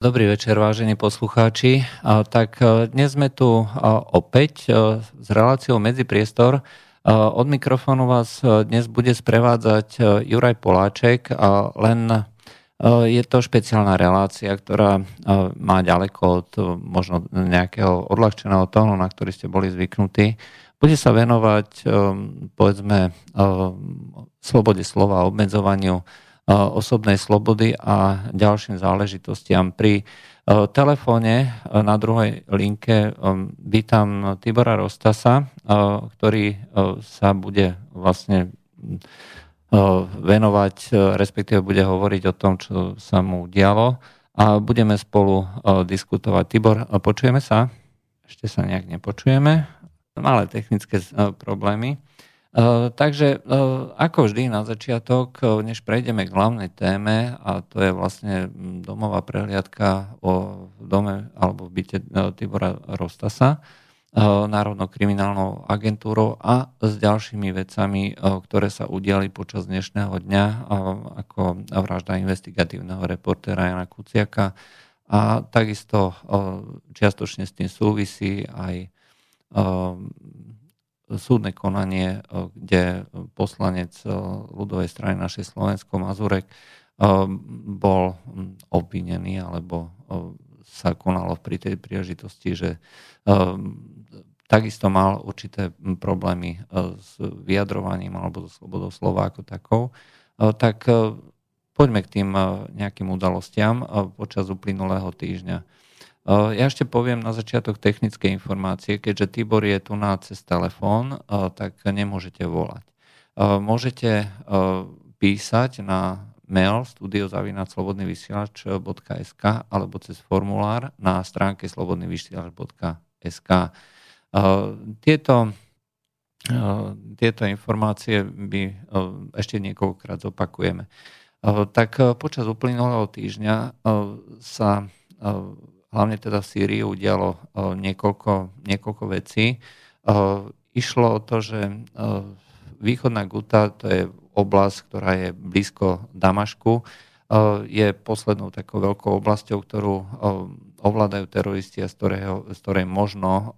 Dobrý večer, vážení poslucháči. Tak e, dnes sme tu e, opäť e, s reláciou Medzipriestor. Od mikrofónu vás dnes bude sprevádzať Juraj Poláček. Len je to špeciálna relácia, ktorá má ďaleko od možno nejakého odľahčeného tónu, na ktorý ste boli zvyknutí. Bude sa venovať, povedzme, slobode slova, obmedzovaniu osobnej slobody a ďalším záležitostiam. Pri telefóne na druhej linke vítam Tibora Rostasa, ktorý sa bude vlastne venovať, respektíve bude hovoriť o tom, čo sa mu dialo a budeme spolu diskutovať. Tibor, počujeme sa? Ešte sa nejak nepočujeme. Malé technické problémy. Takže ako vždy na začiatok, než prejdeme k hlavnej téme, a to je vlastne domová prehliadka o dome alebo v byte Tibora Rostasa, Národnou kriminálnou agentúrou a s ďalšími vecami, ktoré sa udiali počas dnešného dňa, ako vražda investigatívneho reportéra Jana Kuciaka. A takisto čiastočne s tým súvisí aj súdne konanie, eh, kde poslanec eh, ľudovej strany našej Slovensko Mazurek eh, bol obvinený alebo sa konalo pri tej príležitosti, že takisto mal určité problémy s vyjadrovaním alebo so slobodou slova ako takou, tak poďme k tým nejakým udalostiam počas uplynulého týždňa. Ja ešte poviem na začiatok technické informácie. Keďže Tibor je tu na cez telefón, tak nemôžete volať. Môžete písať na mail studiozavinaclobodnyvysielač.sk alebo cez formulár na stránke slobodnyvysielač.sk. Tieto, tieto informácie by ešte niekoľkokrát zopakujeme. Tak počas uplynulého týždňa sa hlavne teda v Sýrii udialo niekoľko, niekoľko vecí. Išlo o to, že východná Guta, to je oblasť, ktorá je blízko Damašku, je poslednou takou veľkou oblasťou, ktorú ovládajú teroristi a z, ktorého, z ktorej možno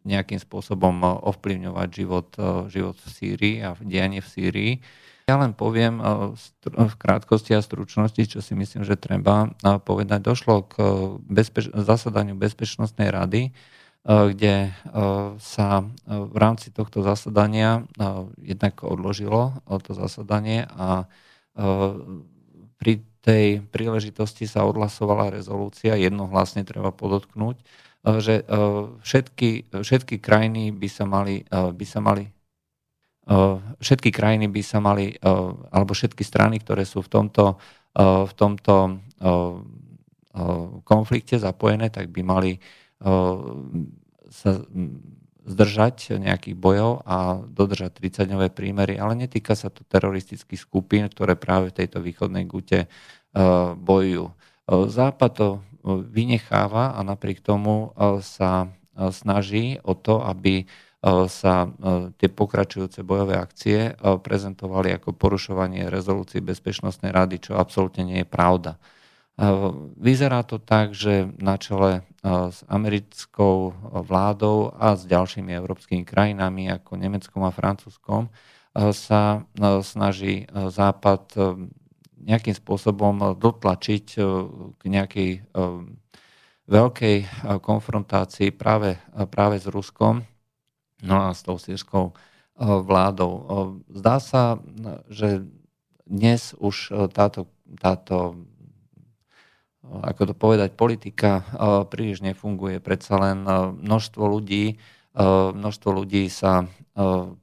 nejakým spôsobom ovplyvňovať život, život v Sýrii a dianie v Sýrii. Ja len poviem eh, v krátkosti a stručnosti, čo si myslím, že treba eh, povedať. Došlo k eh, bezpeč- zasadaniu Bezpečnostnej rady, kde sa v rámci tohto zasadania jednak odložilo to zasadanie a pri tej príležitosti sa odhlasovala rezolúcia, jednohlasne treba podotknúť, že všetky, všetky krajiny by sa mali, by sa mali všetky krajiny by sa mali, alebo všetky strany, ktoré sú v tomto, v tomto konflikte zapojené, tak by mali sa zdržať nejakých bojov a dodržať 30-dňové prímery, ale netýka sa to teroristických skupín, ktoré práve v tejto východnej gute bojujú. Západ to vynecháva a napriek tomu sa snaží o to, aby sa tie pokračujúce bojové akcie prezentovali ako porušovanie rezolúcií Bezpečnostnej rady, čo absolútne nie je pravda. Vyzerá to tak, že na čele s americkou vládou a s ďalšími európskymi krajinami ako Nemeckom a Francúzskom sa snaží Západ nejakým spôsobom dotlačiť k nejakej veľkej konfrontácii práve, práve s Ruskom no a s tou sírskou eh, vládou. Eh, zdá sa, že dnes už eh, táto, táto ako to povedať, politika príliš nefunguje. Predsa len množstvo ľudí, množstvo ľudí sa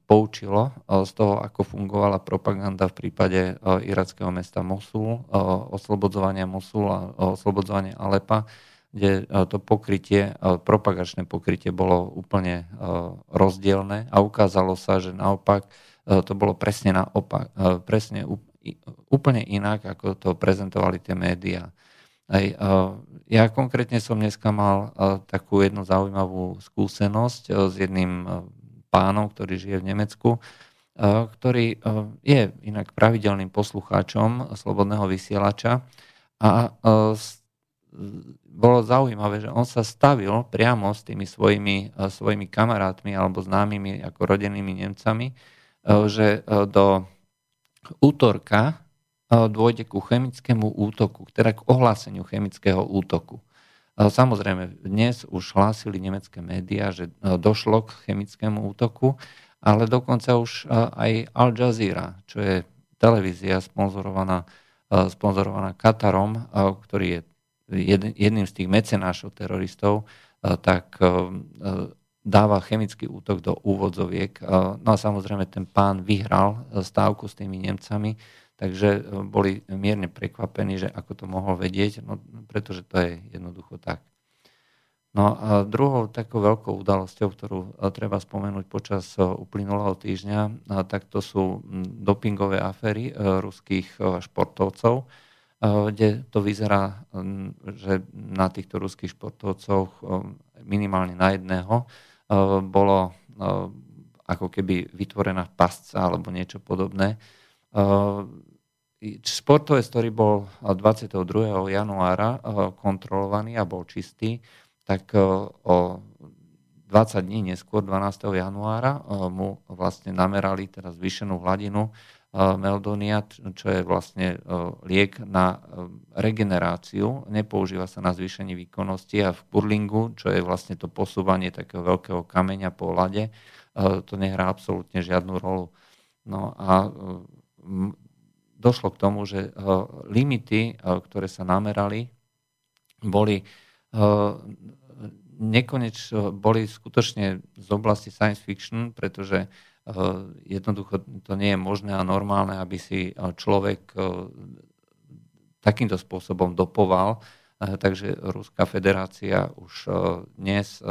poučilo z toho, ako fungovala propaganda v prípade irackého mesta Mosul, oslobodzovania Mosul a oslobodzovania Alepa kde e, to pokrytie, e, propagačné pokrytie bolo úplne e, rozdielne a ukázalo sa, že naopak to bolo presne, naopak, presne úplne inak, ako to prezentovali tie médiá. Ja konkrétne som dneska mal takú jednu zaujímavú skúsenosť s jedným pánom, ktorý žije v Nemecku, ktorý je inak pravidelným poslucháčom Slobodného vysielača a bolo zaujímavé, že on sa stavil priamo s tými svojimi, svojimi kamarátmi alebo známymi ako rodenými Nemcami, že do útorka dôjde ku chemickému útoku, teda k ohláseniu chemického útoku. Samozrejme, dnes už hlásili nemecké médiá, že došlo k chemickému útoku, ale dokonca už aj Al Jazeera, čo je televízia sponzorovaná, sponzorovaná Katarom, ktorý je jedným z tých mecenášov teroristov, tak dáva chemický útok do úvodzoviek. No a samozrejme ten pán vyhral stávku s tými Nemcami, Takže e, boli mierne prekvapení, že ako to mohol vedieť, no, pretože to je jednoducho tak. No a druhou takou veľkou udalosťou, ktorú e, treba spomenúť počas e, uplynulého týždňa, tak to sú dopingové aféry ruských športovcov, kde to vyzerá, že na týchto ruských športovcoch minimálne na jedného bolo ako keby vytvorená pasca alebo niečo podobné Športovec, ktorý bol 22. januára eh, kontrolovaný a bol čistý, tak eh, o 20 dní neskôr, 12. januára, eh, mu vlastne namerali teraz zvýšenú hladinu Meldonia, čo je vlastne liek na regeneráciu. Nepoužíva sa na zvýšenie výkonnosti a v kurlingu, čo je vlastne to posúvanie takého veľkého kameňa po lade, to nehrá absolútne žiadnu rolu. No a došlo k tomu, že limity, ktoré sa namerali, boli nekoneč, boli skutočne z oblasti science fiction, pretože jednoducho to nie je možné a normálne, aby si človek takýmto spôsobom dopoval. Takže Ruská federácia už dnes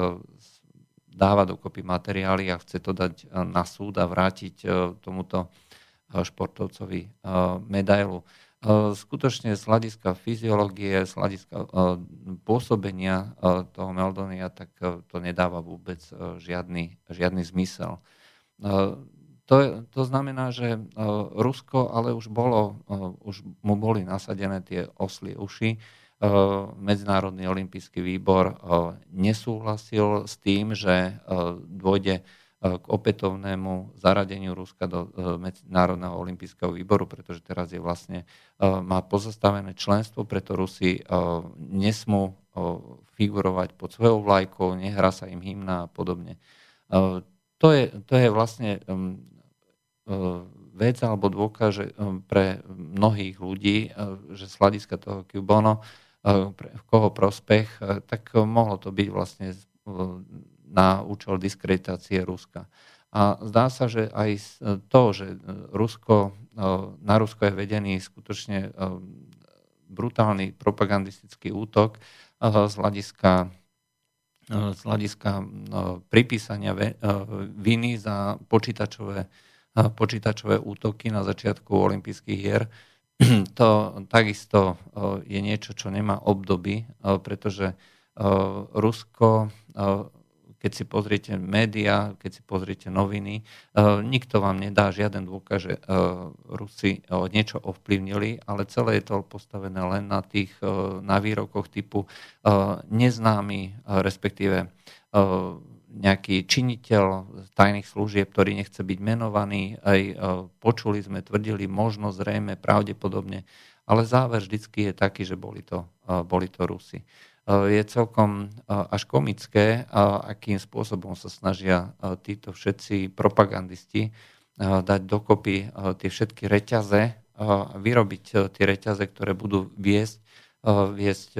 dáva dokopy materiály a chce to dať na súd a vrátiť tomuto športovcovi eh, medailu. Eh, skutočne z hľadiska fyziológie, z hľadiska eh, pôsobenia toho Meldonia, tak to nedáva vôbec žiadny, žiadny zmysel. To, to znamená, že Rusko ale už, bolo, už mu boli nasadené tie oslie uši. Medzinárodný olimpijský výbor nesúhlasil s tým, že dôjde k opätovnému zaradeniu Ruska do e, Národného olympijského výboru, pretože teraz je vlastne, má pozastavené členstvo, preto Rusi nesmú figurovať pod svojou vlajkou, nehrá sa im hymna a podobne. To je, to je vlastne vec alebo dôkaz že pre mnohých ľudí, že z hľadiska toho Kubono, v koho prospech, tak mohlo to byť vlastne na účel diskreditácie Ruska. A zdá sa, že aj to, že Rusko, na Rusko je vedený skutočne brutálny propagandistický útok z hľadiska, z hľadiska pripísania viny za počítačové, počítačové útoky na začiatku olympijských hier, to takisto je niečo, čo nemá obdoby, pretože Rusko keď si pozriete médiá, keď si pozriete noviny, uh, nikto vám nedá žiaden dôkaz, že uh, Rusi uh, niečo ovplyvnili, ale celé je to postavené len na tých, na výrokoch typu neznámy, respektíve nejaký činiteľ tajných služieb, ktorý nechce byť menovaný, aj počuli sme, tvrdili možno, zrejme, pravdepodobne, ale záver vždycky je taký, že boli to, boli to Rusi. Eh, je celkom eh, až komické, akým spôsobom sa snažia títo všetci propagandisti dať dokopy tie všetky reťaze, vyrobiť tie reťaze, ktoré budú viesť, viesť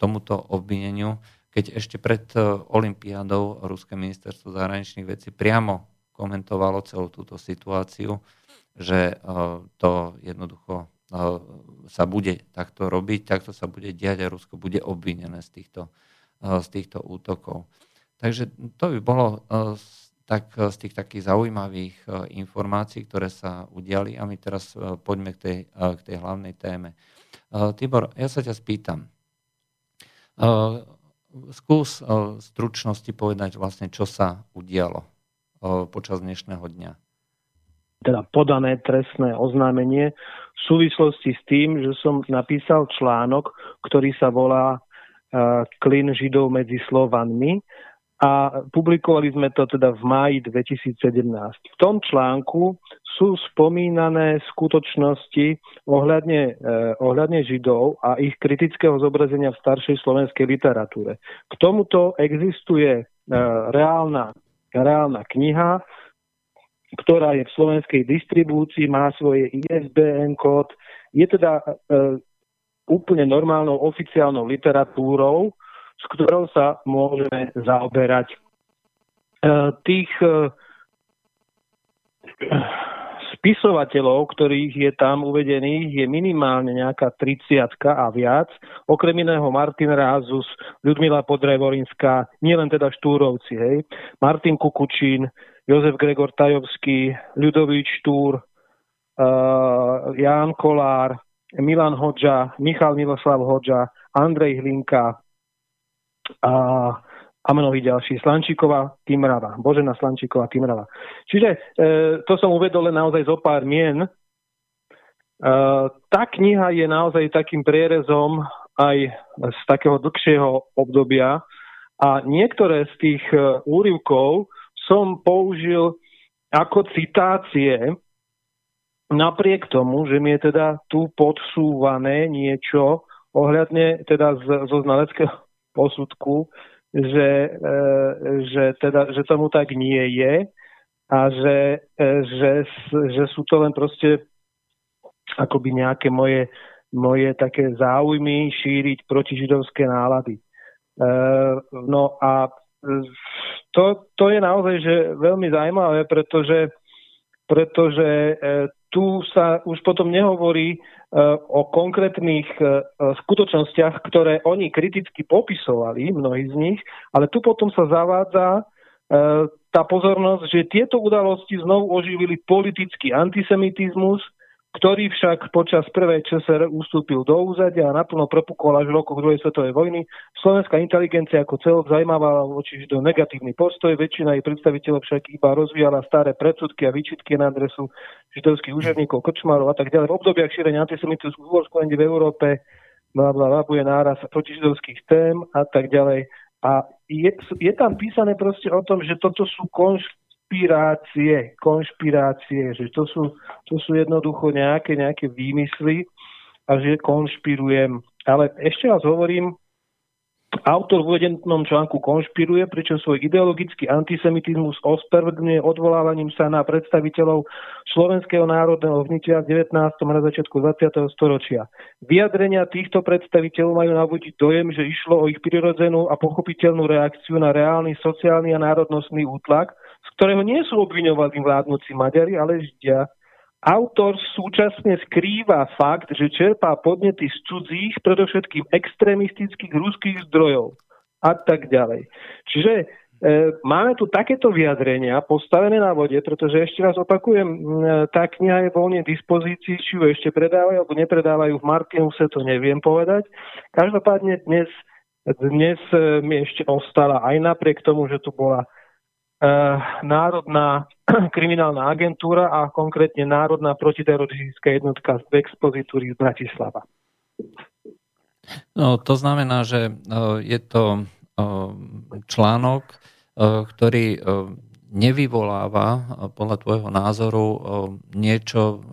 tomuto obvineniu, keď ešte pred Olympiádou Ruské ministerstvo zahraničných vecí priamo komentovalo celú túto situáciu, že to jednoducho sa bude takto robiť, takto sa bude diať a Rusko bude obvinené z týchto, z týchto útokov. Takže to by bolo tak, z tých takých zaujímavých informácií, ktoré sa udiali a my teraz poďme k tej, k tej hlavnej téme. Tibor, ja sa ťa spýtam. Skús v stručnosti povedať vlastne, čo sa udialo počas dnešného dňa. Teda podané trestné oznámenie v súvislosti s tým, že som napísal článok, ktorý sa volá uh, Klin Židov medzi Slovanmi a publikovali sme to teda v máji 2017. V tom článku sú spomínané skutočnosti ohľadne, eh, ohľadne Židov a ich kritického zobrazenia v staršej slovenskej literatúre. K tomuto existuje eh, reálna, reálna kniha, ktorá je v slovenskej distribúcii, má svoje ISBN kód, je teda eh, úplne normálnou oficiálnou literatúrou, s ktorou sa môžeme zaoberať. E, tých e, spisovateľov, ktorých je tam uvedených, je minimálne nejaká 30 a viac. Okrem iného Martin Rázus, Ľudmila Podrevorinská, nielen teda Štúrovci, hej. Martin Kukučín, Jozef Gregor Tajovský, Ľudovíč Štúr, uh, Ján Kolár, Milan Hodža, Michal Miloslav Hodža, Andrej Hlinka, a, a mnohí ďalší. Slančíková, Timrava. Božena Slančíková, Timrava. Čiže e, to som uvedol len naozaj zo pár mien. E, tá kniha je naozaj takým prierezom aj z takého dlhšieho obdobia a niektoré z tých úrivkov som použil ako citácie, napriek tomu, že mi je teda tu podsúvané niečo ohľadne teda z, zo znaleckého posudku, že, e, že, teda, že tomu tak nie je a že, e, že, že sú to len proste akoby nejaké moje, moje také záujmy šíriť protižidovské nálady. E, no a to, to je naozaj že veľmi zaujímavé, pretože, pretože tu sa už potom nehovorí o konkrétnych e, skutočnostiach, ktoré oni kriticky popisovali, mnohí z nich, ale tu potom sa zavádza e, tá pozornosť, že tieto udalosti znovu oživili politický antisemitizmus, ktorý však počas prvej ČSR ustúpil do úzadia a naplno prepukol až v rokoch druhej svetovej vojny. Slovenská inteligencia ako celok zaujímavá voči do negatívny postoj, väčšina jej predstaviteľov však iba rozvíjala staré predsudky a výčitky na adresu židovských úžerníkov, krčmárov a tak ďalej. V obdobiach šírenia antisemitizmu v Európe bla, bla, bla, bude náraz protižidovských tém a tak ďalej. A je, je tam písané proste o tom, že toto sú konš, konšpirácie, konšpirácie, že to sú, to sú jednoducho nejaké, nejaké výmysly a že konšpirujem. Ale ešte raz hovorím, Autor v uvedenom článku konšpiruje, pričom svoj ideologický antisemitizmus ospravedlňuje odvolávaním sa na predstaviteľov slovenského národného vnitra v 19. a na začiatku 20. storočia. Vyjadrenia týchto predstaviteľov majú navodiť dojem, že išlo o ich prirodzenú a pochopiteľnú reakciu na reálny sociálny a národnostný útlak, ktorého nie sú obviňovaní vládnúci Maďari, ale Židia. Autor súčasne skrýva fakt, že čerpá podnety z cudzích, predovšetkým extrémistických ruských zdrojov a tak ďalej. Čiže e, máme tu takéto vyjadrenia postavené na vode, pretože ešte raz opakujem, e, tá kniha je voľne dispozícii, či ju ešte predávajú alebo nepredávajú v Martinuse, to neviem povedať. Každopádne dnes, dnes e, mi ešte ostala aj napriek tomu, že tu bola Národná kriminálna agentúra a konkrétne Národná protiteroristická jednotka z expozitúry z Bratislava. No, to znamená, že eh, je to eh, článok, ktorý nevyvoláva podľa tvojho názoru niečo,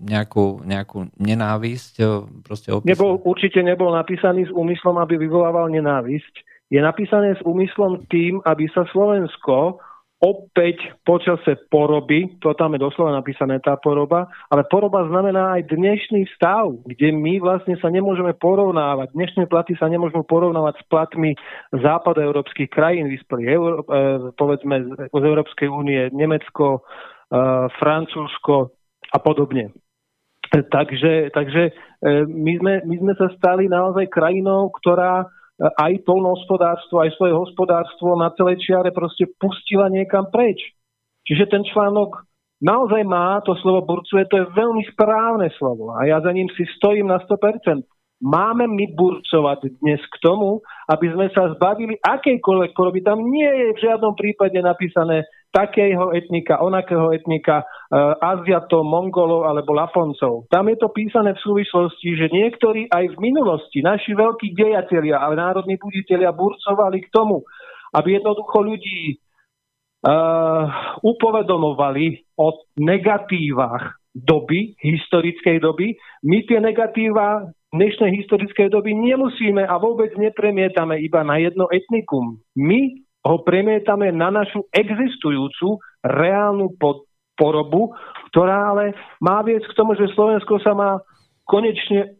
nejakú, nejakú nenávisť? Proste nebol, určite nebol napísaný s úmyslom, aby vyvolával nenávisť. Je napísané s úmyslom tým, aby sa Slovensko opäť počase poroby, to tam je doslova napísané tá poroba, ale poroba znamená aj dnešný stav, kde my vlastne sa nemôžeme porovnávať. Dnešné platy sa nemôžeme porovnávať s platmi západoeurópskych krajín, vyspelých, e, povedzme z Európskej únie, Nemecko, e, Francúzsko a podobne. Takže, takže e, my, sme, my sme sa stali naozaj krajinou, ktorá aj polnohospodárstvo, aj svoje hospodárstvo na celej čiare proste pustila niekam preč. Čiže ten článok naozaj má to slovo burcuje, to je veľmi správne slovo a ja za ním si stojím na 100%. Máme my burcovať dnes k tomu, aby sme sa zbavili akejkoľvek poroby. Tam nie je v žiadnom prípade napísané takého etnika, onakého etnika, uh, Aziatov, Mongolov alebo Laponcov. Tam je to písané v súvislosti, že niektorí aj v minulosti, naši veľkí dejatelia a národní buditeľia burcovali k tomu, aby jednoducho ľudí uh, upovedomovali o negatívach doby, historickej doby. My tie negatíva dnešnej historickej doby nemusíme a vôbec nepremietame iba na jedno etnikum. My ho premietame na našu existujúcu reálnu porobu, ktorá ale má viesť k tomu, že Slovensko sa má konečne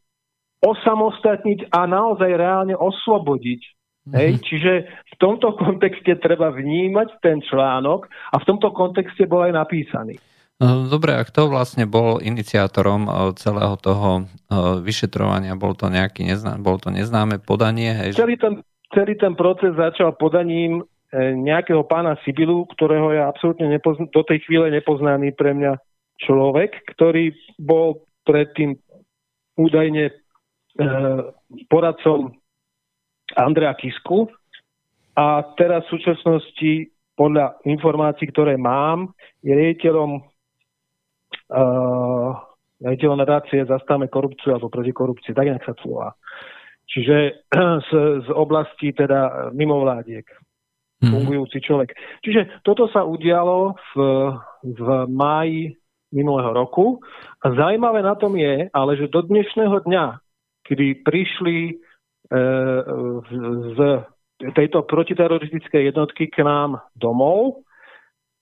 osamostatniť a naozaj reálne oslobodiť. Mm-hmm. Hej? Čiže v tomto kontexte treba vnímať ten článok a v tomto kontexte bol aj napísaný. No, dobre, a kto vlastne bol iniciátorom eh, celého toho eh, vyšetrovania? Bol to nejaký neznám, bol to neznáme podanie? Hej? Celý, ten, celý ten proces začal podaním nejakého pána Sibilu, ktorého je absolútne nepozna- do tej chvíle nepoznaný pre mňa človek, ktorý bol predtým údajne e, poradcom Andrea Kisku a teraz v súčasnosti podľa informácií, ktoré mám, je riaditeľom uh, riaditeľom nadácie Zastáme korupciu alebo proti korupcii, tak nejak sa to volá. Čiže z, z oblasti teda mimovládiek. Fungujúci človek. Čiže toto sa udialo v, v máji minulého roku. A zaujímavé na tom je, ale že do dnešného dňa, kedy prišli e, z tejto protiteroristickej jednotky k nám domov,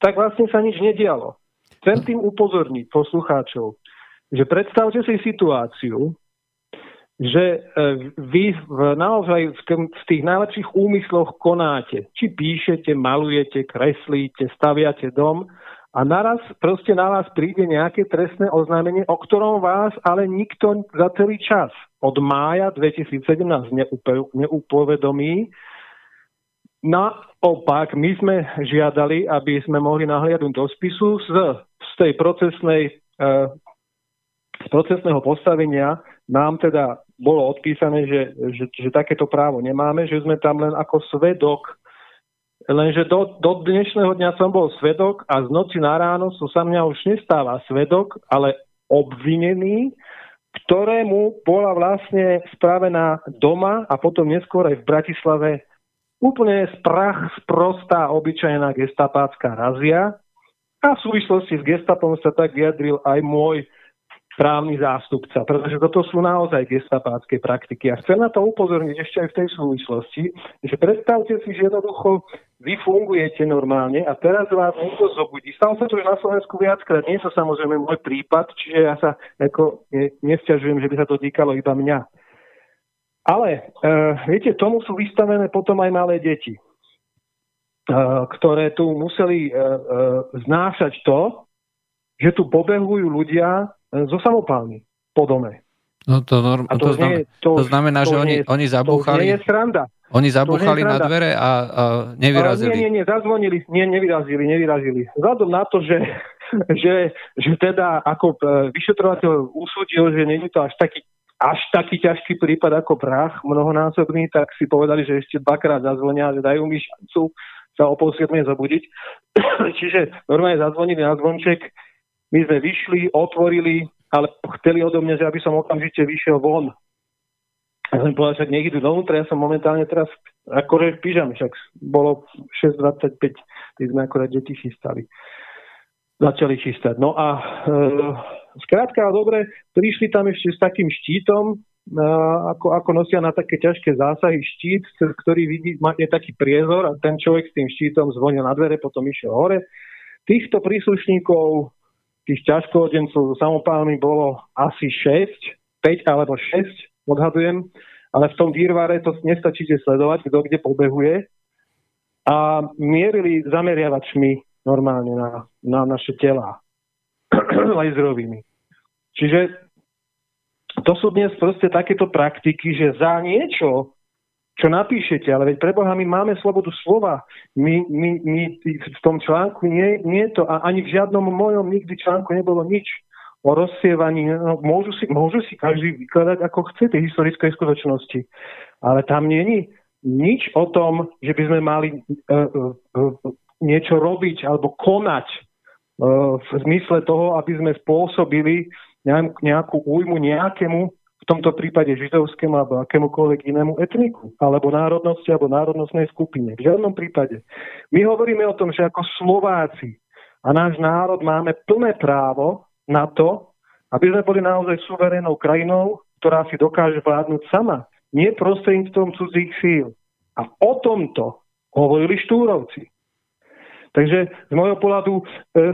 tak vlastne sa nič nedialo. Chcem tým upozorniť poslucháčov, že predstavte si situáciu, že e, vy v, naozaj v tých najlepších úmysloch konáte. Či píšete, malujete, kreslíte, staviate dom a naraz proste na vás príde nejaké trestné oznámenie, o ktorom vás ale nikto za celý čas od mája 2017 neupovedomí, Naopak, my sme žiadali, aby sme mohli nahliadnúť do spisu z, z tej procesnej, e, z procesného postavenia nám teda bolo odpísané, že, že, že takéto právo nemáme, že sme tam len ako svedok. Lenže do, do dnešného dňa som bol svedok a z noci na ráno som sa mňa už nestáva svedok, ale obvinený, ktorému bola vlastne spravená doma a potom neskôr aj v Bratislave Úplne sprach, sprostá, obyčajná gestapácká razia. A v súvislosti s gestapom sa tak vyjadril aj môj právny zástupca, pretože toto sú naozaj gestapácké praktiky. A chcem na to upozorniť ešte aj v tej súvislosti, že predstavte si, že jednoducho vy fungujete normálne a teraz vás niekto zobudí. Stalo sa to už na Slovensku viackrát, nie je to samozrejme môj prípad, čiže ja sa ako ne, že by sa to týkalo iba mňa. Ale uh, viete, tomu sú vystavené potom aj malé deti, uh, ktoré tu museli uh, uh, znášať to, že tu pobehujú ľudia uh, so samopálmi po dome. No to, norm- to, to, znamená, to, to znamená, to že oni, je, oni zabúchali... To nie je sranda. Oni zabúchali na dvere a, a nevyrazili. Nie, nie, nie, zazvonili, nie, nevyrazili, nevyrazili. Vzhľadom na to, že, že, že teda ako vyšetrovateľ usúdil, že nie je to až taký až taký ťažký prípad ako prach mnohonásobný, tak si povedali, že ešte dvakrát zazvonia, že dajú mi šancu sa o pol zobudiť. Čiže normálne zazvonili na zvonček, my sme vyšli, otvorili, ale chceli odo mňa, že aby som okamžite vyšiel von. Ja som povedal, však nech idú dovnútra, ja som momentálne teraz akorže v pyžame, však bolo 6.25, keď sme akorát deti chystali. Začali chystať. No a e, Skrátka, dobre, prišli tam ešte s takým štítom, ako, ako nosia na také ťažké zásahy štít, ktorý vidí, je taký priezor a ten človek s tým štítom zvonil na dvere, potom išiel hore. Týchto príslušníkov, tých ťažkohodencov so samopálmi bolo asi 6, 5 alebo 6, odhadujem, ale v tom výrvare to nestačíte sledovať, kto kde pobehuje. A mierili zameriavačmi normálne na, na naše telá. laserovými. Čiže to sú dnes proste takéto praktiky, že za niečo, čo napíšete, ale veď pre Boha my máme slobodu slova. My, my, my v tom článku nie, nie je to, a ani v žiadnom mojom nikdy článku nebolo nič o rozsievaní. No, môžu, si, môžu si každý vykladať, ako chce tie historické skutočnosti. Ale tam nie je nič o tom, že by sme mali uh, uh, uh, niečo robiť alebo konať e, v zmysle toho, aby sme spôsobili nejakú újmu nejakému, tomto prípade židovskému alebo akémukoľvek inému etniku, alebo národnosti, alebo národnostnej skupine. V žiadnom prípade. My hovoríme o tom, že ako Slováci a náš národ máme plné právo na to, aby sme boli naozaj suverénnou krajinou, ktorá si dokáže vládnuť sama, nie prostredníctvom cudzích síl. A o tomto hovorili štúrovci. Takže z môjho pohľadu, e,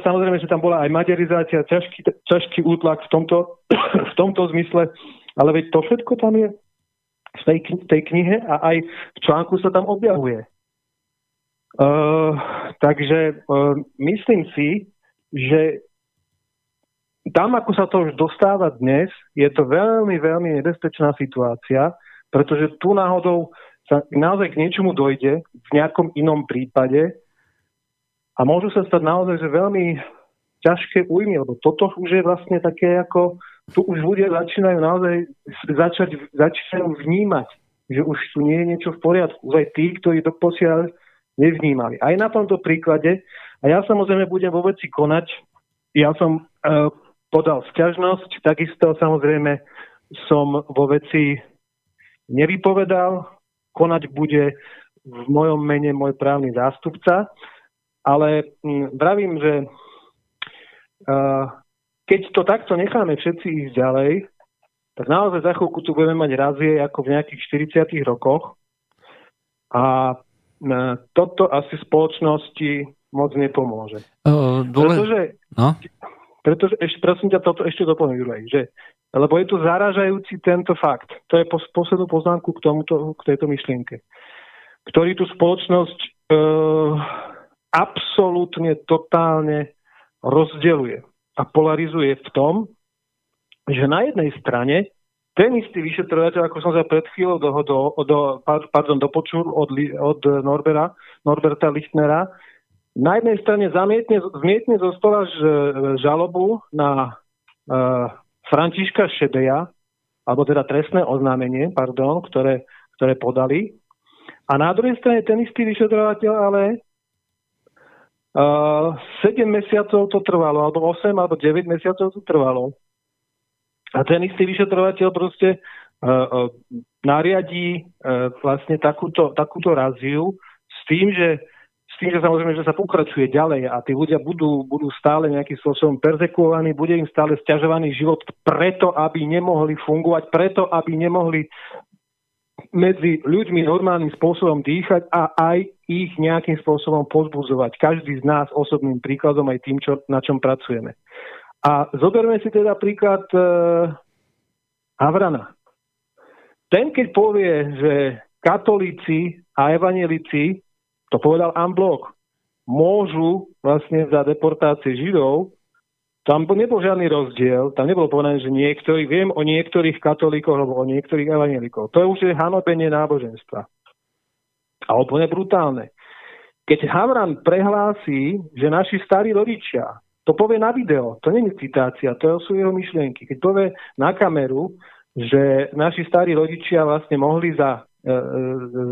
samozrejme, že tam bola aj maďarizácia, ťažký, ťažký útlak v tomto, v tomto zmysle, ale veď to všetko tam je v tej, tej knihe a aj v článku sa tam objavuje. Uh, takže uh, myslím si, že tam, ako sa to už dostáva dnes, je to veľmi, veľmi nebezpečná situácia, pretože tu náhodou sa naozaj k niečomu dojde v nejakom inom prípade a môžu sa stať naozaj že veľmi ťažké újmy, lebo toto už je vlastne také ako, tu už ľudia začínajú naozaj začať, začínajú vnímať, že už tu nie je niečo v poriadku. Už aj tí, ktorí to posiaľ nevnímali. Aj na tomto príklade, a ja samozrejme budem vo veci konať, ja som e, podal sťažnosť, takisto samozrejme som vo veci nevypovedal, konať bude v mojom mene môj právny zástupca, ale vravím, že e, keď to takto necháme všetci ísť ďalej, tak naozaj za chvíľku tu budeme mať razie ako v nejakých 40 rokoch a toto asi spoločnosti moc nepomôže. Uh, dole... Pretože, no? pretože ešte, prosím ťa, toto ešte doplním, že lebo je tu zaražajúci tento fakt. To je poslednú poznámku k, tomuto, k tejto myšlienke. Ktorý tú spoločnosť uh, absolútne, totálne rozdeluje a polarizuje v tom, že na jednej strane ten istý vyšetrovateľ, ako som sa pred chvíľou do, do, do, pardon, dopočul od, od Norbera, Norberta Lichtnera, na jednej strane zamietne, zmietne zo stola žalobu na uh, Františka Šebeja, alebo teda trestné oznámenie, pardon, ktoré, ktoré podali. A na druhej strane ten istý vyšetrovateľ ale 7 mesiacov to trvalo, alebo 8 alebo 9 mesiacov to trvalo. A ten istý vyšetrovateľ proste uh, nariadí vlastne takúto, takúto raziu s tým, že s tým, že samozrejme, že sa pokračuje ďalej a tí ľudia budú, budú stále nejakým spôsobom perzekuovaní, bude im stále stiažovaný život preto, aby nemohli fungovať, preto, aby nemohli medzi ľuďmi normálnym spôsobom dýchať a aj ich nejakým spôsobom pozbudzovať. Každý z nás osobným príkladom aj tým, čo, na čom pracujeme. A zoberme si teda príklad e, Havrana. Ten, keď povie, že katolíci a evanelici, to povedal Amblok, môžu vlastne za deportácie Židov, tam nebol žiadny rozdiel, tam nebolo povedané, že niektorí, viem o niektorých katolíkoch alebo o niektorých evanelikoch. To je už je hanobenie náboženstva. A úplne brutálne. Keď Havran prehlási, že naši starí rodičia to povie na video, to nie je citácia, to sú jeho myšlienky. Keď povie na kameru, že naši starí rodičia vlastne mohli za, e, e,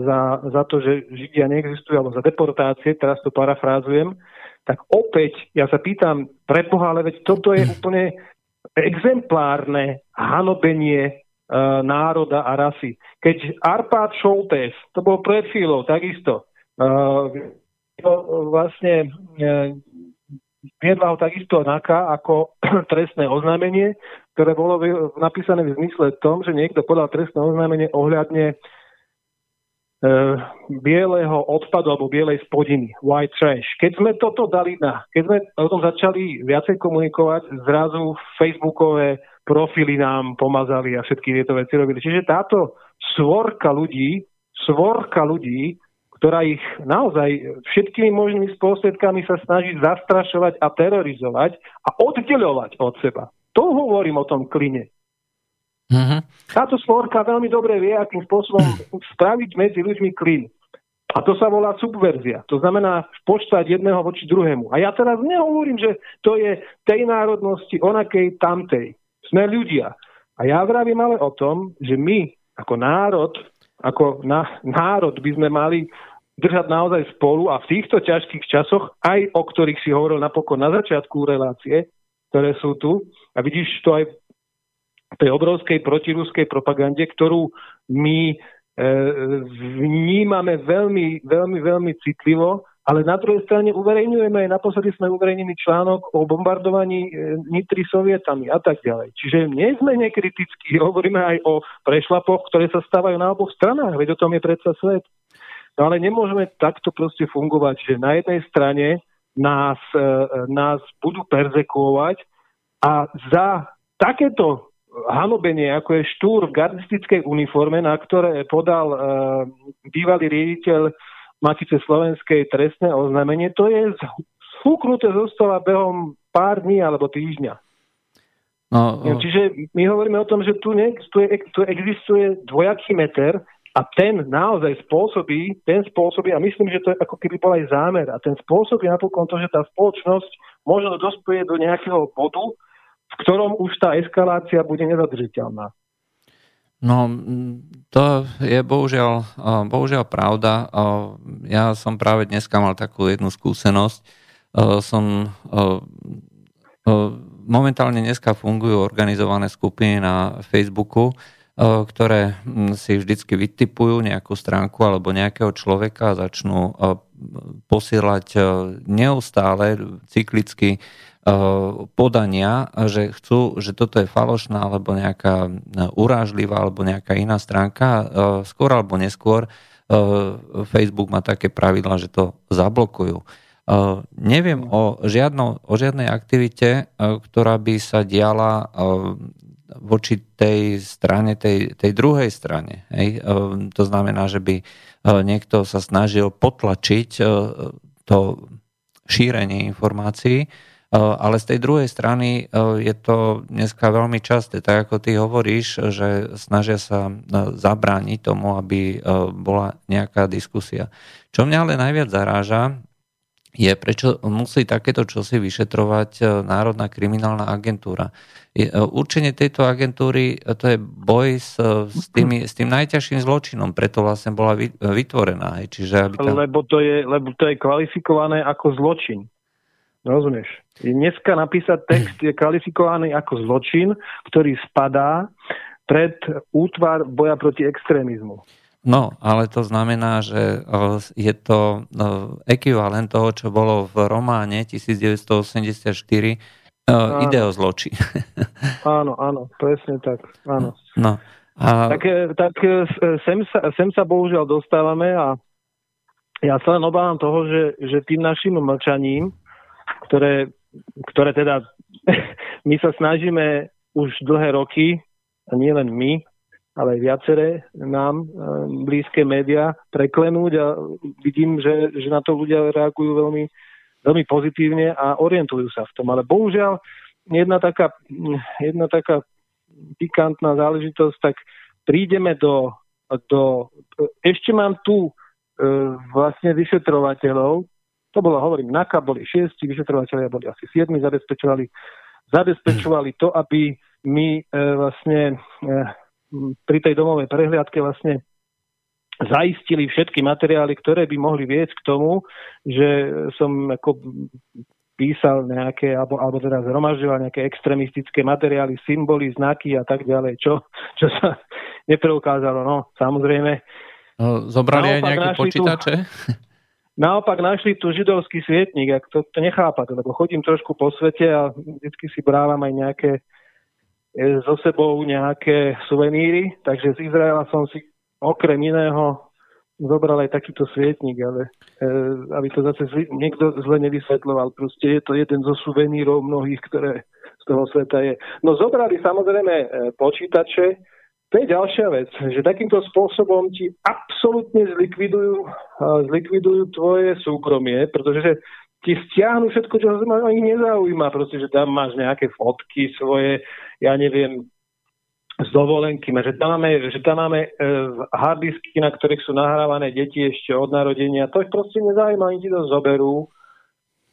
za, za to, že Židia neexistujú, alebo za deportácie, teraz to parafrázujem, tak opäť ja sa pýtam, preboha, ale veď toto je úplne exemplárne hanobenie národa a rasy. Keď Arpad Šoltés, to bol pred chvíľou, takisto, e, to vlastne e, viedla ho takisto NAKA ako trestné oznámenie, ktoré bolo napísané v zmysle tom, že niekto podal trestné oznámenie ohľadne e, bieleho odpadu alebo bielej spodiny, white trash. Keď sme toto dali na, keď sme o tom začali viacej komunikovať, zrazu facebookové profily nám pomazali a všetky tieto veci robili. Čiže táto svorka ľudí, svorka ľudí ktorá ich naozaj všetkými možnými spôsobkami sa snaží zastrašovať a terorizovať a oddeľovať od seba. To hovorím o tom kline. Uh-huh. Táto svorka veľmi dobre vie, akým spôsobom spraviť medzi ľuďmi klin. A to sa volá subverzia. To znamená počítať jedného voči druhému. A ja teraz nehovorím, že to je tej národnosti, onakej, tamtej. Sme ľudia. A ja vravím ale o tom, že my ako národ, ako na, národ by sme mali držať naozaj spolu a v týchto ťažkých časoch, aj o ktorých si hovoril napokon na začiatku relácie, ktoré sú tu, a vidíš to aj v tej obrovskej protiruskej propagande, ktorú my e, vnímame veľmi, veľmi, veľmi citlivo, ale na druhej strane uverejňujeme, aj naposledy sme uverejnili článok o bombardovaní e, Nitry sovietami a tak ďalej. Čiže nie sme nekritickí, hovoríme aj o prešlapoch, ktoré sa stávajú na oboch stranách, veď o tom je predsa svet. No ale nemôžeme takto proste fungovať, že na jednej strane nás, e, nás budú perzekuovať a za takéto hanobenie, ako je štúr v gardistickej uniforme, na ktoré podal e, bývalý riaditeľ Matice Slovenskej trestné oznámenie, to je fúknuté zo stola behom pár dní alebo týždňa. No, no. Čiže my hovoríme o tom, že tu, ne, tu, je, tu existuje dvojaký meter a ten naozaj spôsobí, ten spôsobí, a myslím, že to je ako keby bol aj zámer, a ten spôsobí napokon to, že tá spoločnosť možno dospeje do nejakého bodu, v ktorom už tá eskalácia bude nezadržiteľná. No, to je bohužiaľ, bohužiaľ pravda. Ja som práve dneska mal takú jednu skúsenosť. Som momentálne dneska fungujú organizované skupiny na Facebooku, ktoré si vždycky vytipujú nejakú stránku alebo nejakého človeka a začnú posielať neustále cyklicky podania, že chcú, že toto je falošná alebo nejaká eh, urážlivá alebo nejaká iná stránka, eh, skôr alebo neskôr Facebook má také pravidla, že to zablokujú. Neviem o, žiadno, o žiadnej aktivite, ktorá by sa diala voči tej strane, tej, tej druhej strane. Hej? To znamená, že by niekto sa snažil potlačiť to šírenie informácií, ale z tej druhej strany je to dneska veľmi časté, tak ako ty hovoríš, že snažia sa zabrániť tomu, aby bola nejaká diskusia. Čo mňa ale najviac zaráža, je, prečo musí takéto čosi vyšetrovať Národná kriminálna agentúra. Určenie tejto agentúry to je boj s, s, tými, s tým najťažším zločinom, preto vlastne bola vytvorená. Čiže aby tam... lebo, to je, lebo to je kvalifikované ako zločin. Rozumieš? Dneska napísať text je kvalifikovaný ako zločin, ktorý spadá pred útvar boja proti extrémizmu. No, ale to znamená, že je to ekvivalent toho, čo bolo v románe 1984 áno. ide o zločin. áno, áno, presne tak. Áno. No, a... Tak, tak e, sem, sa, sem sa bohužiaľ dostávame a ja sa len obávam toho, že, že tým našim mlčaním ktoré, ktoré teda my sa snažíme už dlhé roky, a nie len my, ale aj viaceré nám e, blízke médiá preklenúť a vidím, že, že na to ľudia reagujú veľmi, veľmi pozitívne a orientujú sa v tom. Ale bohužiaľ jedna taká, jedna taká pikantná záležitosť, tak prídeme do, do ešte mám tu e, vlastne vyšetrovateľov, to bolo, hovorím, NAKA boli šiesti, vyšetrovateľia boli asi siedmi, zabezpečovali, zabezpečovali to, aby my e, vlastne e, pri tej domovej prehliadke vlastne zaistili všetky materiály, ktoré by mohli viesť k tomu, že som ako písal nejaké, alebo, alebo teda zhromažďoval nejaké extremistické materiály, symboly, znaky a tak ďalej, čo, čo sa nepreukázalo. No, samozrejme. No, zobrali aj nejaké počítače? Tu, Naopak našli tu židovský svietnik, ak to, to nechápate, lebo chodím trošku po svete a vždy si brávam aj nejaké e, so sebou nejaké suveníry, takže z Izraela som si okrem iného zobral aj takýto svietnik, ale e, aby to zase zli, niekto zle nevysvetloval, proste je to jeden zo suvenírov mnohých, ktoré z toho sveta je. No zobrali samozrejme e, počítače, to je ďalšia vec, že takýmto spôsobom ti absolútne zlikvidujú, zlikvidujú tvoje súkromie, pretože ti stiahnu všetko, čo sa ich nezaujíma, proste, že tam máš nejaké fotky svoje, ja neviem, z dovolenky, že tam máme, že tam máme e, hardisky, na ktorých sú nahrávané deti ešte od narodenia. To ich proste nezaujíma, oni ti to zoberú.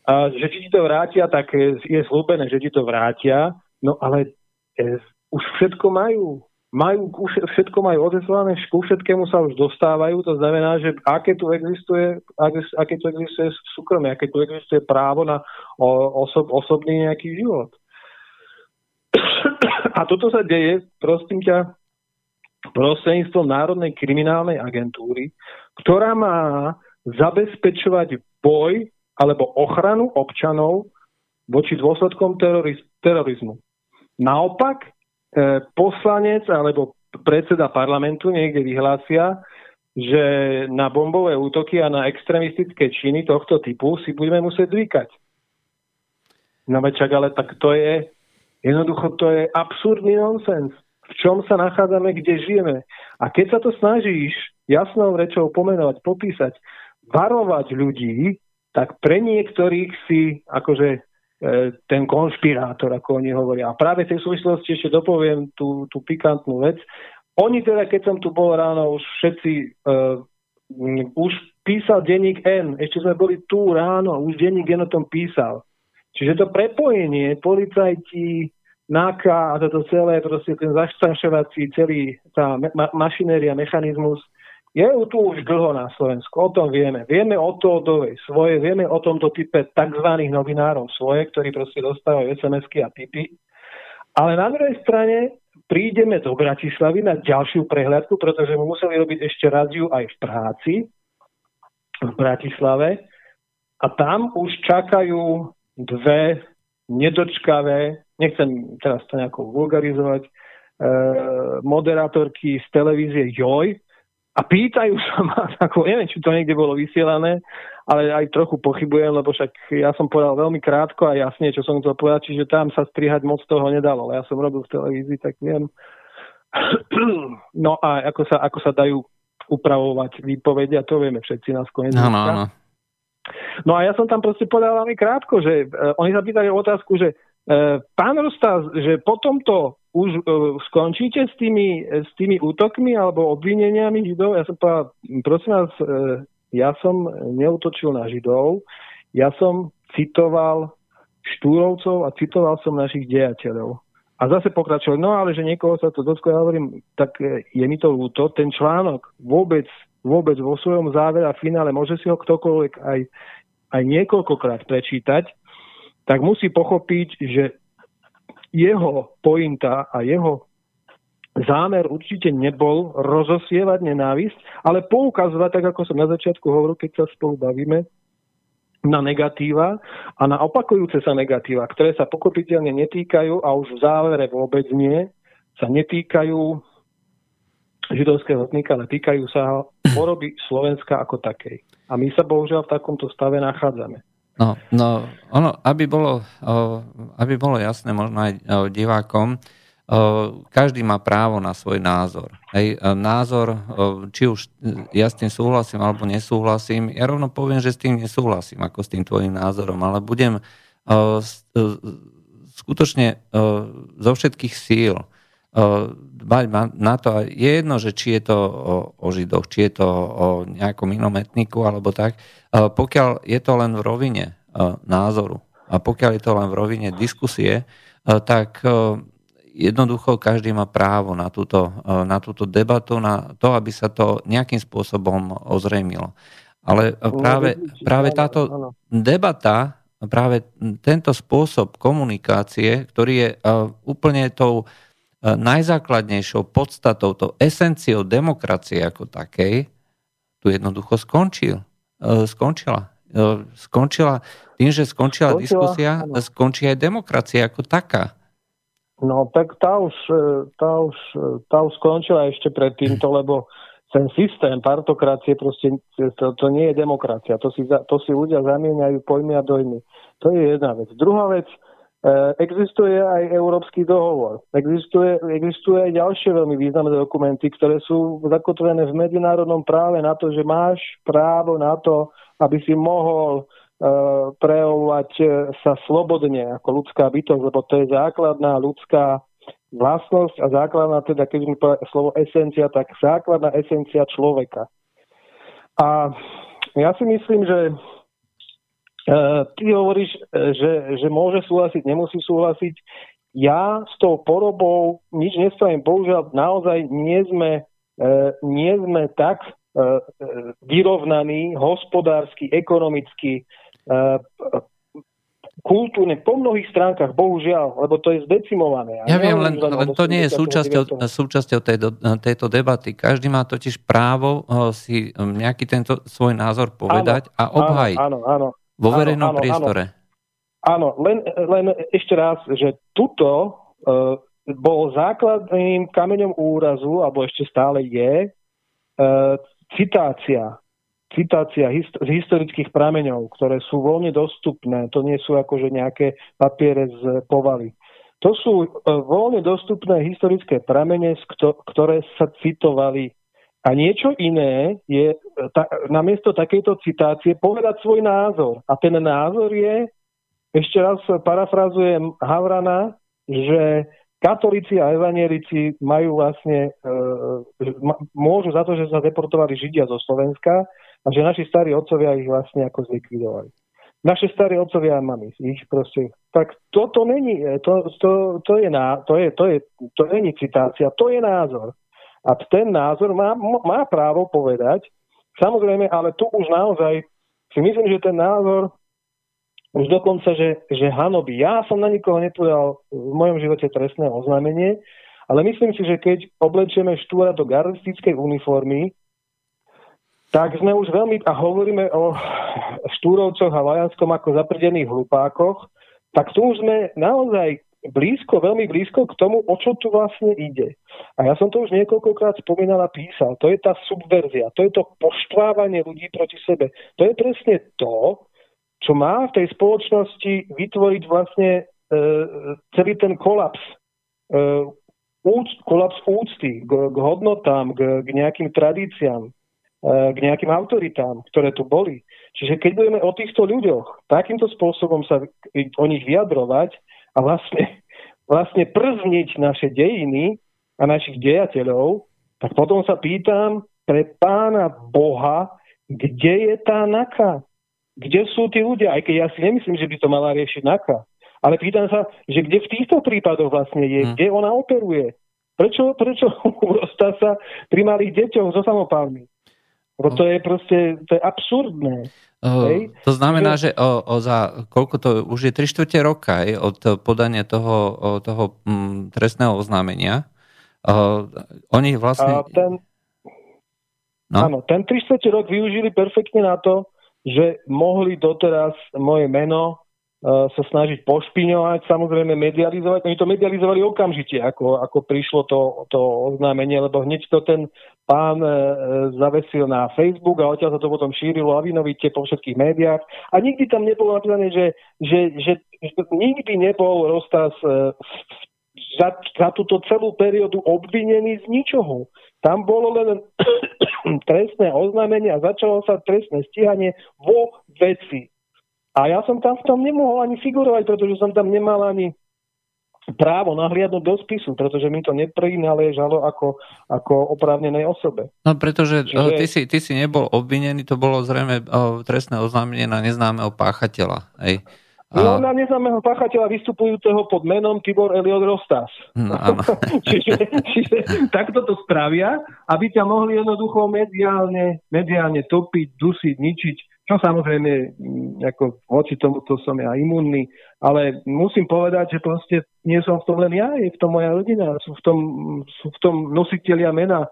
A že ti to vrátia, tak je slúbené, že ti to vrátia, no ale e, už všetko majú majú, všetko majú odeslané, ku všetkému sa už dostávajú, to znamená, že aké tu existuje, aké tu existuje súkromie, aké tu existuje právo na osob, osobný nejaký život. A toto sa deje, prosím ťa, prostredníctvom Národnej kriminálnej agentúry, ktorá má zabezpečovať boj alebo ochranu občanov voči dôsledkom teroriz- terorizmu. Naopak, poslanec alebo predseda parlamentu niekde vyhlásia, že na bombové útoky a na extremistické činy tohto typu si budeme musieť zvykať. No večak, ale tak to je, jednoducho to je absurdný nonsens v čom sa nachádzame, kde žijeme. A keď sa to snažíš jasnou rečou pomenovať, popísať, varovať ľudí, tak pre niektorých si akože e, ten konšpirátor, ako oni hovoria. A práve v tej súvislosti ešte dopoviem tú, tú pikantnú vec. Oni teda, keď som tu bol ráno, už všetci uh, už písal denník N, ešte sme boli tu ráno, už denník N o tom písal. Čiže to prepojenie, policajti, NAKA a toto celé, proste ten zastrašovací celý tá ma- mašinéria, mechanizmus, je tu už dlho na Slovensku, o tom vieme. Vieme o Tódovej svoje, vieme o tomto type tzv. novinárov svoje, ktorí proste dostávajú SMS-ky a typy. Ale na druhej strane prídeme do Bratislavy na ďalšiu prehľadku, pretože my museli robiť ešte rádiu aj v práci v Bratislave a tam už čakajú dve nedočkavé nechcem teraz to nejako vulgarizovať, e, moderátorky z televízie Joj a pýtajú sa ma, ako, neviem, či to niekde bolo vysielané, ale aj trochu pochybujem, lebo však ja som povedal veľmi krátko a jasne, čo som chcel povedať, čiže tam sa strihať moc toho nedalo, ale ja som robil v televízii, tak viem. No a ako sa, ako sa dajú upravovať výpovede, a to vieme všetci nás konec. No, a ja som tam proste povedal veľmi krátko, že uh, oni sa pýtali otázku, že E, pán Rosta, že po tomto už uh, skončíte s tými, s tými útokmi alebo obvineniami Židov? Ja som povedal, prosím vás, uh, ja som neutočil na Židov, ja som citoval Štúrovcov a citoval som našich dejateľov. A zase pokračoval, no ale že niekoho sa to dotklo, ja hovorím, tak je mi to ľúto, ten článok vôbec, vôbec vo svojom závere a finále môže si ho ktokoľvek aj, aj niekoľkokrát prečítať, tak musí pochopiť, že jeho pointa a jeho zámer určite nebol rozosievať nenávisť, ale poukazovať, tak ako som na začiatku hovoril, keď sa spolu bavíme, na negatíva a na opakujúce sa negatíva, ktoré sa pochopiteľne netýkajú a už v závere vôbec nie, sa netýkajú židovského etnika, ale týkajú sa poroby Slovenska ako takej. A my sa bohužiaľ v takomto stave nachádzame. No, no ono, aby bolo, aby bolo jasné možno aj divákom, každý má právo na svoj názor. Hej, názor, či už ja s tým súhlasím alebo nesúhlasím, ja rovno poviem, že s tým nesúhlasím ako s tým tvojim názorom, ale budem skutočne zo všetkých síl dbať na to, je jedno, že či je to o, o Židoch, či je to o nejakom inom etniku alebo tak, pokiaľ je to len v rovine názoru a pokiaľ je to len v rovine diskusie, tak jednoducho každý má právo na túto, na túto debatu, na to, aby sa to nejakým spôsobom ozrejmilo. Ale práve, práve táto debata, práve tento spôsob komunikácie, ktorý je úplne tou najzákladnejšou podstatou, to esenciou demokracie ako takej, tu jednoducho skončil. E, skončila. E, skončila tým, že skončila, skončila diskusia, áno. skončí aj demokracia ako taká. No tak tá už, e, tá už, tá už skončila ešte pred týmto, lebo ten systém partokracie proste, to, to nie je demokracia. To si, to si ľudia zamieňajú pojmy a dojmy. To je jedna vec. Druhá vec, existuje aj Európsky dohovor. Existuje, existuje aj ďalšie veľmi významné dokumenty, ktoré sú zakotvené v medzinárodnom práve na to, že máš právo na to, aby si mohol uh, prejavovať eh, sa slobodne ako ľudská bytosť, lebo to je základná ľudská vlastnosť a základná, teda keď mi povedať slovo esencia, tak základná esencia človeka. A ja si myslím, že E, ty hovoríš, e, že, že môže súhlasiť, nemusí súhlasiť. ja s tou porobou nič nespravím. Bohužiaľ, naozaj nie sme, e, nie sme tak e, e vyrovnaní hospodársky, ekonomicky, e, kultúrne, po mnohých stránkach, bohužiaľ, lebo to je zdecimované. Ja, ja viem, len, len to nie je súčasťou, súčasťou tejto, tejto debaty. Každý má totiž právo si nejaký tento svoj názor povedať áno, a obhajiť áno, áno, vo verejnom áno, priestore. Áno, len, len ešte raz, že tuto uh, bol základným kameňom úrazu, alebo ešte stále je, uh, citácia citácia z historických prameňov, ktoré sú voľne dostupné. To nie sú akože nejaké papiere z povaly. To sú e, voľne dostupné historické pramene, ktoré sa citovali. A niečo iné je e, ta, namiesto takejto citácie povedať svoj názor. A ten názor je, ešte raz parafrazujem Havrana, že katolíci a evanielici majú vlastne, e, môžu za to, že sa deportovali Židia zo Slovenska, a že naši starí otcovia ich vlastne ako zlikvidovali. Naše starí otcovia a mami ich proste... Tak toto není, to, to, to, je, ná, to, je, to, je, to není citácia, to je názor. A ten názor má, má právo povedať, samozrejme, ale tu už naozaj si myslím, že ten názor už dokonca, že, že hanobí. Ja som na nikoho nepodal v mojom živote trestné oznámenie, ale myslím si, že keď oblečieme štúra do gardistickej uniformy, tak sme už veľmi, a hovoríme o Štúrovcoch a Vajanskom ako zaprdených hlupákoch, tak tu už sme naozaj blízko, veľmi blízko k tomu, o čo tu vlastne ide. A ja som to už niekoľkokrát spomínal a písal. To je tá subverzia, to je to poštvávanie ľudí proti sebe. To je presne to, čo má v tej spoločnosti vytvoriť vlastne e, celý ten kolaps. E, úc, kolaps úcty k, k hodnotám, k, k nejakým tradíciám, k nejakým autoritám, ktoré tu boli. Čiže keď budeme o týchto ľuďoch takýmto spôsobom sa o nich vyjadrovať a vlastne, vlastne przniť naše dejiny a našich dejateľov, tak potom sa pýtam pre pána Boha, kde je tá naka? Kde sú tí ľudia? Aj keď ja si nemyslím, že by to mala riešiť naka. Ale pýtam sa, že kde v týchto prípadoch vlastne je, hmm. kde ona operuje? Prečo, prečo sa pri malých deťoch so samopálmi? Lebo to je proste, to je absurdné. Uh, to znamená, že o, o za koľko to už je 3 čtvrte roka je, od podania toho, toho m, trestného oznámenia. Uh, oni vlastne... A ten, no? Áno, ten 3 čtvrte rok využili perfektne na to, že mohli doteraz moje meno sa snažiť pošpiňovať, samozrejme medializovať. Oni to medializovali okamžite, ako, ako prišlo to, to oznámenie, lebo hneď to ten pán e, zavesil na Facebook a odtiaľ sa to potom šírilo lavinovite po všetkých médiách. A nikdy tam nebolo napísané, že, že, že, že nikdy nebol Rostas e, za, za túto celú periódu obvinený z ničoho. Tam bolo len trestné oznámenie a začalo sa trestné stíhanie vo veci. A ja som tam v tom nemohol ani figurovať, pretože som tam nemal ani právo nahliadnúť do spisu, pretože mi to neprináležalo ako, ako oprávnenej osobe. No pretože Čiže... ty, si, ty si nebol obvinený, to bolo zrejme trestné oznámenie na neznámeho páchateľa. Hej. No na neznámeho páchateľa vystupujúceho pod menom Tibor Eliot Rostas. No, čiže, čiže takto to spravia, aby ťa mohli jednoducho mediálne, mediálne topiť, dusiť, ničiť čo samozrejme, ako voči tomuto som ja imunný, ale musím povedať, že proste nie som v tom len ja, je v tom moja rodina, sú v tom, sú v tom nositeľia mena e,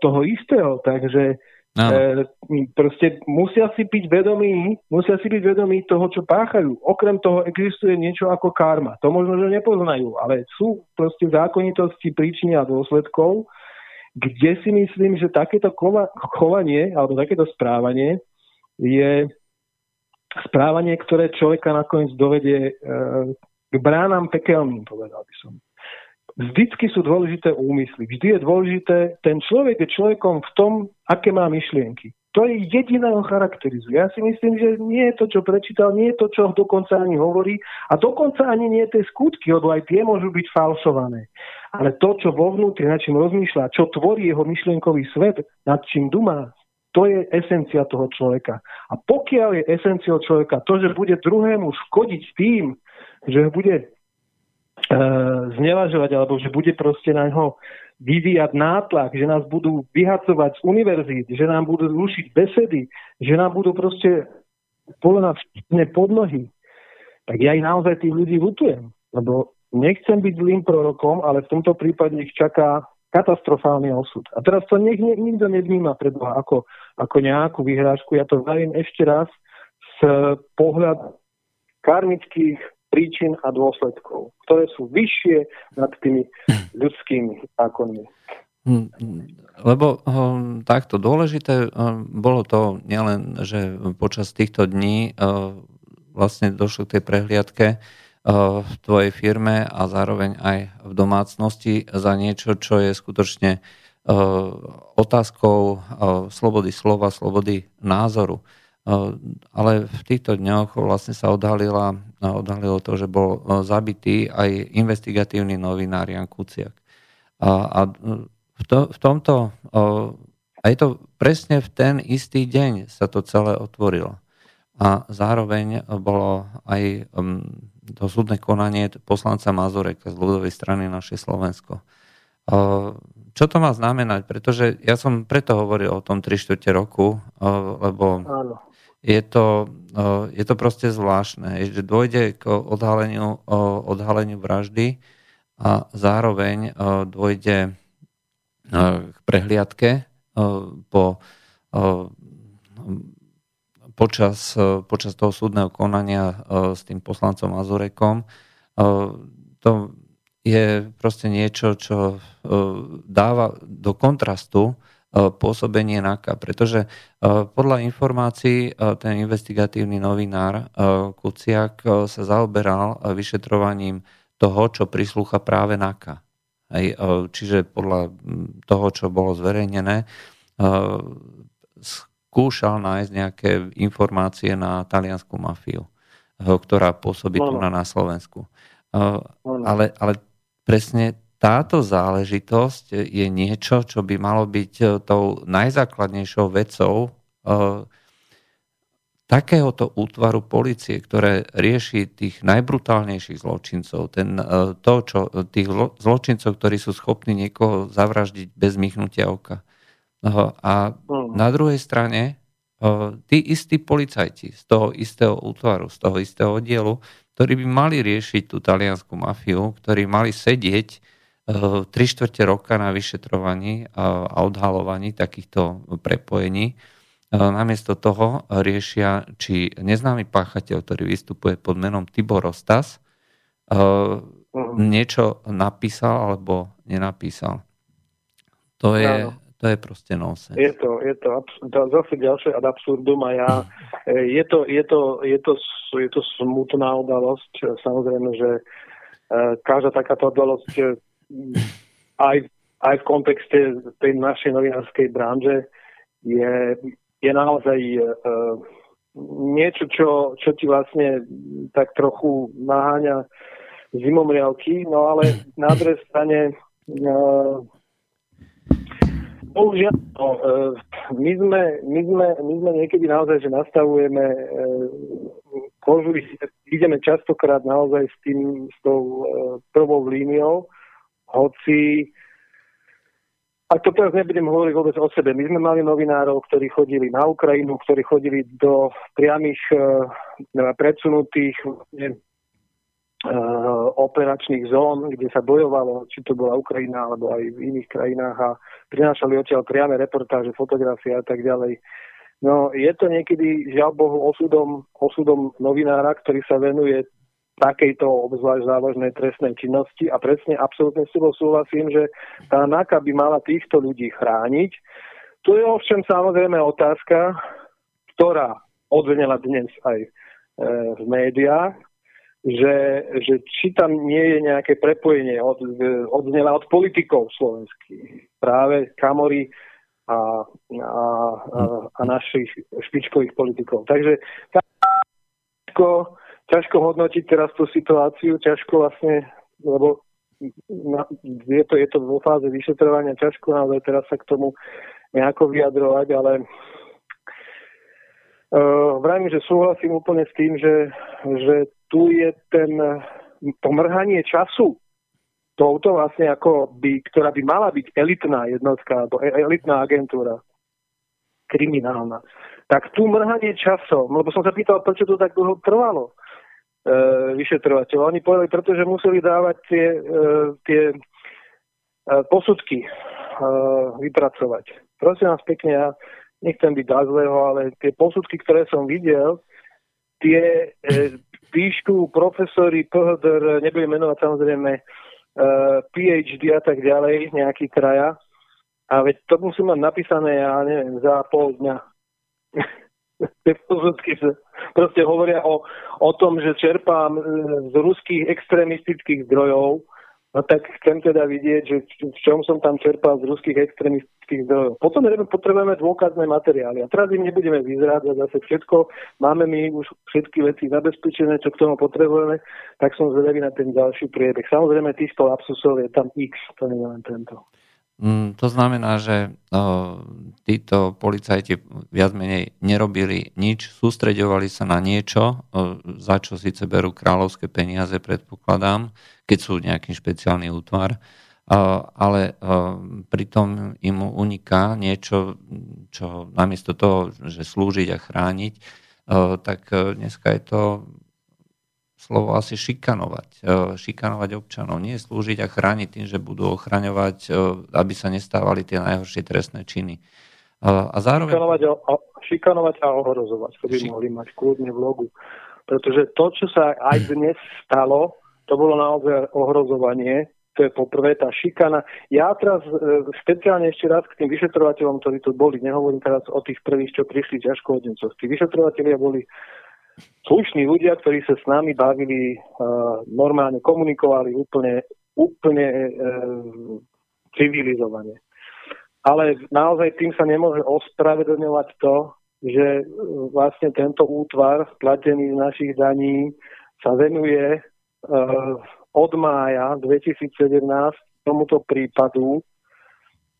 toho istého, takže no. e, proste musia si byť vedomí, musia si byť vedomí toho, čo páchajú. Okrem toho existuje niečo ako karma. To možno, že nepoznajú, ale sú proste zákonitosti príčiny a dôsledkov, kde si myslím, že takéto chovanie alebo takéto správanie je správanie, ktoré človeka nakoniec dovedie e, k bránam pekelným, povedal by som. Vždycky sú dôležité úmysly. Vždy je dôležité, ten človek je človekom v tom, aké má myšlienky. To je jediné ho charakterizuje. Ja si myslím, že nie je to, čo prečítal, nie je to, čo dokonca ani hovorí a dokonca ani nie tie skutky, lebo aj tie môžu byť falšované. Ale to, čo vo vnútri, nad čím rozmýšľa, čo tvorí jeho myšlienkový svet, nad čím dumá, to je esencia toho človeka. A pokiaľ je esenciou človeka to, že bude druhému škodiť tým, že bude znevažovať, alebo že bude proste na ňo vyvíjať nátlak, že nás budú vyhacovať z univerzít, že nám budú rušiť besedy, že nám budú proste polenať pod nohy, tak ja ich naozaj tých ľudí lutujem. Lebo nechcem byť zlým prorokom, ale v tomto prípade ich čaká katastrofálny osud. A teraz to nech, nech nikto nevníma pred ako, ako nejakú vyhrážku. Ja to vravím ešte raz z pohľad karmických príčin a dôsledkov, ktoré sú vyššie nad tými ľudskými zákonmi. Hm, lebo um, takto dôležité um, bolo to nielen, že počas týchto dní uh, vlastne došlo k tej prehliadke v tvojej firme a zároveň aj v domácnosti za niečo, čo je skutočne uh, otázkou uh, slobody slova, slobody názoru. Ale v týchto dňoch vlastne sa odhalila, odhalilo to, že bol zabitý aj investigatívny novinár Jan Kuciak. A, a v, to, v tomto, a je to presne v ten istý deň sa to celé otvorilo. A zároveň bolo aj to súdne konanie poslanca Mazureka z ľudovej strany naše Slovensko. Čo to má znamenať? Pretože ja som preto hovoril o tom 3 čtvrte roku, lebo Áno je to, je to proste zvláštne, že dôjde k odhaleniu, odhaleniu vraždy a zároveň dôjde k prehliadke po, počas, počas toho súdneho konania s tým poslancom Azurekom. To je proste niečo, čo dáva do kontrastu E, pôsobenie NAKA, pretože e, podľa informácií e, ten investigatívny novinár Kuciak sa zaoberal vyšetrovaním toho, čo prislúcha práve NAKA. čiže podľa toho, čo bolo zverejnené, skúšal nájsť nejaké informácie na taliansku mafiu, ktorá pôsobí tu na, na Slovensku. Ale, ale presne táto záležitosť je niečo, čo by malo byť e, tou najzákladnejšou vecou takéhoto útvaru policie, ktoré rieši tých najbrutálnejších zločincov, ten, to, čo, tých zločincov, ktorí sú schopní niekoho zavraždiť bez mychnutia oka. A mm. na druhej strane tí istí policajti z toho istého útvaru, z toho istého oddielu, ktorí by mali riešiť tú taliansku mafiu, ktorí mali sedieť tri štvrte roka na vyšetrovaní a odhalovaní takýchto prepojení. Namiesto toho riešia, či neznámy páchateľ, ktorý vystupuje pod menom Tibor Rostas, mhm. niečo napísal alebo nenapísal. To je, to je proste nonsense. Je to, je to, to zase ďalšie ad absurdum a ja, je to, je to, je to, je to smutná udalosť. Samozrejme, že každá takáto udalosť aj, aj v kontexte tej našej novinárskej branže je, je naozaj niečo, čo, čo ti vlastne tak trochu naháňa zimomriavky, no ale na druhej strane uh, bohužiaľ, no, uh, my, sme, my, sme, my sme niekedy naozaj, že nastavujeme uh, kožu, ideme častokrát naozaj s tým, s tou uh, prvou líniou, hoci a to teraz nebudem hovoriť vôbec o sebe. My sme mali novinárov, ktorí chodili na Ukrajinu, ktorí chodili do priamých uh, predsunutých uh, operačných zón, kde sa bojovalo, či to bola Ukrajina alebo aj v iných krajinách a prinášali odtiaľ priame reportáže, fotografie a tak ďalej. No je to niekedy, žiaľ Bohu, osudom, osudom novinára, ktorý sa venuje takejto obzvlášť závažnej trestnej činnosti a presne absolútne s tebou súhlasím, že tá NAKA by mala týchto ľudí chrániť. Tu je ovšem samozrejme otázka, ktorá odvenela dnes aj e, v médiách, že, že či tam nie je nejaké prepojenie od, odznela od politikov slovenských, práve Kamory a, a, a, a našich špičkových politikov. Takže ťažko hodnotiť teraz tú situáciu, ťažko vlastne, lebo je to, je to vo fáze vyšetrovania, ťažko naozaj teraz sa k tomu nejako vyjadrovať, ale uh, vravím, že súhlasím úplne s tým, že, že tu je ten pomrhanie času touto vlastne ako by, ktorá by mala byť elitná jednotka alebo e, elitná agentúra kriminálna. Tak tu mrhanie časom, lebo som sa pýtal, prečo to tak dlho trvalo e, vyšetrovateľ. Oni povedali, pretože museli dávať tie, e, tie e, posudky e, vypracovať. Prosím vás pekne, ja nechcem byť zlého, ale tie posudky, ktoré som videl, tie píšu profesori PHDR, nebudem menovať samozrejme, uh, PhD a tak ďalej, nejaký kraja. A veď to musím mať napísané, ja neviem, za pol dňa. Proste hovoria o, o tom, že čerpám e, z ruských extrémistických zdrojov No tak chcem teda vidieť, že v čom som tam čerpal z ruských extremistických zdrojov. Potom potrebujeme dôkazné materiály. A teraz im nebudeme vyzrádzať zase všetko. Máme my už všetky veci zabezpečené, čo k tomu potrebujeme, tak som zvedavý na ten ďalší priebeh. Samozrejme, týchto lapsusov je tam x, to nie je len tento. Mm, to znamená, že títo policajti viac menej nerobili nič, sústreďovali sa na niečo, za čo síce berú kráľovské peniaze, predpokladám, keď sú nejaký špeciálny útvar, ale pritom im uniká niečo, čo namiesto toho, že slúžiť a chrániť, tak dneska je to slovo asi šikanovať. E, šikanovať občanov. Nie slúžiť a chrániť tým, že budú ochraňovať, e, aby sa nestávali tie najhoršie trestné činy. E, a zároveň... Šikanovať a, šikanovať a ohrozovať. To by Šik... mohli mať kľudne v logu. Pretože to, čo sa aj dnes stalo, to bolo naozaj ohrozovanie. To je poprvé tá šikana. Ja teraz špeciálne ešte raz k tým vyšetrovateľom, ktorí tu boli, nehovorím teraz o tých prvých, čo prišli ťažkohodnicov. Tí vyšetrovateľia boli slušní ľudia, ktorí sa s nami bavili, uh, normálne komunikovali úplne, úplne uh, civilizovane. Ale naozaj tým sa nemôže ospravedlňovať to, že vlastne tento útvar, platený z našich daní, sa venuje uh, od mája 2017 tomuto prípadu,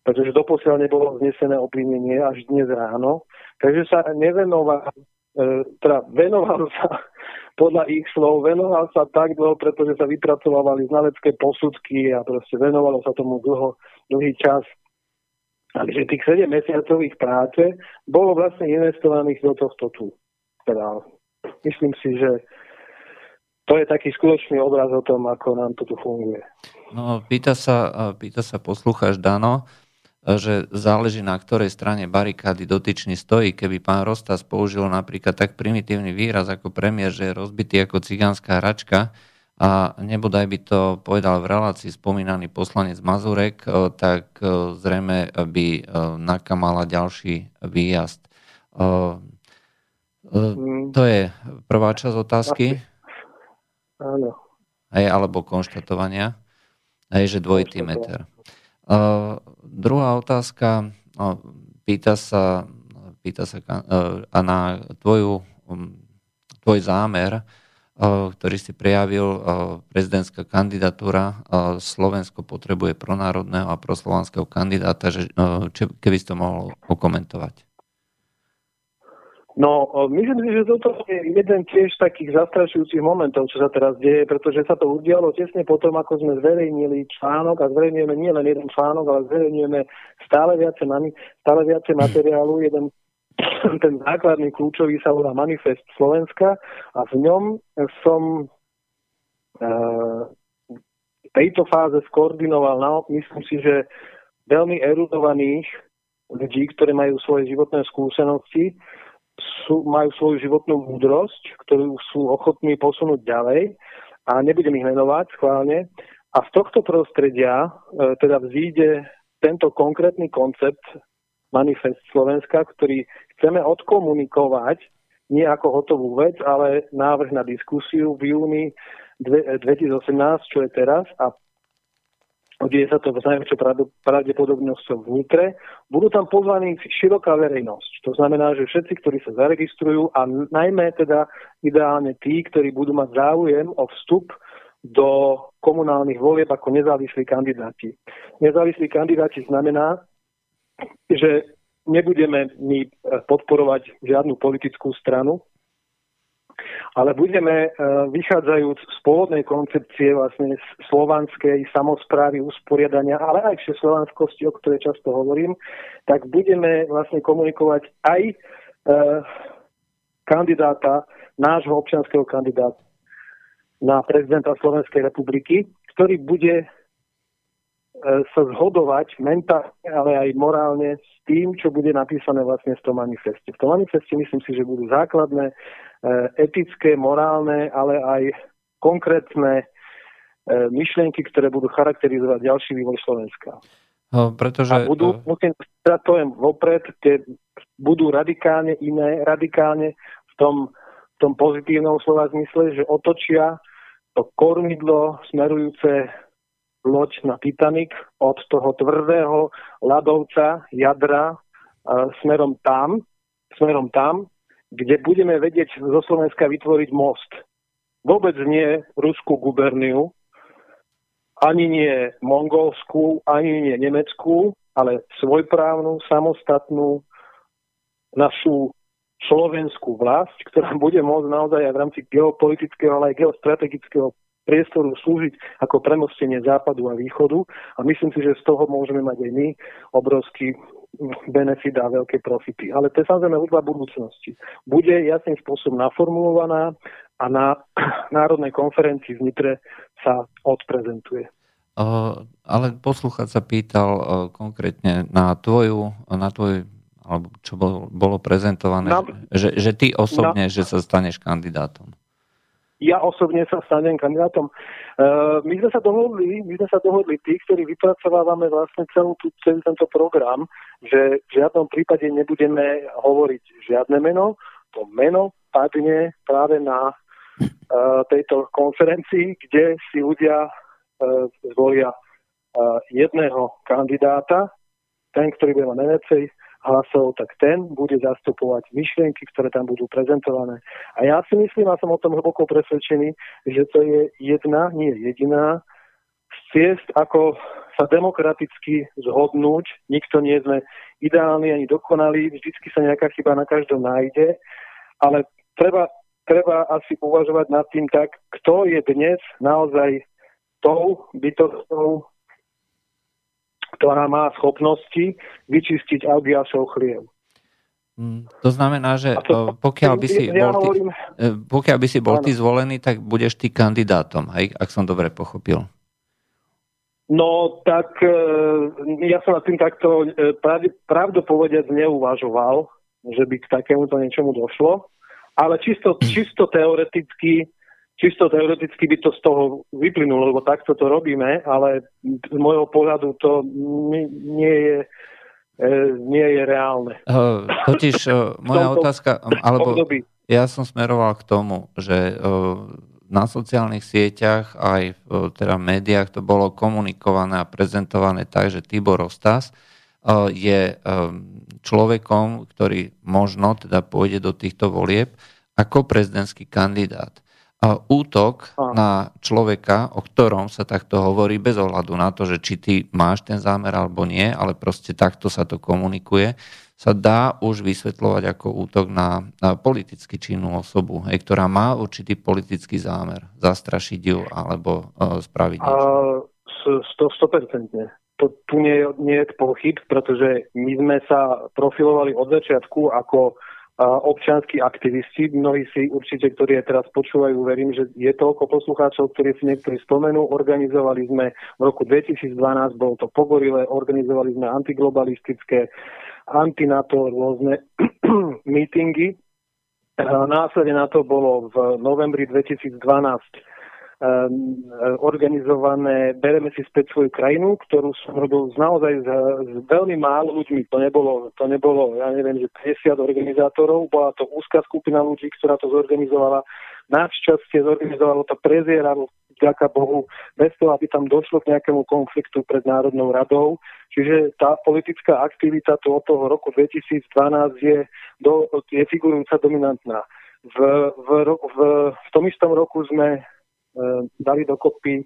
pretože doposiaľ nebolo vznesené obvinenie až dnes ráno. Takže sa nevenoval E, teda venoval sa podľa ich slov, venoval sa tak dlho, pretože sa vypracovávali znalecké posudky a proste venovalo sa tomu dlho, dlhý čas. Takže tých 7 mesiacov ich práce bolo vlastne investovaných do tohto tu. Teda myslím si, že to je taký skutočný obraz o tom, ako nám to tu funguje. No, pýta sa, pýta sa poslucháč Dano, že záleží na ktorej strane barikády dotyčný stojí. Keby pán Rostas použil napríklad tak primitívny výraz ako premiér, že je rozbitý ako cigánska hračka a nebodaj by to povedal v relácii spomínaný poslanec Mazurek, eh, tak eh, zrejme by eh, nakamala ďalší výjazd. To je prvá časť otázky. Áno. Hej, alebo konštatovania. Hej, že dvojitý meter. Uh, druhá otázka, no, pýta sa, pýta sa uh, a na tvoju, um, tvoj zámer, uh, ktorý si prejavil, uh, prezidentská kandidatúra, uh, Slovensko potrebuje pronárodného a proslovanského kandidáta, že, uh, či, keby si to mohol okomentovať. No, myslím si, že toto je jeden tiež takých zastrašujúcich momentov, čo sa teraz deje, pretože sa to udialo tesne potom, ako sme zverejnili článok a zverejňujeme nie len jeden článok, ale zverejňujeme stále viacej, stále viacej materiálu. Jeden ten základný kľúčový sa volá Manifest Slovenska a v ňom som e, v tejto fáze skoordinoval, no, myslím si, že veľmi erudovaných ľudí, ktorí majú svoje životné skúsenosti, sú, majú svoju životnú múdrosť, ktorú sú ochotní posunúť ďalej a nebudem ich menovať schválne. A z tohto prostredia e, teda vzíde tento konkrétny koncept Manifest Slovenska, ktorý chceme odkomunikovať nie ako hotovú vec, ale návrh na diskusiu v júni 2018, čo je teraz, a Deje sa to v najväčšou pravdepodobnosťou vnitre. Budú tam pozvaní široká verejnosť. To znamená, že všetci, ktorí sa zaregistrujú a najmä teda ideálne tí, ktorí budú mať záujem o vstup do komunálnych volieb ako nezávislí kandidáti. Nezávislí kandidáti znamená, že nebudeme my podporovať žiadnu politickú stranu, ale budeme vychádzajúc z pôvodnej koncepcie vlastne slovanskej samozprávy, usporiadania, ale aj všeslovanskosti, o ktorej často hovorím, tak budeme vlastne komunikovať aj kandidáta, nášho občianského kandidáta na prezidenta Slovenskej republiky, ktorý bude E, sa zhodovať mentálne, ale aj morálne s tým, čo bude napísané vlastne v tom manifeste. V tom manifeste myslím si, že budú základné, e, etické, morálne, ale aj konkrétne e, myšlienky, ktoré budú charakterizovať ďalší vývoj Slovenska. No, pretože... A budú, musím poviem vopred, tie budú radikálne iné, radikálne v tom, v tom pozitívnom slova zmysle, že otočia to kormidlo smerujúce loď na Titanic od toho tvrdého ľadovca, jadra, smerom tam, smerom tam, kde budeme vedieť zo Slovenska vytvoriť most. Vôbec nie ruskú guberniu, ani nie mongolskú, ani nie nemeckú, ale svojprávnu, samostatnú našu slovenskú vlast, ktorá bude môcť naozaj aj v rámci geopolitického, ale aj geostrategického priestoru slúžiť ako premostenie západu a východu a myslím si, že z toho môžeme mať aj my obrovský benefit a veľké profity. Ale to je samozrejme hudba budúcnosti. Bude jasným spôsobom naformulovaná a na Národnej konferencii v Nitre sa odprezentuje. Uh, ale poslúchať sa pýtal uh, konkrétne na tvoju, na tvoj, alebo čo bolo, bolo prezentované, na, že, že ty osobne, na, že sa staneš kandidátom ja osobne sa stanem kandidátom. Uh, my sme sa dohodli, my sme sa dohodli tí, ktorí vypracovávame vlastne celú tú, celý tento program, že v žiadnom prípade nebudeme hovoriť žiadne meno. To meno padne práve na uh, tejto konferencii, kde si ľudia uh, zvolia jedného kandidáta, ten, ktorý bude mať najviacej hlasov, tak ten bude zastupovať myšlienky, ktoré tam budú prezentované. A ja si myslím, a som o tom hlboko presvedčený, že to je jedna, nie jediná z ciest, ako sa demokraticky zhodnúť. Nikto nie sme ideálni ani dokonalí, vždycky sa nejaká chyba na každom nájde, ale treba, treba asi uvažovať nad tým tak, kto je dnes naozaj tou bytostou, ktorá má schopnosti vyčistiť Albiašov chliev. Mm, to znamená, že to, pokiaľ, by si ja bol ty, hovorím, e, pokiaľ by si bol ty zvolený, tak budeš ty kandidátom, hej, ak som dobre pochopil. No tak e, ja som nad tým takto e, pravdu povediac neuvažoval, že by k takémuto niečomu došlo, ale čisto, čisto teoreticky čisto teoreticky by to z toho vyplynulo, lebo takto to robíme, ale z môjho pohľadu to nie je e, nie je reálne. Uh, totiž uh, moja otázka, alebo období. ja som smeroval k tomu, že uh, na sociálnych sieťach aj v teda médiách to bolo komunikované a prezentované tak, že Tibor Ostas je človekom, ktorý možno teda pôjde do týchto volieb ako prezidentský kandidát útok na človeka, o ktorom sa takto hovorí bez ohľadu na to, že či ty máš ten zámer alebo nie, ale proste takto sa to komunikuje, sa dá už vysvetľovať ako útok na, na politicky činnú osobu, hej, ktorá má určitý politický zámer, zastrašiť ju alebo uh, spraviť niečo. Uh, 100%. To, tu nie, nie je pochyb, pretože my sme sa profilovali od začiatku ako občanskí aktivisti. Mnohí si určite, ktorí aj teraz počúvajú, verím, že je toľko poslucháčov, ktorí si niektorí spomenú. Organizovali sme v roku 2012, bolo to pogorilé, organizovali sme antiglobalistické, antinato, rôzne mítingy. Následne na to bolo v novembri 2012 Ehm, organizované Bereme si späť svoju krajinu, ktorú som robil naozaj s, s veľmi málo ľuďmi. To nebolo, to nebolo, ja neviem, že 50 organizátorov, bola to úzka skupina ľudí, ktorá to zorganizovala. Našťastie zorganizovalo to prezieralo vďaka Bohu, bez toho, aby tam došlo k nejakému konfliktu pred Národnou radou. Čiže tá politická aktivita tu od toho roku 2012 je, do, je figurujúca dominantná. V, v, v, v tom istom roku sme dali dokopy e,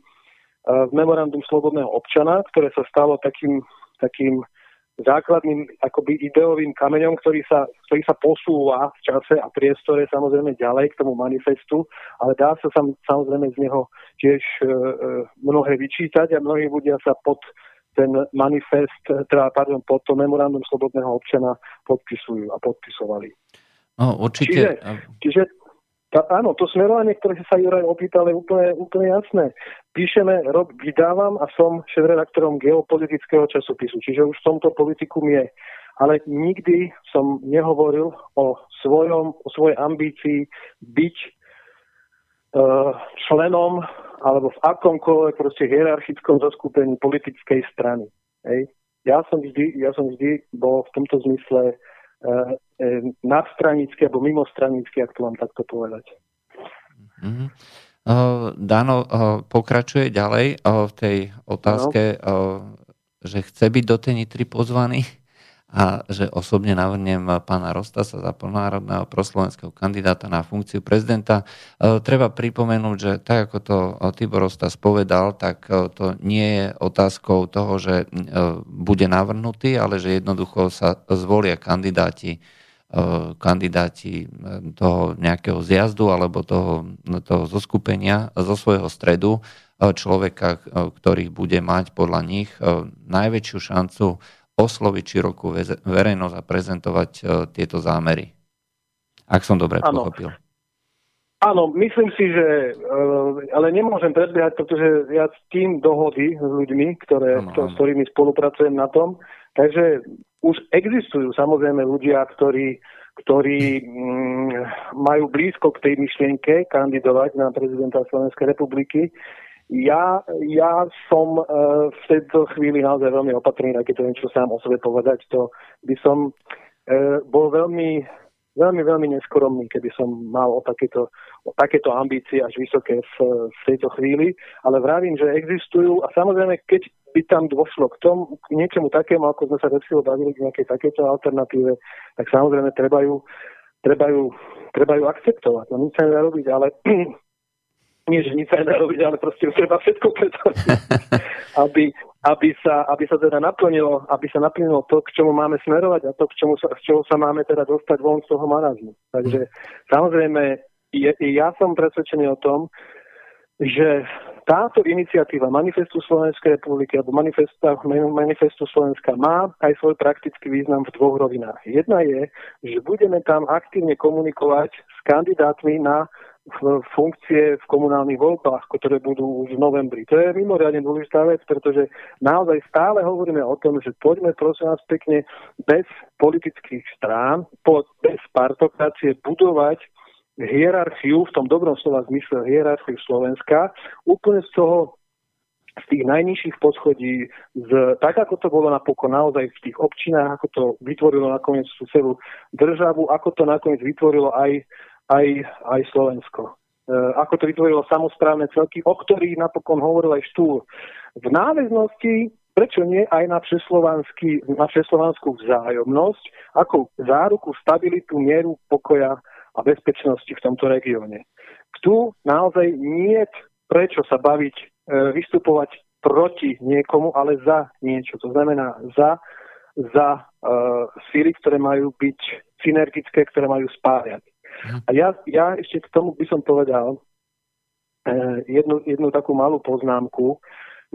memorandum slobodného občana, ktoré sa stalo takým, takým základným akoby ideovým kameňom, ktorý sa, ktorý sa posúva v čase a priestore samozrejme ďalej k tomu manifestu, ale dá sa sam, samozrejme z neho tiež e, e, mnohé vyčítať a mnohí ľudia sa pod ten manifest, teda, pardon, pod to memorandum slobodného občana podpisujú a podpisovali. No, určite. Čiže, čiže tá, áno, to smerovanie, ktoré sa Juraj opýtal, je úplne, úplne jasné. Píšeme, rok vydávam a som šéf-redaktorom geopolitického časopisu, čiže už v tomto politikum je. Ale nikdy som nehovoril o, svojom, o svojej ambícii byť uh, členom alebo v akomkoľvek proste hierarchickom zoskupení politickej strany. Hej. Ja som vždy, ja som vždy bol v tomto zmysle nadstranický alebo mimostranický, ak to mám takto povedať. Mm-hmm. Dano pokračuje ďalej v tej otázke, no. že chce byť do tej Nitry pozvaný a že osobne navrhnem pána Rostasa za plnonárodného proslovenského kandidáta na funkciu prezidenta. Treba pripomenúť, že tak ako to Tibor Rostas povedal, tak to nie je otázkou toho, že bude navrhnutý, ale že jednoducho sa zvolia kandidáti kandidáti toho nejakého zjazdu alebo toho, toho zoskupenia zo svojho stredu človeka, ktorý bude mať podľa nich najväčšiu šancu osloviť širokú verejnosť a prezentovať tieto zámery. Ak som dobre ano. pochopil. Áno, myslím si, že, ale nemôžem predbiehať, pretože ja s tým dohody s ľuďmi, ktoré, ano, ano. s ktorými spolupracujem na tom, takže už existujú samozrejme ľudia, ktorí, ktorí mm, majú blízko k tej myšlienke kandidovať na prezidenta Slovenskej republiky. Ja, ja som e, v tejto chvíli naozaj veľmi opatrný, keď to niečo sám o sebe povedať. To by som e, bol veľmi veľmi, veľmi neskoromný, keby som mal o takéto, o takéto ambície až vysoké v, v tejto chvíli, ale vravím, že existujú a samozrejme, keď by tam došlo k tomu, k niečomu takému, ako sme sa dnes bavili, k nejakej takéto alternatíve, tak samozrejme treba ju, treba ju, treba ju akceptovať. No nič sa nedá robiť, ale nie, že nič sa nedá robiť, ale proste treba všetko preto, aby, aby sa, aby sa teda naplnilo, aby sa naplnilo to, k čomu máme smerovať a to, k čomu sa, z čoho sa máme teda dostať von z toho marazmu. Takže samozrejme, je, ja som presvedčený o tom, že táto iniciatíva Manifestu Slovenskej republiky alebo manifesta, Manifestu Slovenska má aj svoj praktický význam v dvoch rovinách. Jedna je, že budeme tam aktívne komunikovať s kandidátmi na funkcie v komunálnych voľbách, ktoré budú už v novembri. To je mimoriadne dôležitá vec, pretože naozaj stále hovoríme o tom, že poďme prosím vás pekne bez politických strán, bez partokracie budovať hierarchiu, v tom dobrom slova zmysle hierarchiu Slovenska, úplne z toho z tých najnižších poschodí, z, tak ako to bolo napokon naozaj v tých občinách, ako to vytvorilo nakoniec tú celú državu, ako to nakoniec vytvorilo aj aj, aj Slovensko. E, ako to vytvorilo samozprávne celky, o ktorých napokon hovoril aj Štúr. V náväznosti prečo nie aj na, na všeslovanskú vzájomnosť, ako záruku, stabilitu, mieru, pokoja a bezpečnosti v tomto regióne. Tu naozaj nie prečo sa baviť, e, vystupovať proti niekomu, ale za niečo. To znamená za, za e, síly, ktoré majú byť synergické, ktoré majú spájať. A ja, ja ešte k tomu by som povedal eh, jednu, jednu takú malú poznámku,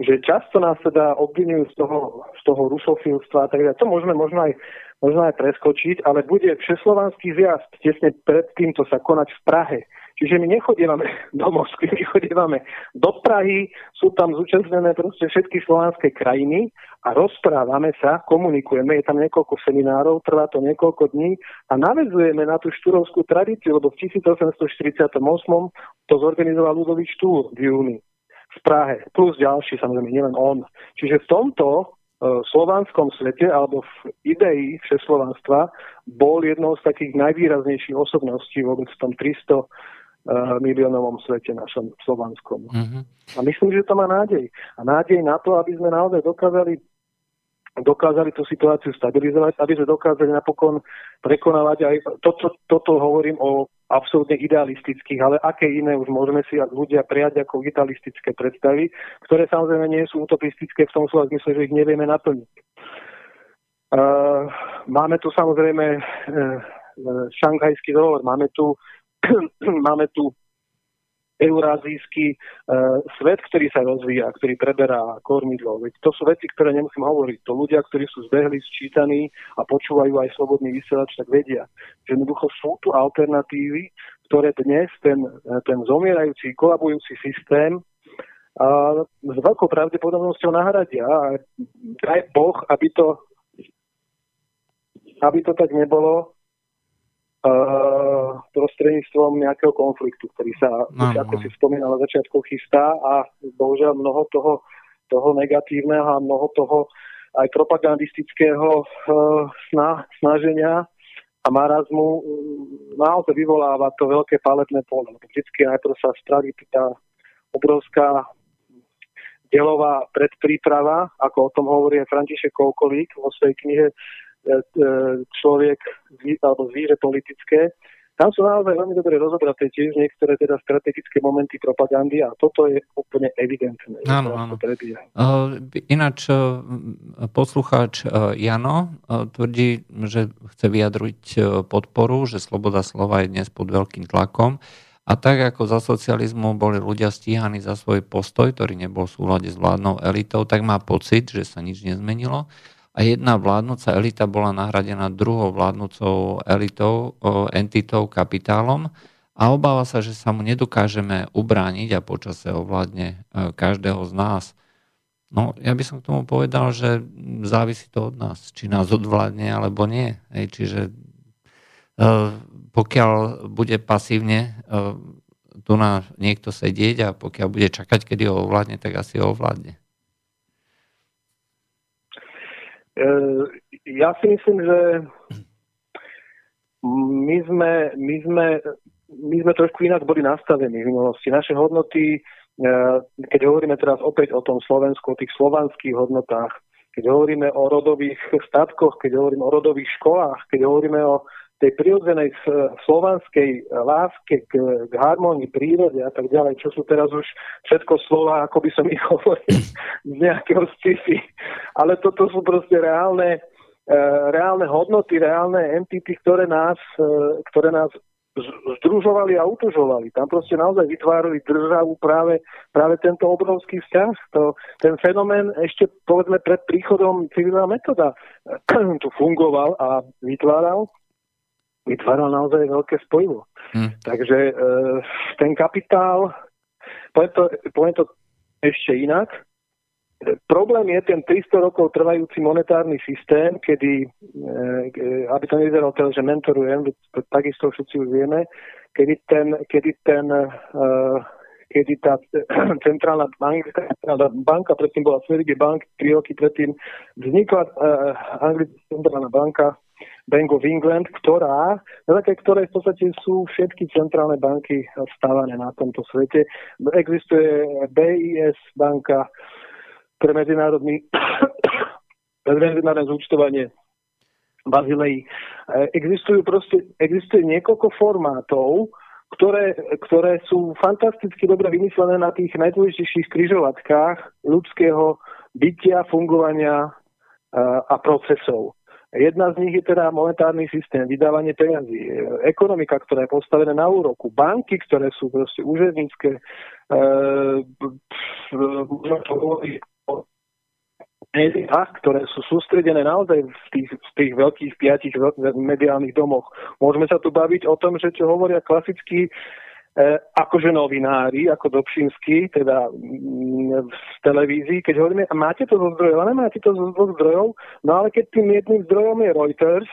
že často nás teda obvinujú z toho, z toho rusofilstva a. To môžeme možno aj, možno aj preskočiť, ale bude všeslovanský zjazd tesne pred týmto sa konať v Prahe. Čiže my nechodívame do Moskvy, my chodívame do Prahy, sú tam zúčastnené proste všetky slovanské krajiny a rozprávame sa, komunikujeme, je tam niekoľko seminárov, trvá to niekoľko dní a navezujeme na tú štúrovskú tradíciu, lebo v 1848 to zorganizoval Ludový Štúr v júni v Prahe, plus ďalší, samozrejme, nielen on. Čiže v tomto e, slovanskom svete alebo v idei všeslovanstva bol jednou z takých najvýraznejších osobností vôbec v tom 300 Eh, miliónovom svete našom slovanskom. Uh-huh. A myslím, že to má nádej. A nádej na to, aby sme naozaj dokázali dokázali tú situáciu stabilizovať, aby sme dokázali napokon prekonávať aj to, čo, toto hovorím o absolútne idealistických, ale aké iné už môžeme si ľudia prijať ako idealistické predstavy, ktoré samozrejme nie sú utopistické v tom slova zmysle, že ich nevieme naplniť. Uh, máme tu samozrejme uh, šanghajský dohovor, máme tu, máme tu eurázijský uh, svet, ktorý sa rozvíja, ktorý preberá kormidlo. Veď to sú veci, ktoré nemusím hovoriť. To ľudia, ktorí sú zbehli, sčítaní a počúvajú aj slobodný vysielač, tak vedia, že jednoducho sú tu alternatívy, ktoré dnes ten, ten zomierajúci, kolabujúci systém a s veľkou pravdepodobnosťou nahradia. A daj Boh, aby to, aby to tak nebolo, prostredníctvom nejakého konfliktu, ktorý sa, no, ako no. si spomínal na začiatku, chystá a bohužiaľ mnoho toho, toho negatívneho a mnoho toho aj propagandistického uh, sna, snaženia a marazmu uh, naozaj vyvoláva to veľké paletné pole. Vždycky najprv sa spraví tá obrovská delová predpríprava, ako o tom hovorí František Koukolík vo svojej knihe E, e, človek alebo zvíře politické. Tam sú naozaj veľmi dobre rozobraté tiež niektoré teda strategické momenty propagandy a toto je úplne evidentné. Áno, áno. Uh, ináč uh, poslucháč uh, Jano tvrdí, že chce vyjadriť podporu, že sloboda slova je dnes pod veľkým tlakom. A tak ako za socializmu boli ľudia stíhaní za svoj postoj, ktorý nebol v súlade s vládnou elitou, tak má pocit, že sa nič nezmenilo a jedna vládnúca elita bola nahradená druhou vládnúcou elitou, entitou, kapitálom a obáva sa, že sa mu nedokážeme ubrániť a počase ovládne e, každého z nás. No, ja by som k tomu povedal, že závisí to od nás, či nás odvládne alebo nie. Hej, čiže e, pokiaľ bude pasívne e, tu na niekto sedieť a pokiaľ bude čakať, kedy ho ovládne, tak asi ho ovládne. E, ja si myslím, že my sme, my sme, my sme trošku inak boli nastavení v minulosti. Naše hodnoty, e, keď hovoríme teraz opäť o tom Slovensku, o tých slovanských hodnotách, keď hovoríme o rodových statkoch, keď hovoríme o rodových školách, keď hovoríme o tej prirodzenej slovanskej láske k, k harmonii, prírode a tak ďalej, čo sú teraz už všetko slova, ako by som ich hovoril, z nejakého sci Ale toto sú proste reálne, e, reálne hodnoty, reálne entity, ktoré nás, e, ktoré nás združovali a utužovali. Tam proste naozaj vytvárali državu práve, práve tento obrovský vzťah. To, ten fenomén ešte povedzme pred príchodom civilná metóda tu fungoval a vytváral vytváral naozaj veľké spojivo. Hmm. Takže e, ten kapitál, poviem to, poviem to ešte inak, e, problém je ten 300 rokov trvajúci monetárny systém, kedy, e, aby to nevyzeralo teda, že mentorujem, to takisto všetci už vieme, kedy ten, kedy ten e, kedy tá centrálna banka, banka predtým bola Sverige Bank, tri roky predtým vznikla anglická centrálna banka Bank of England, ktorá, na také ktorej v podstate sú všetky centrálne banky stávané na tomto svete. Existuje BIS banka pre medzinárodný pre medzinárodné zúčtovanie Bazilei. Existujú proste, existuje niekoľko formátov, ktoré, ktoré sú fantasticky dobre vymyslené na tých najdôležitejších križovatkách ľudského bytia, fungovania a procesov. Jedna z nich je teda monetárny systém, vydávanie peniazí, ekonomika, ktorá je postavená na úroku, banky, ktoré sú proste úžasnícke, e, ktoré sú sústredené naozaj v tých, v tých veľkých piatich mediálnych domoch. Môžeme sa tu baviť o tom, že čo hovoria klasickí E, akože novinári, ako Dobšinský, teda mm, v televízii, keď hovoríme, a máte to zo zdrojov, ale máte to zo dvoch zdrojov, no ale keď tým jedným zdrojom je Reuters,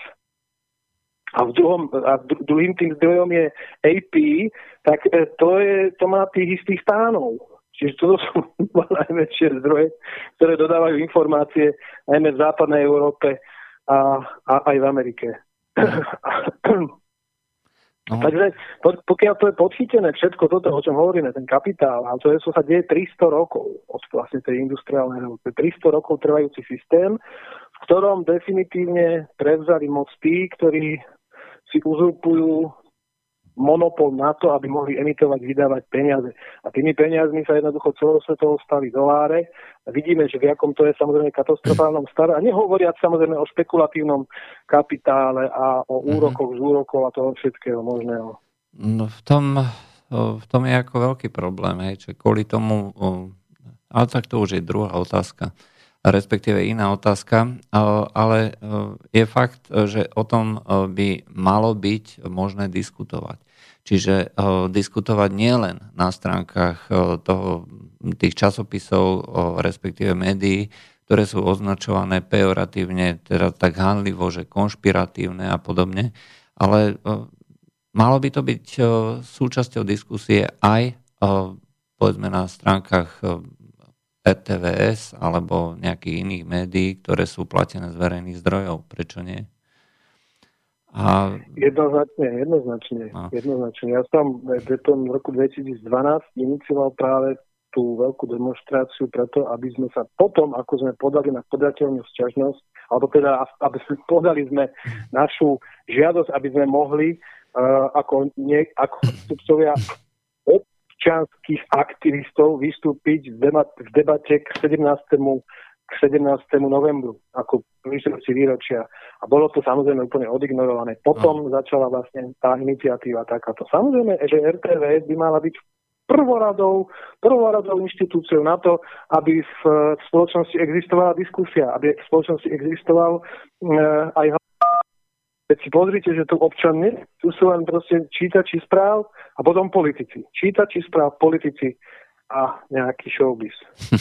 a, v druhom, a druhým tým zdrojom je AP, tak e, to, je, to má tých istých pánov. Čiže to sú najväčšie zdroje, ktoré dodávajú informácie najmä v západnej Európe a, a aj v Amerike. No. Takže pokiaľ to je podchytené všetko toto, o čom hovoríme, ten kapitál, a to je, sa deje 300 rokov od vlastne tej industriálnej revolúcie, 300 rokov trvajúci systém, v ktorom definitívne prevzali moc tí, ktorí si uzurpujú monopol na to, aby mohli emitovať, vydávať peniaze. A tými peniazmi sa jednoducho celosvetovo stali doláre. A vidíme, že v akom to je samozrejme katastrofálnom stave. A nehovoriac samozrejme o špekulatívnom kapitále a o mhm. úrokoch z úrokov a toho všetkého možného. No, v, tom, v tom je ako veľký problém, hej, že kvôli tomu, ale tak to už je druhá otázka, respektíve iná otázka, ale je fakt, že o tom by malo byť možné diskutovať. Čiže diskutovať nielen na stránkach toho, tých časopisov, respektíve médií, ktoré sú označované pejoratívne, teda tak hanlivo, že konšpiratívne a podobne, ale malo by to byť súčasťou diskusie aj povedzme na stránkach RTVS alebo nejakých iných médií, ktoré sú platené z verejných zdrojov. Prečo nie? A... Jednoznačne, jednoznačne, a... jednoznačne. Ja som v tom roku 2012 inicioval práve tú veľkú demonstráciu preto, aby sme sa potom, ako sme podali na podateľnú sťažnosť, alebo teda, aby sme podali sme našu žiadosť, aby sme mohli uh, ako, nie, ako sudcovia občanských aktivistov vystúpiť v debate k 17. k 17. novembru ako výsledci výročia. A bolo to samozrejme úplne odignorované. Potom no. začala vlastne tá iniciatíva takáto. Samozrejme, že RTV by mala byť prvoradou, prvoradou inštitúciou na to, aby v spoločnosti existovala diskusia, aby v spoločnosti existoval e, aj Veď si pozrite, že tu občan nie, tu sú len proste čítači správ a potom politici. Čítači správ, politici a nejaký showbiz.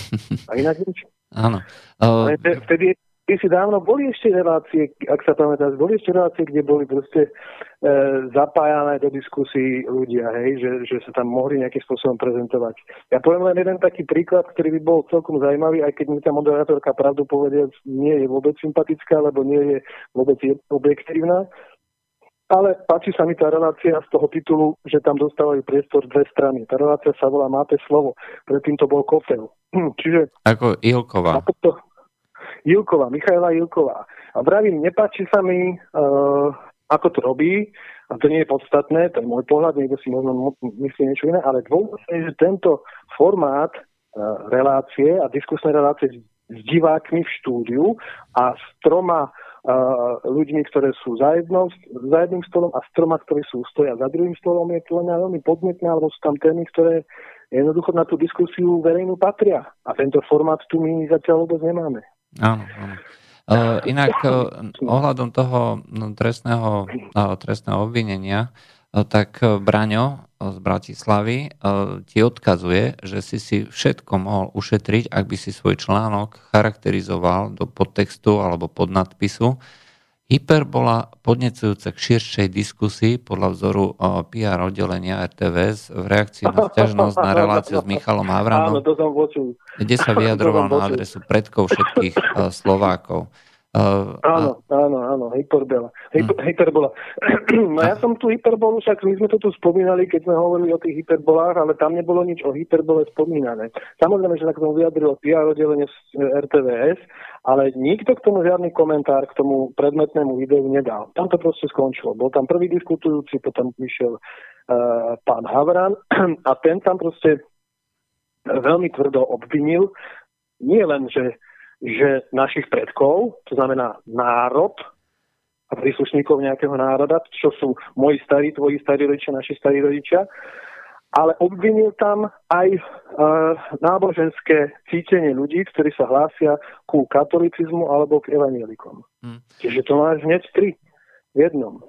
A inak nič. Áno. Uh... Vtedy, si dávno boli ešte relácie, ak sa pamätáš, boli ešte relácie, kde boli proste e, zapájané do diskusí ľudia, hej, že, že sa tam mohli nejakým spôsobom prezentovať. Ja poviem len jeden taký príklad, ktorý by bol celkom zaujímavý, aj keď mi tá moderátorka pravdu povedia, nie je vôbec sympatická, lebo nie je vôbec objektívna. Ale páči sa mi tá relácia z toho titulu, že tam dostávajú priestor dve strany. Tá relácia sa volá Máte slovo, predtým to bol Kofel. Čiže... Ako Ilková. To, Ilková, Michaela Ilková. A vravím, nepáči sa mi, uh, ako to robí, a to nie je podstatné, to je môj pohľad, niekto si možno myslí niečo iné, ale dôležité je, že tento formát uh, relácie a diskusné relácie s divákmi v štúdiu a s troma ľuďmi, ktoré sú za, jednou, za jedným stolom a s troma, ktorí sú stoja za druhým stolom, je to len veľmi podnetné, alebo sú tam témy, ktoré jednoducho na tú diskusiu verejnú patria. A tento formát tu my zatiaľ vôbec nemáme. Áno, áno. Uh, inak uh, ohľadom toho no, trestného, uh, trestného obvinenia, tak uh, Braňo z Bratislavy ti odkazuje, že si si všetko mohol ušetriť, ak by si svoj článok charakterizoval do podtextu alebo podnadpisu, Hyperbola podnecujúca k širšej diskusii podľa vzoru PR oddelenia RTVS v reakcii na stiažnosť na reláciu s Michalom Havranom, kde sa vyjadroval na adresu predkov všetkých Slovákov. Uh, áno, a... áno, áno, hyperbola. Hyper, hmm. hyperbola. no ja som tu hyperbolu, však my sme to tu spomínali, keď sme hovorili o tých hyperbolách, ale tam nebolo nič o hyperbole spomínané. Samozrejme, že sa k tomu vyjadrilo PR oddelenie RTVS, ale nikto k tomu žiadny komentár k tomu predmetnému videu nedal. Tam to proste skončilo. Bol tam prvý diskutujúci, potom vyšiel uh, pán Havran a ten tam proste veľmi tvrdo obvinil nie len, že že našich predkov, to znamená národ a príslušníkov nejakého národa, čo sú moji starí, tvoji starí rodičia, naši starí rodičia, ale obvinil tam aj e, náboženské cítenie ľudí, ktorí sa hlásia ku katolicizmu alebo k evanielikom. Hmm. Čiže to máš hneď tri v jednom.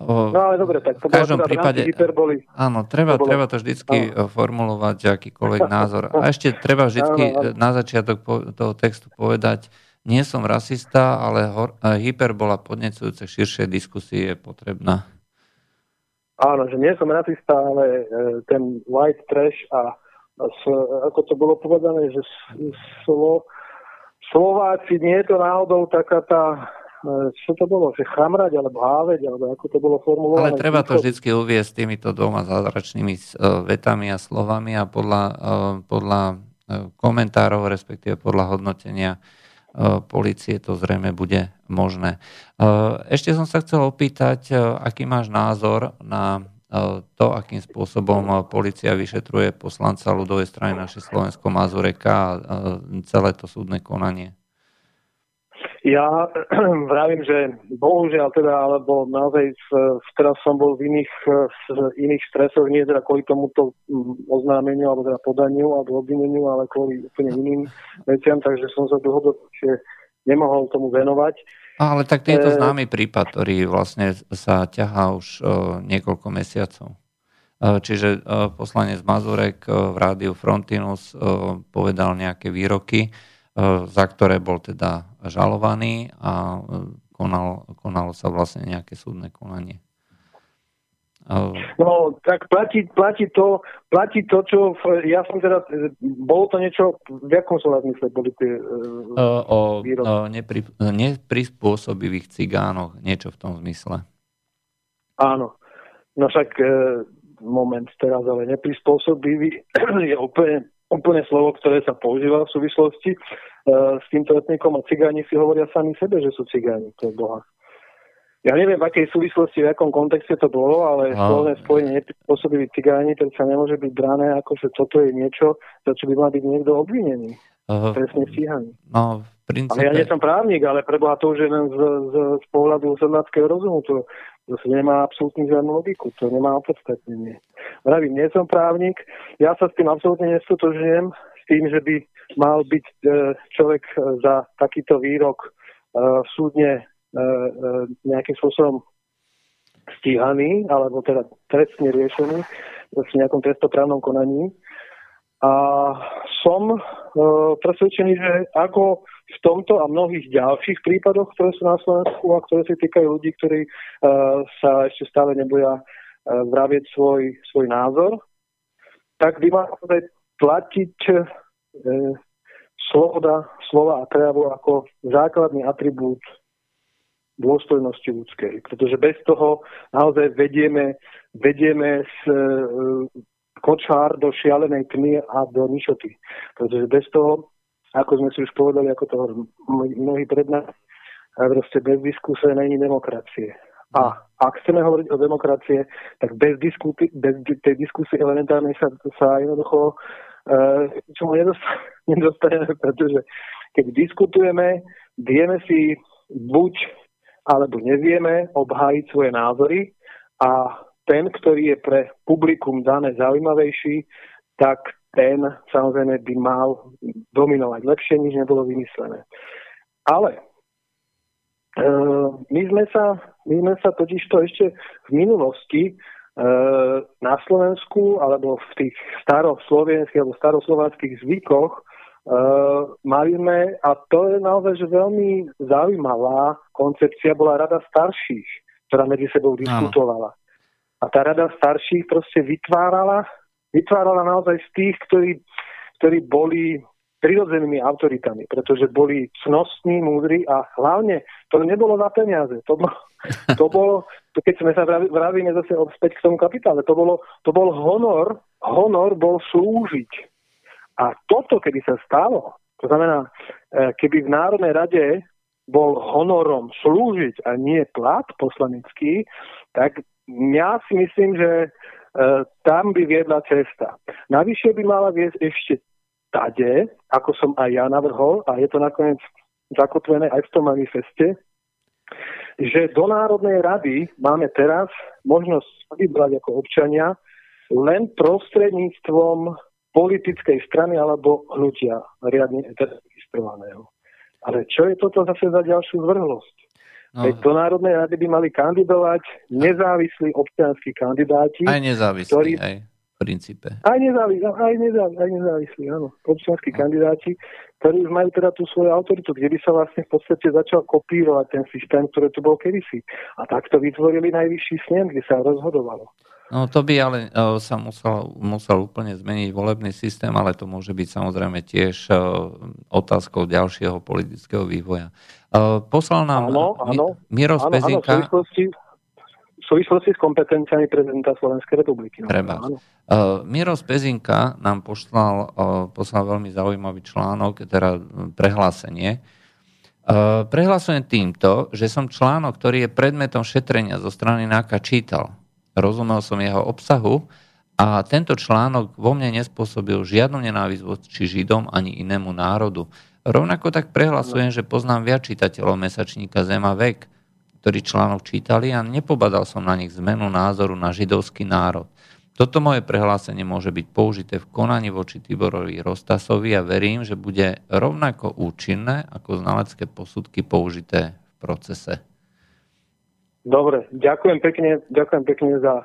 No ale dobre, tak to v každom prípade, hyperboli. Áno, treba, to treba to vždycky áno. formulovať, akýkoľvek názor. A ešte treba vždycky áno, áno. na začiatok toho textu povedať, nie som rasista, ale hyperbola podnecujúce širšie diskusie je potrebná. Áno, že nie som rasista, ale e, ten white trash a ako to bolo povedané, že slo, Slováci nie je to náhodou taká tá E, čo to bolo, že chamrať alebo háveť, alebo ako to bolo formulované. Ale treba to vždy uviesť týmito dvoma zázračnými e, vetami a slovami a podľa, e, podľa komentárov, respektíve podľa hodnotenia policie to zrejme bude možné. Ešte som sa chcel opýtať, aký máš názor na to, akým spôsobom policia vyšetruje poslanca ľudovej strany naše Slovensko Mazureka a celé to súdne konanie? Ja vravím, že bohužiaľ teda, alebo naozaj teraz som bol v iných, v iných stresoch, nie teda kvôli tomuto mm, oznámeniu, alebo teda podaniu, alebo obvineniu, ale kvôli úplne iným veciam, takže som sa dlhodobšie nemohol tomu venovať. Ale tak je to e, známy prípad, ktorý vlastne sa ťahá už niekoľko mesiacov. Čiže poslanec Mazurek v rádiu Frontinus povedal nejaké výroky, za ktoré bol teda žalovaný a konal, konalo sa vlastne nejaké súdne konanie. No, tak platí, platí, to, platí to, čo... Ja som teda... Bolo to niečo... V akom slova zmysle boli tie uh, O nepri, neprispôsobivých cigánoch. Niečo v tom zmysle. Áno. No však e, moment teraz, ale neprispôsobivý je úplne, úplne slovo, ktoré sa používa v súvislosti uh, s týmto etnikom a cigáni si hovoria sami sebe, že sú cigáni, to je boha. Ja neviem, v akej súvislosti, v akom kontexte to bolo, ale slovné spojenie neprispôsobili cigáni, to sa nemôže byť brané ako, že toto je niečo, za čo by mal byť niekto obvinený. Uh, Presne stíhaný. No, v princípe... Ale ja nie som právnik, ale preboha to už je len z, z, z pohľadu sedláckého rozumu. To, to nemá absolútne žiadnu logiku, to nemá opodstatnenie. Vravím, nie som právnik, ja sa s tým absolútne nestotožujem, s tým, že by mal byť e, človek e, za takýto výrok e, súdne nejakým spôsobom stíhaný, alebo teda trestne riešený v nejakom trestoprávnom konaní. A som e, presvedčený, že ako v tomto a mnohých ďalších prípadoch, ktoré sú na Slovensku a ktoré sa týkajú ľudí, ktorí e, sa ešte stále neboja e, vravieť svoj, svoj názor, tak by mal platiť e, sloboda, slova a prejavu ako základný atribút dôstojnosti ľudskej. Pretože bez toho naozaj vedieme, vedieme s, e, kočár do šialenej tmy a do ničoty. Pretože bez toho, ako sme si už povedali, ako to mnohí pred nás, proste bez diskusie není demokracie. A ak chceme hovoriť o demokracie, tak bez, diskusy, bez tej diskusie elementárnej sa, sa jednoducho uh, čomu nedostaneme, pretože keď diskutujeme, vieme si buď alebo nevieme obhájiť svoje názory a ten, ktorý je pre publikum dané zaujímavejší, tak ten samozrejme by mal dominovať lepšie, než nebolo vymyslené. Ale e, my sme sa, my sme sa totiž to ešte v minulosti e, na Slovensku alebo v tých staroslovenských alebo staroslovenských zvykoch Uh, mali sme, a to je naozaj že veľmi zaujímavá koncepcia, bola rada starších, ktorá medzi sebou diskutovala. A tá rada starších proste vytvárala, vytvárala naozaj z tých, ktorí, ktorí boli prirodzenými autoritami, pretože boli cnostní, múdri a hlavne to nebolo na peniaze. To bolo, to bolo keď sme sa vravíme zase späť k tomu kapitále, to, bolo, to bol honor, honor bol slúžiť a toto, keby sa stalo, to znamená, e, keby v Národnej rade bol honorom slúžiť a nie plat poslanecký, tak ja si myslím, že tam by viedla cesta. Navyše by mala viesť ešte tade, ako som aj ja navrhol, a je to nakoniec zakotvené aj v tom manifeste, že do Národnej rady máme teraz možnosť vybrať ako občania len prostredníctvom politickej strany alebo hnutia riadne registrovaného. Ale čo je toto zase za ďalšiu zvrhlosť? No. Veď do Národnej rady by mali kandidovať nezávislí občianskí kandidáti. Aj nezávislí, ktorí, aj v princípe. Aj nezávislí, aj nezávislí, aj nezávislí áno. Občianskí no. kandidáti, ktorí už majú teda tú svoju autoritu, kde by sa vlastne v podstate začal kopírovať ten systém, ktorý tu bol kedysi. A takto vytvorili najvyšší snem, kde sa rozhodovalo. No to by ale uh, sa musel, musel úplne zmeniť volebný systém, ale to môže byť samozrejme tiež uh, otázkou ďalšieho politického vývoja. Uh, poslal nám áno, áno, Miro Spezinka... Áno, v, súvislosti, v súvislosti s kompetenciami prezidenta Slovenskej republiky. No, Treba. Áno. Uh, Miro Spezinka nám poslal, uh, poslal veľmi zaujímavý článok, teda prehlásenie. Prehlasujem týmto, že som článok, ktorý je predmetom šetrenia zo strany NAKA čítal rozumel som jeho obsahu a tento článok vo mne nespôsobil žiadnu nenávisť voči Židom ani inému národu. Rovnako tak prehlasujem, že poznám viac čitateľov mesačníka Zema vek, ktorí článok čítali a nepobadal som na nich zmenu názoru na židovský národ. Toto moje prehlásenie môže byť použité v konaní voči Tiborovi Rostasovi a verím, že bude rovnako účinné ako znalecké posudky použité v procese. Dobre, ďakujem pekne, ďakujem pekne za,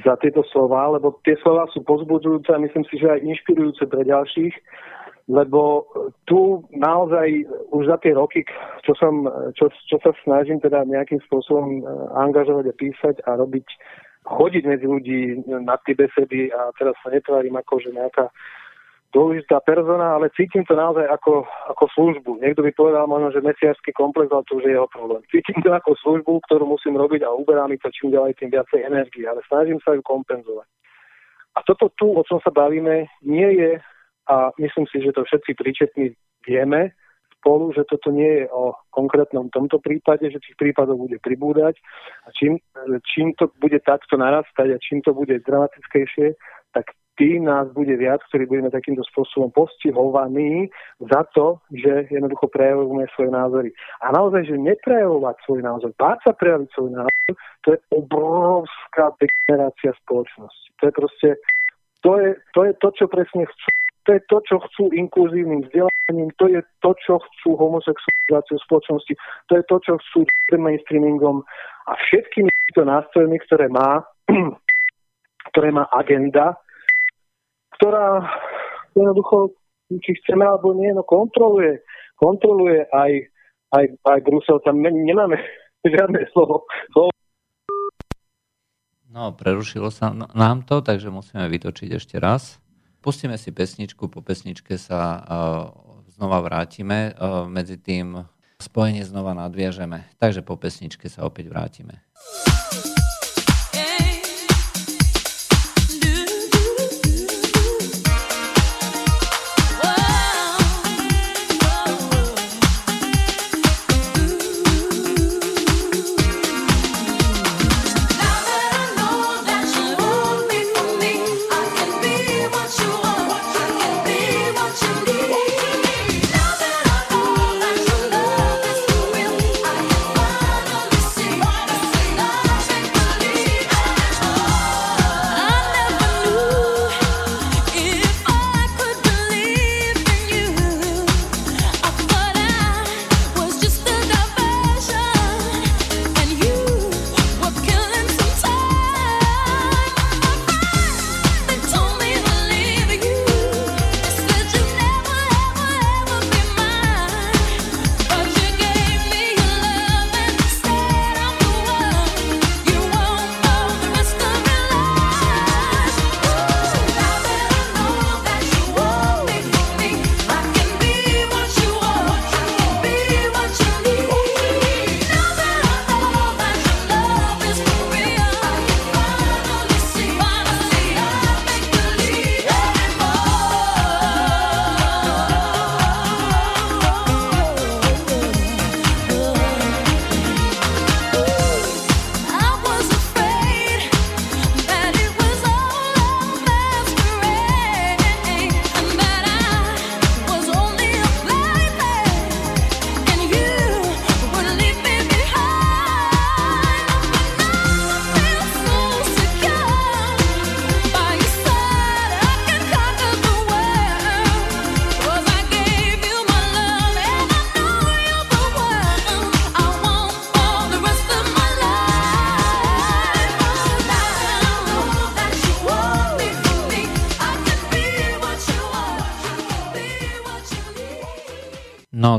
za tieto slova, lebo tie slova sú pozbudzujúce a myslím si, že aj inšpirujúce pre ďalších lebo tu naozaj už za tie roky, čo, som, čo, čo sa snažím teda nejakým spôsobom e, angažovať a písať a robiť, chodiť medzi ľudí na tie besedy a teraz sa netvárim ako, že nejaká dôležitá persona, ale cítim to naozaj ako, ako službu. Niekto by povedal možno, že mesiarský komplex, ale to už je jeho problém. Cítim to ako službu, ktorú musím robiť a uberá mi to čím ďalej tým viacej energie, ale snažím sa ju kompenzovať. A toto tu, o čom sa bavíme, nie je a myslím si, že to všetci príčetní vieme spolu, že toto nie je o konkrétnom tomto prípade, že tých prípadov bude pribúdať a čím, čím to bude takto narastať a čím to bude dramatickejšie, tak tým nás bude viac, ktorí budeme takýmto spôsobom postihovaní za to, že jednoducho prejavujeme svoje názory. A naozaj, že neprejavovať svoj názor, báť sa prejaviť svoj názor, to je obrovská degenerácia spoločnosti. To je proste, to je, to je to, čo presne chcú to je to, čo chcú inkluzívnym vzdelaním, to je to, čo chcú homosexualizáciu spoločnosti, to je to, čo chcú mainstreamingom a všetkými týmito nástrojmi, ktoré má, ktoré má agenda, ktorá jednoducho, či chceme alebo nie, no kontroluje, kontroluje aj, aj, aj Brusel. Tam nemáme žiadne slovo, slovo No, prerušilo sa nám to, takže musíme vytočiť ešte raz. Pustíme si pesničku, po pesničke sa znova vrátime. Medzi tým spojenie znova nadviažeme. Takže po pesničke sa opäť vrátime.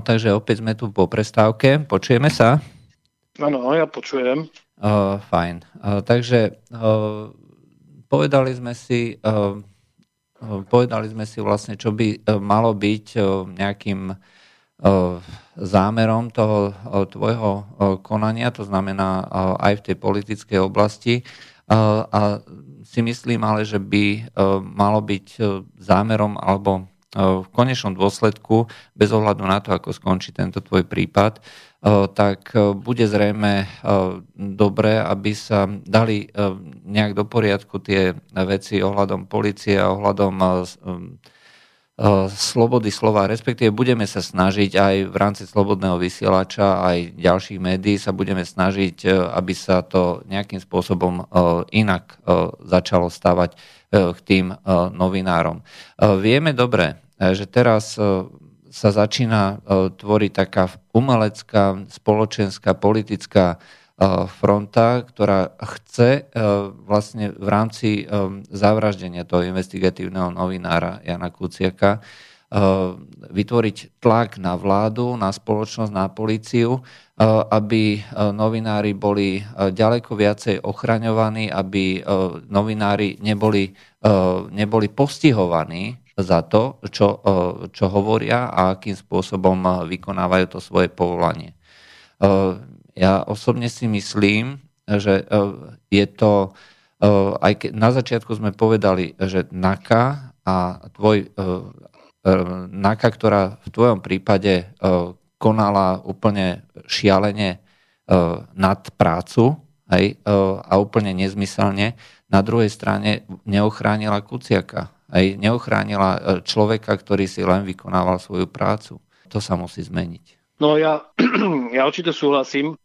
Takže opäť sme tu po prestávke. Počujeme sa? Áno, ja počujem. Uh, fajn. Uh, takže uh, povedali sme si, uh, povedali sme si vlastne, čo by malo byť nejakým zámerom toho tvojho konania, to znamená aj v tej politickej oblasti. A si myslím ale, že by malo byť zámerom alebo v konečnom dôsledku, bez ohľadu na to, ako skončí tento tvoj prípad, tak bude zrejme dobré, aby sa dali nejak do poriadku tie veci ohľadom policie a ohľadom slobody slova, respektíve budeme sa snažiť aj v rámci slobodného vysielača, aj ďalších médií sa budeme snažiť, aby sa to nejakým spôsobom inak začalo stavať k tým novinárom. Vieme dobre, že teraz sa začína tvoriť taká umelecká, spoločenská, politická fronta, ktorá chce vlastne v rámci zavraždenia toho investigatívneho novinára Jana Kuciaka vytvoriť tlak na vládu, na spoločnosť, na políciu, aby novinári boli ďaleko viacej ochraňovaní, aby novinári neboli, neboli postihovaní za to, čo, čo hovoria a akým spôsobom vykonávajú to svoje povolanie. Ja osobne si myslím, že e, je to, e, aj keď na začiatku sme povedali, že NAKA a tvoj e, NAKA, ktorá v tvojom prípade konala úplne šialene nad prácu hej, a úplne nezmyselne, na druhej strane neochránila Kuciaka. Hej, neochránila človeka, ktorý si len vykonával svoju prácu. To sa musí zmeniť. No ja, ja určite súhlasím.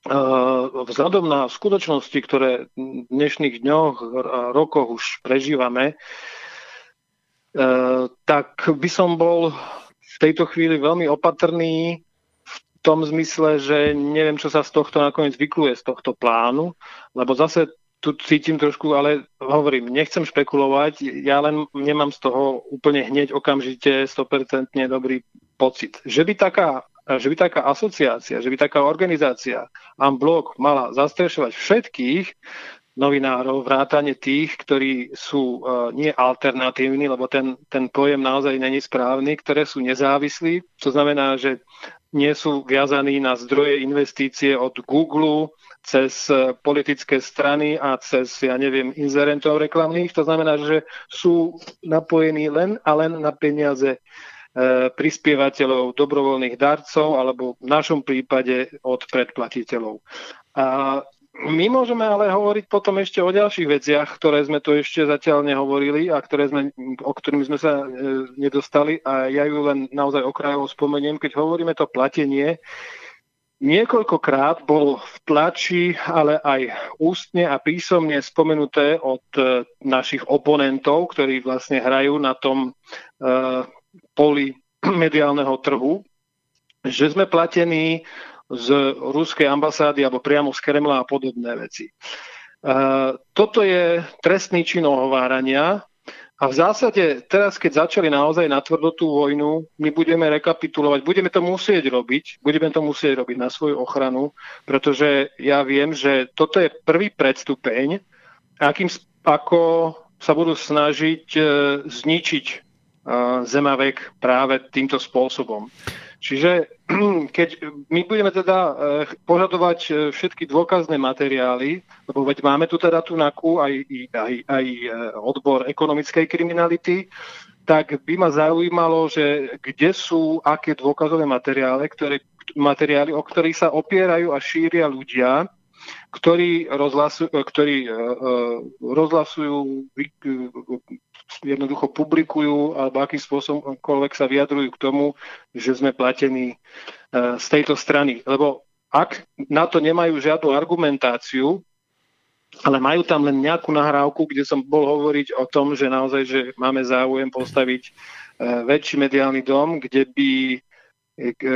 Eh, vzhľadom na skutočnosti, ktoré v dnešných dňoch a rokoch už prežívame, eh, tak by som bol v tejto chvíli veľmi opatrný v tom zmysle, že neviem, čo sa z tohto nakoniec vykluje, z tohto plánu, lebo zase tu cítim trošku, ale hovorím, nechcem špekulovať, ja len nemám z toho úplne hneď okamžite 100% dobrý pocit. Že by taká že by taká asociácia, že by taká organizácia Amblok mala zastrešovať všetkých novinárov, vrátane tých, ktorí sú uh, nie alternatívni, lebo ten, ten pojem naozaj není správny, ktoré sú nezávislí. To znamená, že nie sú viazaní na zdroje investície od Google, cez e, politické strany a cez, ja neviem, inzerentov reklamných. To znamená, že sú napojení len a len na peniaze prispievateľov, dobrovoľných darcov alebo v našom prípade od predplatiteľov. A my môžeme ale hovoriť potom ešte o ďalších veciach, ktoré sme tu ešte zatiaľ nehovorili a ktoré sme, o ktorými sme sa e, nedostali a ja ju len naozaj okrajovo spomeniem. Keď hovoríme to platenie, niekoľkokrát bol v tlači, ale aj ústne a písomne spomenuté od e, našich oponentov, ktorí vlastne hrajú na tom poli mediálneho trhu, že sme platení z ruskej ambasády alebo priamo z Kremla a podobné veci. E, toto je trestný čin ohovárania a v zásade teraz, keď začali naozaj na tú vojnu, my budeme rekapitulovať, budeme to musieť robiť, budeme to musieť robiť na svoju ochranu, pretože ja viem, že toto je prvý predstupeň, akým, ako sa budú snažiť e, zničiť Zemavek práve týmto spôsobom. Čiže keď my budeme teda e, požadovať e, všetky dôkazné materiály, lebo veď máme tu teda tu NAKU aj, aj, aj e, odbor ekonomickej kriminality, tak by ma zaujímalo, že kde sú aké dôkazové materiály, ktoré, materiály, o ktorých sa opierajú a šíria ľudia, ktorí, rozhlasujú, ktorí rozhlasujú jednoducho publikujú alebo akým spôsobomkoľvek sa vyjadrujú k tomu, že sme platení e, z tejto strany. Lebo ak na to nemajú žiadnu argumentáciu, ale majú tam len nejakú nahrávku, kde som bol hovoriť o tom, že naozaj, že máme záujem postaviť e, väčší mediálny dom, kde by e,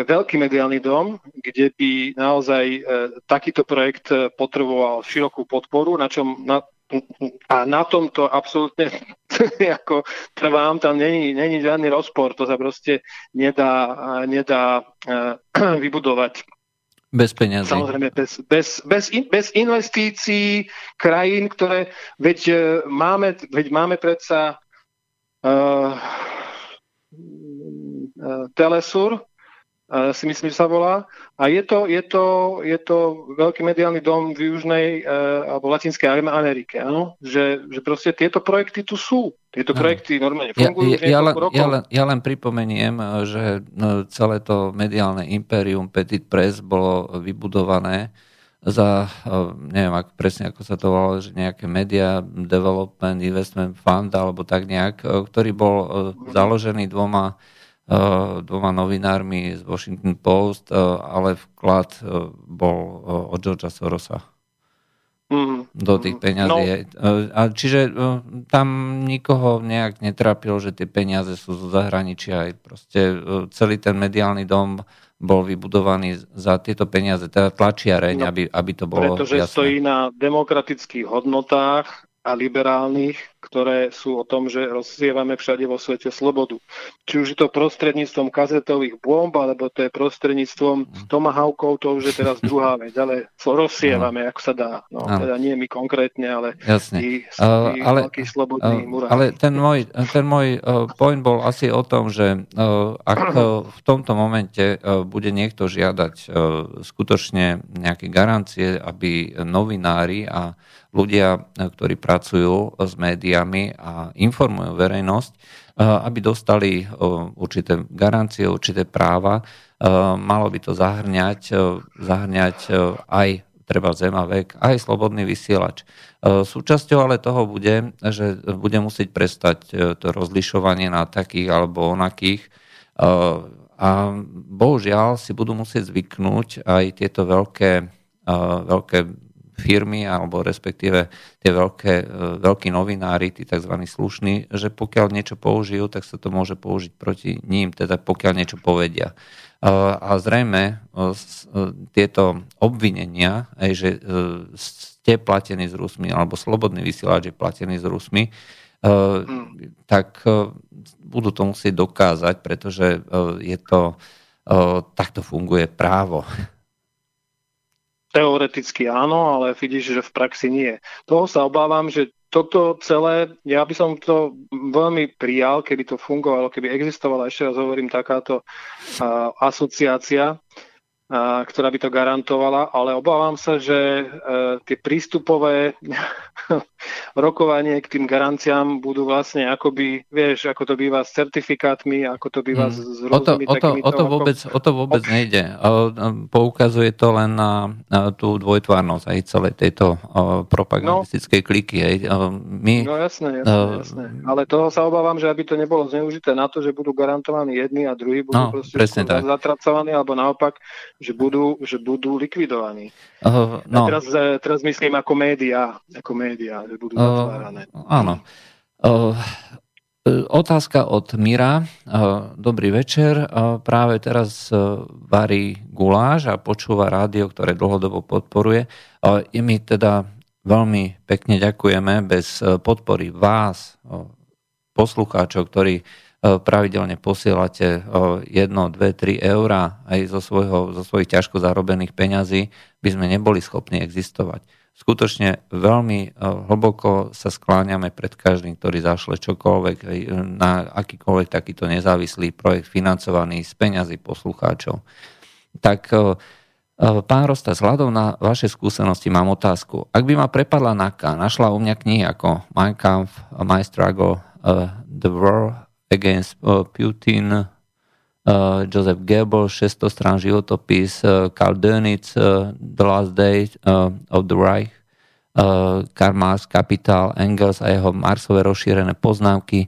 veľký mediálny dom, kde by naozaj takýto projekt potreboval širokú podporu, na čom na, a na tomto absolútne ako trvám, tam není, není žiadny rozpor, to sa proste nedá, nedá uh, vybudovať. Bez peniazy. Samozrejme, bez, bez, bez, in, bez investícií krajín, ktoré, veď uh, máme, veď máme predsa uh, uh, Telesur, si myslím, že sa volá. A je to, je to, je to veľký mediálny dom v Južnej alebo Latinskej Amerike. Áno? Že, že proste tieto projekty tu sú. Tieto projekty normálne fungujú. Ja, ja, ja, len, ja, len, ja len pripomeniem, že no, celé to mediálne impérium Petit Press bolo vybudované za, neviem ak, presne ako sa to volalo, že nejaké Media Development Investment Fund alebo tak nejak, ktorý bol založený dvoma dvoma novinármi z Washington Post, eh, ale vklad eh, bol od Georgia Sorosa mm. do tých peňazí. No. Čiže tam nikoho nejak netrapil, že tie peniaze sú zo zahraničia. Aj proste celý ten mediálny dom bol vybudovaný za tieto peniaze, teda tlačiareň, no, aby, aby to bolo Pretože jasné. stojí na demokratických hodnotách a liberálnych, ktoré sú o tom, že rozsievame všade vo svete slobodu. Či už je to prostredníctvom kazetových bomb, alebo to je prostredníctvom mhm. tomahawkov, to už je teraz druhá vec, ale rozsievame, no. ako sa dá. No, no. Teda nie my konkrétne, ale Jasne. tí, uh, ale, slobodní uh, Ale ten môj, ten môj uh, point bol asi o tom, že uh, ak uh, v tomto momente uh, bude niekto žiadať uh, skutočne nejaké garancie, aby novinári a ľudia, ktorí pracujú s médiami a informujú verejnosť, eh, aby dostali eh, určité garancie, určité práva. Eh, malo by to zahrňať, zahrňať aj treba Zemavek, aj slobodný vysielač. Súčasťou ale toho bude, že bude musieť prestať to rozlišovanie na takých alebo onakých a bohužiaľ si budú musieť zvyknúť aj tieto veľké, veľké firmy alebo respektíve tie veľké, e, veľkí novinári, tí tzv. slušní, že pokiaľ niečo použijú, tak sa to môže použiť proti ním, teda pokiaľ niečo povedia. A zrejme e, e, tieto obvinenia, že ste platení z Rusmi, alebo slobodný vysielač je platený z Rusmi, tak budú to musieť dokázať, pretože je to, takto funguje právo. Teoreticky áno, ale vidíš, že v praxi nie. Toho sa obávam, že toto celé, ja by som to veľmi prijal, keby to fungovalo, keby existovala, ešte raz hovorím, takáto uh, asociácia, ktorá by to garantovala, ale obávam sa, že e, tie prístupové rokovanie k tým garanciám budú vlastne akoby, vieš, ako to býva s certifikátmi, ako to býva mm. s rôznymi o to, o to, o to, vôbec, o to vôbec nejde. Poukazuje to len na, na tú dvojtvárnosť aj celej tejto propagandistickej no. kliky. Hej. My, no jasné, jasné, uh, jasné. Ale toho sa obávam, že aby to nebolo zneužité na to, že budú garantovaní jedni a druhí budú no, proste zatracovaní, alebo naopak, že budú, že budú likvidovaní. Uh, no. teraz, e, teraz myslím ako médiá, ako médiá, že budú uh, zatvárané. Áno. Uh, Otázka od Mira. Dobrý večer. Práve teraz varí guláš a počúva rádio, ktoré dlhodobo podporuje. Je mi teda veľmi pekne ďakujeme. Bez podpory vás, poslucháčov, ktorí E, pravidelne posielate 1, 2, 3 eurá aj zo, svojho, zo svojich ťažko zarobených peňazí, by sme neboli schopní existovať. Skutočne veľmi e, hlboko sa skláňame pred každým, ktorý zašle čokoľvek na akýkoľvek takýto nezávislý projekt financovaný z peňazí poslucháčov. Tak e, Pán Rosta, vzhľadom na vaše skúsenosti mám otázku. Ak by ma prepadla NAKA, našla u mňa knihy ako Mein Kampf, My Struggle, The War against uh, Putin, uh, Joseph Goebbels, 600 strán životopis, uh, Karl Dönitz, The Last Day of the Reich, Karl Marx, Kapitál, Engels a jeho Marxové rozšírené poznámky,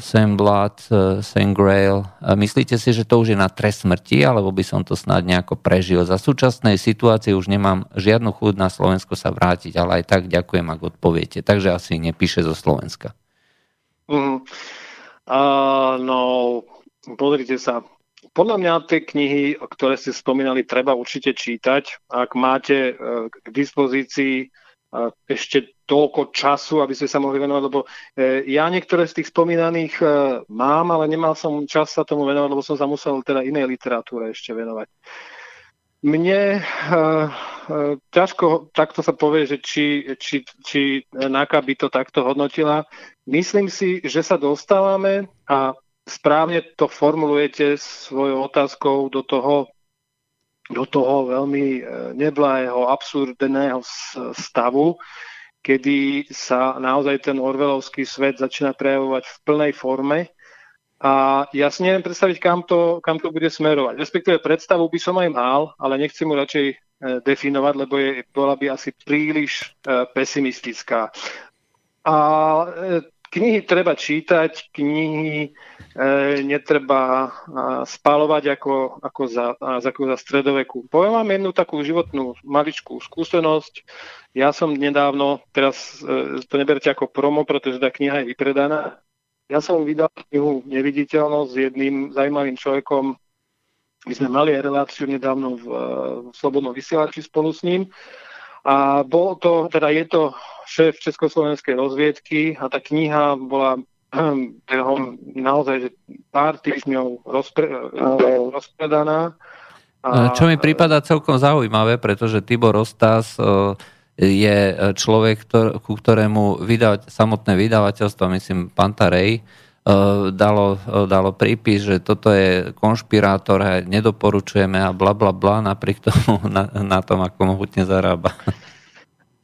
Sam Blood, Sam Grail. Myslíte si, že to už je na trest smrti, alebo by som to snad nejako prežil? Za súčasnej situácie už nemám žiadnu chuť na Slovensko sa vrátiť, ale aj tak ďakujem, ak odpoviete. Takže asi nepíše zo Slovenska. Mm. Uh, no, pozrite sa. Podľa mňa tie knihy, ktoré ste spomínali, treba určite čítať. Ak máte uh, k dispozícii uh, ešte toľko času, aby ste sa mohli venovať, lebo uh, ja niektoré z tých spomínaných mám, ale nemal som čas sa tomu venovať, lebo som sa musel teda inej literatúre ešte venovať. Mne uh, uh, ťažko takto sa povie, že či, či, či NAKA by to takto hodnotila. Myslím si, že sa dostávame a správne to formulujete svojou otázkou do toho, do toho veľmi e, neblahého, absurdného stavu, kedy sa naozaj ten orvelovský svet začína prejavovať v plnej forme. A ja si neviem predstaviť, kam to, kam to bude smerovať. Respektíve predstavu by som aj mal, ale nechcem mu radšej e, definovať, lebo je, bola by asi príliš e, pesimistická. A knihy treba čítať, knihy e, netreba e, spalovať ako, ako, za, ako za stredoveku. Poviem vám jednu takú životnú maličkú skúsenosť. Ja som nedávno, teraz e, to neberte ako promo, pretože tá kniha je vypredaná. Ja som vydal knihu Neviditeľnosť s jedným zaujímavým človekom. My sme mali reláciu nedávno v, v Slobodnom vysielači spolu s ním. A bol to, teda je to šéf Československej rozviedky a tá kniha bola behom naozaj pár týždňov rozpre, rozpredaná. A... Čo mi prípada celkom zaujímavé, pretože Tibor Ostas je človek, ktor, ku ktorému vydávať, samotné vydavateľstvo, myslím Pantarej, dalo, dalo prípis, že toto je konšpirátor a nedoporučujeme a bla bla bla napriek tomu na, na tom, ako mohutne zarába.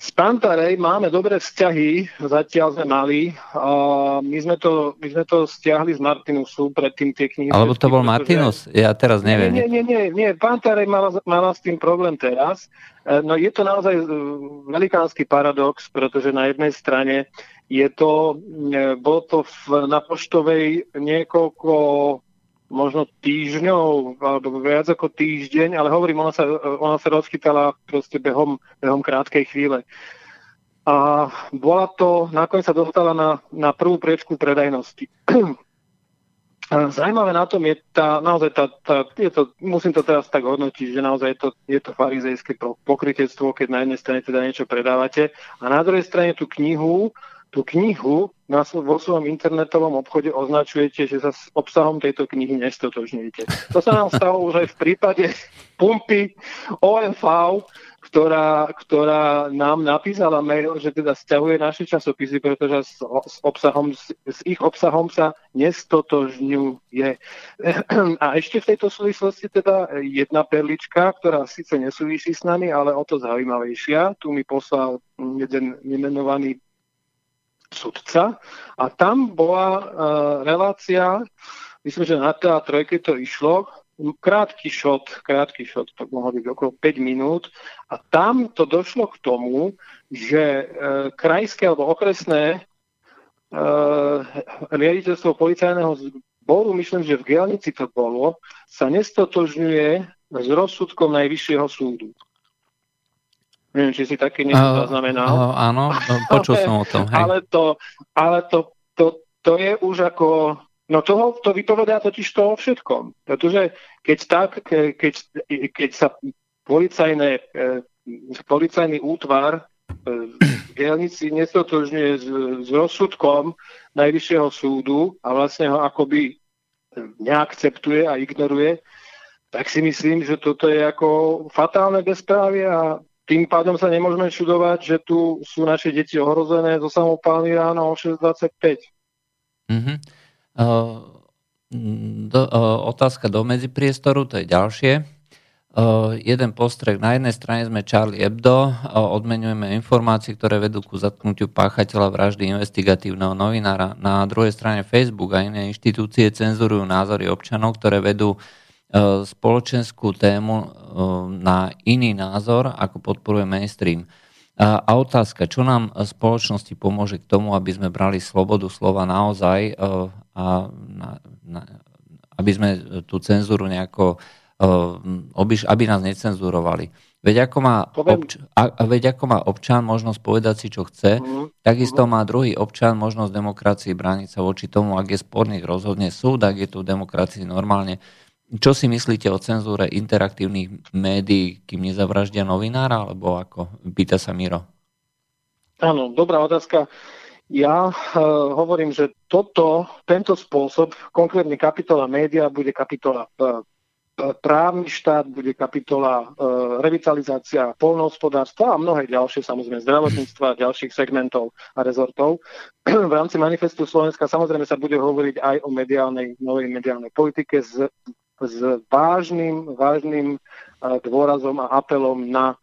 S Pantarej máme dobré vzťahy, zatiaľ sme mali. A my, sme to, my sme to stiahli z Martinusu predtým tie knihy. Alebo to bol pretože... Martinus? Ja teraz neviem. Nie, nie, nie, nie. Pantarej mala, mala s tým problém teraz. E, no je to naozaj e, velikánsky paradox, pretože na jednej strane je to, e, bolo to v, na poštovej niekoľko možno týždňov, alebo viac ako týždeň, ale hovorím, ona sa, ona sa rozchytala proste behom, behom krátkej chvíle. A bola to, nakoniec sa dostala na, na prvú priečku predajnosti. Zajímavé na tom je tá, naozaj tá, tá je to, musím to teraz tak hodnotiť, že naozaj je to, je to farizejské pokrytectvo, keď na jednej strane teda niečo predávate a na druhej strane tú knihu, tú knihu na, vo svojom internetovom obchode označujete, že sa s obsahom tejto knihy nestotožňujete. To sa nám stalo už aj v prípade pumpy OMV, ktorá, ktorá nám napísala mail, že teda stiahuje naše časopisy, pretože s, s, obsahom, s, ich obsahom sa nestotožňuje. A ešte v tejto súvislosti teda jedna perlička, ktorá síce nesúvisí s nami, ale o to zaujímavejšia. Tu mi poslal jeden nemenovaný sudca. A tam bola uh, relácia, myslím, že na TA3 to išlo, krátky šot, krátky šot, to mohlo byť okolo 5 minút. A tam to došlo k tomu, že uh, krajské alebo okresné uh, riaditeľstvo policajného zboru, myslím, že v Gelnici to bolo, sa nestotožňuje s rozsudkom Najvyššieho súdu. Neviem, či si taký niečo uh, zaznamenal. Uh, áno, no, počul som o tom. Hej. Ale, to, ale to, to, to je už ako... No toho, to vypovedá totiž to o všetkom. Pretože keď, tak, keď, keď sa policajné, e, policajný útvar e, v Gelnici nestotožňuje s, s rozsudkom Najvyššieho súdu a vlastne ho akoby neakceptuje a ignoruje, tak si myslím, že toto je ako fatálne bezprávie a tým pádom sa nemôžeme čudovať, že tu sú naše deti ohrozené zo samopálny ráno o 6.25. Mm-hmm. Uh, uh, otázka do medzipriestoru, to je ďalšie. Uh, jeden postrek. Na jednej strane sme Charlie Hebdo, uh, odmenujeme informácie, ktoré vedú ku zatknutiu páchateľa vraždy investigatívneho novinára. Na druhej strane Facebook a iné inštitúcie cenzurujú názory občanov, ktoré vedú spoločenskú tému e, na iný názor, ako podporuje mainstream. A otázka, čo nám spoločnosti pomôže k tomu, aby sme brali slobodu slova naozaj e, a na, na, aby sme tú cenzúru nejako, aby nás necenzurovali. Veď ako, má obč- a, veď ako má občan možnosť povedať si, čo chce, mm. takisto má druhý občan možnosť demokracii brániť sa voči tomu, ak je sporných rozhodne súd, ak je tu v demokracii normálne čo si myslíte o cenzúre interaktívnych médií, kým nezavraždia novinára, alebo ako? Pýta sa Miro. Áno, dobrá otázka. Ja uh, hovorím, že toto, tento spôsob, konkrétne kapitola média, bude kapitola uh, právny štát, bude kapitola revitalizácia polnohospodárstva a mnohé ďalšie, samozrejme zdravotníctva, ďalších segmentov a rezortov. V rámci manifestu Slovenska samozrejme sa bude hovoriť aj o mediálnej, novej mediálnej politike s, s vážnym, vážnym dôrazom a apelom na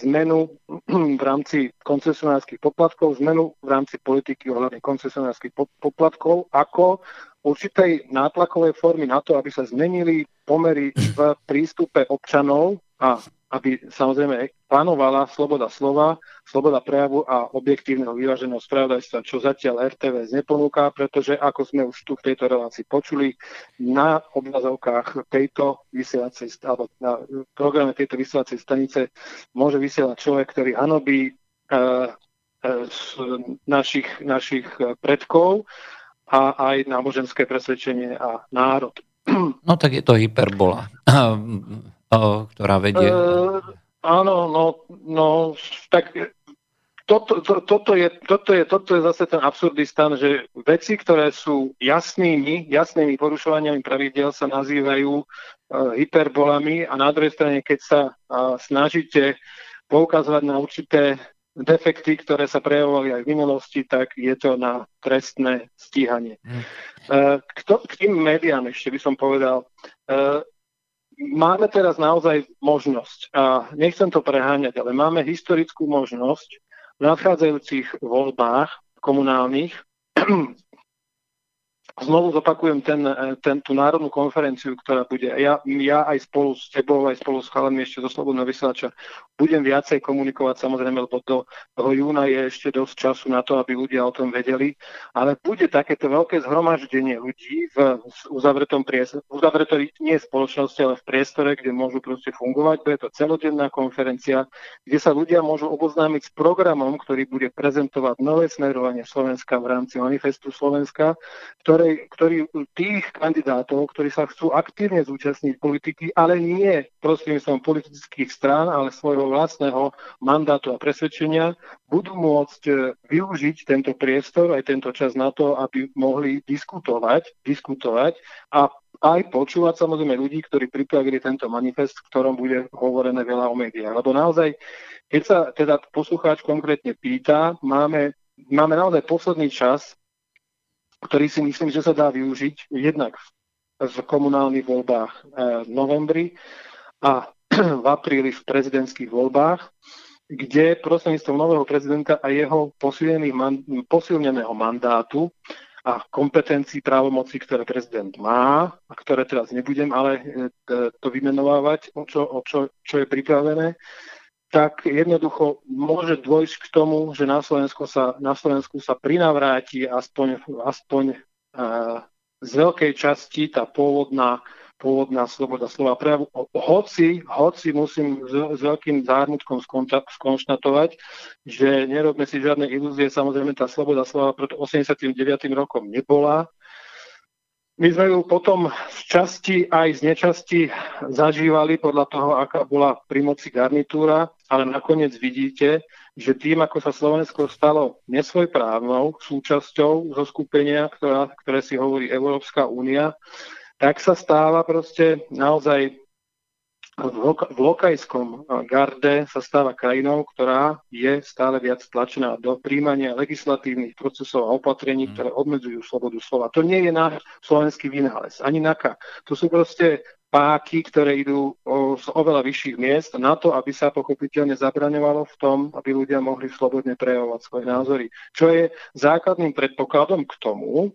zmenu v rámci koncesionárskych poplatkov, zmenu v rámci politiky ohľadne koncesionárskych poplatkov ako určitej nátlakovej formy na to, aby sa zmenili pomery v prístupe občanov a aby samozrejme panovala sloboda slova, sloboda prejavu a objektívneho vyváženého spravodajstva, čo zatiaľ RTVS neponúka, pretože ako sme už tu v tejto relácii počuli, na obrazovkách tejto vysielacej, alebo na programe tejto vysielacej stanice môže vysielať človek, ktorý hanobí e, e, našich, našich predkov a aj náboženské presvedčenie a národ. No tak je to hyperbola, ktorá vedie... Uh, áno, no, no tak toto, to, toto, je, toto, je, toto je zase ten absurdistan, že veci, ktoré sú jasnými, jasnými porušovaniami pravidel sa nazývajú uh, hyperbolami a na druhej strane, keď sa uh, snažíte poukazovať na určité defekty, ktoré sa prejavovali aj v minulosti, tak je to na trestné stíhanie. Mm. K, to, k tým médiám ešte by som povedal, máme teraz naozaj možnosť, a nechcem to preháňať, ale máme historickú možnosť v nadchádzajúcich voľbách komunálnych znovu zopakujem ten, e, ten, tú národnú konferenciu, ktorá bude. Ja, ja aj spolu s tebou, aj spolu s chalami ešte zo Slobodného vysielača budem viacej komunikovať, samozrejme, lebo do toho júna je ešte dosť času na to, aby ľudia o tom vedeli. Ale bude takéto veľké zhromaždenie ľudí v uzavretom priestore, uzavretom nie spoločnosti, ale v priestore, kde môžu proste fungovať. Bude to celodenná konferencia, kde sa ľudia môžu oboznámiť s programom, ktorý bude prezentovať nové smerovanie Slovenska v rámci manifestu Slovenska, ktoré ktorí, ktorí, tých kandidátov, ktorí sa chcú aktívne zúčastniť politiky, ale nie prostredníctvom politických strán, ale svojho vlastného mandátu a presvedčenia, budú môcť e, využiť tento priestor, aj tento čas na to, aby mohli diskutovať, diskutovať a aj počúvať samozrejme ľudí, ktorí pripravili tento manifest, v ktorom bude hovorené veľa o médiách. Lebo naozaj, keď sa teda poslucháč konkrétne pýta, máme, máme naozaj posledný čas ktorý si myslím, že sa dá využiť jednak v komunálnych voľbách eh, v novembri a v apríli v prezidentských voľbách, kde prostredníctvom nového prezidenta a jeho posilneného mandátu a kompetencií právomoci, ktoré prezident má, a ktoré teraz nebudem ale eh, to vymenovávať, o čo, o čo, čo je pripravené, tak jednoducho môže dôjsť k tomu, že na Slovensku sa, na Slovensku sa prinavráti aspoň, aspoň uh, z veľkej časti tá pôvodná, pôvodná sloboda slova prejavu. Hoci, hoci musím s, s veľkým zármutkom skonštatovať, že nerobme si žiadne ilúzie, samozrejme tá sloboda slova pred 89. rokom nebola, my sme ju potom z časti aj z nečasti zažívali podľa toho, aká bola pri moci garnitúra, ale nakoniec vidíte, že tým, ako sa Slovensko stalo nesvojprávnou súčasťou zo skupenia, ktorá, ktoré si hovorí Európska únia, tak sa stáva proste naozaj v lokajskom garde sa stáva krajinou, ktorá je stále viac tlačená do príjmania legislatívnych procesov a opatrení, mm. ktoré obmedzujú slobodu slova. To nie je náš slovenský vynález, ani NAKA. To sú proste páky, ktoré idú z oveľa vyšších miest na to, aby sa pochopiteľne zabraňovalo v tom, aby ľudia mohli slobodne prejavovať svoje názory. Čo je základným predpokladom k tomu,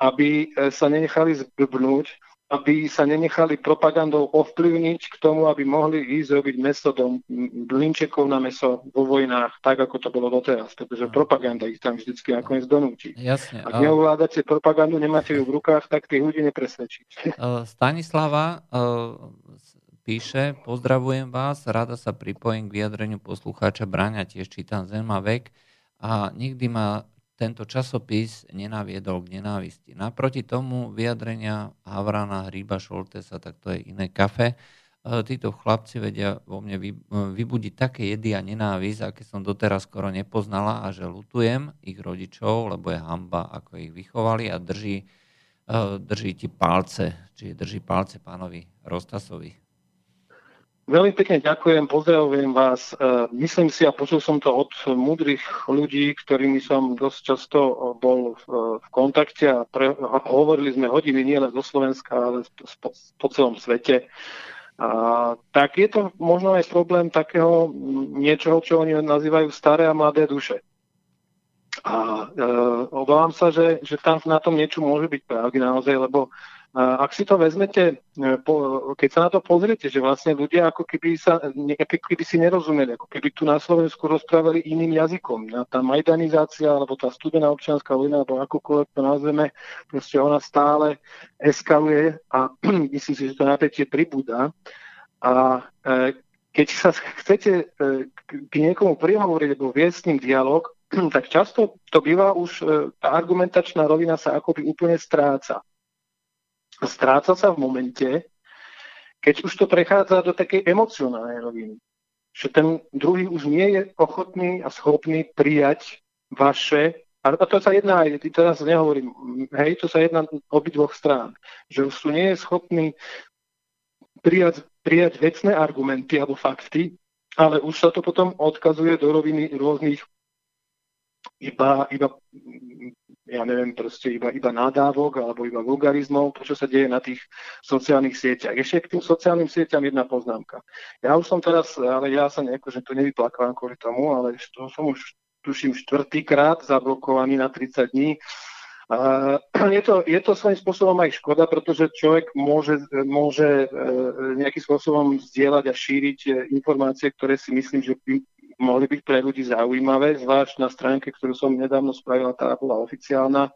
aby e, sa nenechali zblbnúť aby sa nenechali propagandou ovplyvniť k tomu, aby mohli ísť robiť meso do blinčekov na meso vo vojnách, tak ako to bolo doteraz, pretože propaganda ich tam vždycky nakoniec donúti. Jasne. Ak neovládate propagandu, nemáte ju v rukách, tak tých ľudí nepresvedčíte. Stanislava píše, pozdravujem vás, rada sa pripojím k vyjadreniu poslucháča Bráňa, tiež čítam Zema vek a nikdy ma tento časopis nenaviedol k nenávisti. Naproti tomu vyjadrenia Havrana, Hríba, Šoltesa, tak to je iné kafe. E, títo chlapci vedia vo mne vybudiť také jedy a nenávisť, aké som doteraz skoro nepoznala a že lutujem ich rodičov, lebo je hamba, ako ich vychovali a drží drží ti palce, či drží palce pánovi Rostasovi. Veľmi pekne ďakujem, pozdravujem vás. Myslím si a počul som to od múdrych ľudí, ktorými som dosť často bol v kontakte a, pre, a hovorili sme hodiny nielen zo Slovenska, ale po, po celom svete. A, tak je to možno aj problém takého niečoho, čo oni nazývajú staré a mladé duše. A e, obávam sa, že, že tam na tom niečo môže byť pravdy naozaj, lebo ak si to vezmete, e, keď sa na to pozriete, že vlastne ľudia ako keby, sa, ako keby si nerozumeli, ako keby tu na Slovensku rozprávali iným jazykom. Tá majdanizácia, alebo tá studená občianská vojna, alebo akokoľvek to nazveme, proste ona stále eskaluje a myslím si, že to napätie pribúda. A e, keď sa chcete e, k niekomu prihovoriť alebo viesť s ním dialog, tak často to býva už, tá argumentačná rovina sa akoby úplne stráca stráca sa v momente, keď už to prechádza do takej emocionálnej roviny. Že ten druhý už nie je ochotný a schopný prijať vaše, a to sa jedná teraz nehovorím, hej, to sa jedná dvoch strán, že už tu nie je schopný prijať, prijať vecné argumenty alebo fakty, ale už sa to potom odkazuje do roviny rôznych iba, iba ja neviem, proste iba, iba nádávok alebo iba vulgarizmov, to, čo sa deje na tých sociálnych sieťach. Ešte k tým sociálnym sieťam jedna poznámka. Ja už som teraz, ale ja sa nejako, že to nevyplakám kvôli tomu, ale to som už tuším štvrtýkrát zablokovaný na 30 dní. Je, to, je to svojím spôsobom aj škoda, pretože človek môže, môže uh, nejakým spôsobom zdieľať a šíriť uh, informácie, ktoré si myslím, že by mohli byť pre ľudí zaujímavé, zvlášť na stránke, ktorú som nedávno spravila, tá bola oficiálna,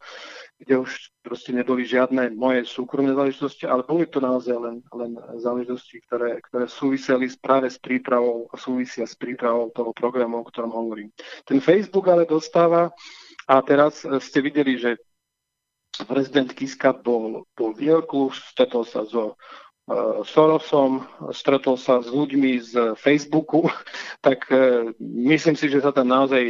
kde už proste neboli žiadne moje súkromné záležitosti, ale boli to naozaj len, len záležitosti, ktoré, ktoré súviseli práve s prípravou a súvisia s prípravou toho programu, o ktorom hovorím. Ten Facebook ale dostáva, a teraz ste videli, že prezident Kiska bol, bol v Yorku, stretol sa so Sorosom, stretol sa s ľuďmi z Facebooku, tak e, myslím si, že sa tam naozaj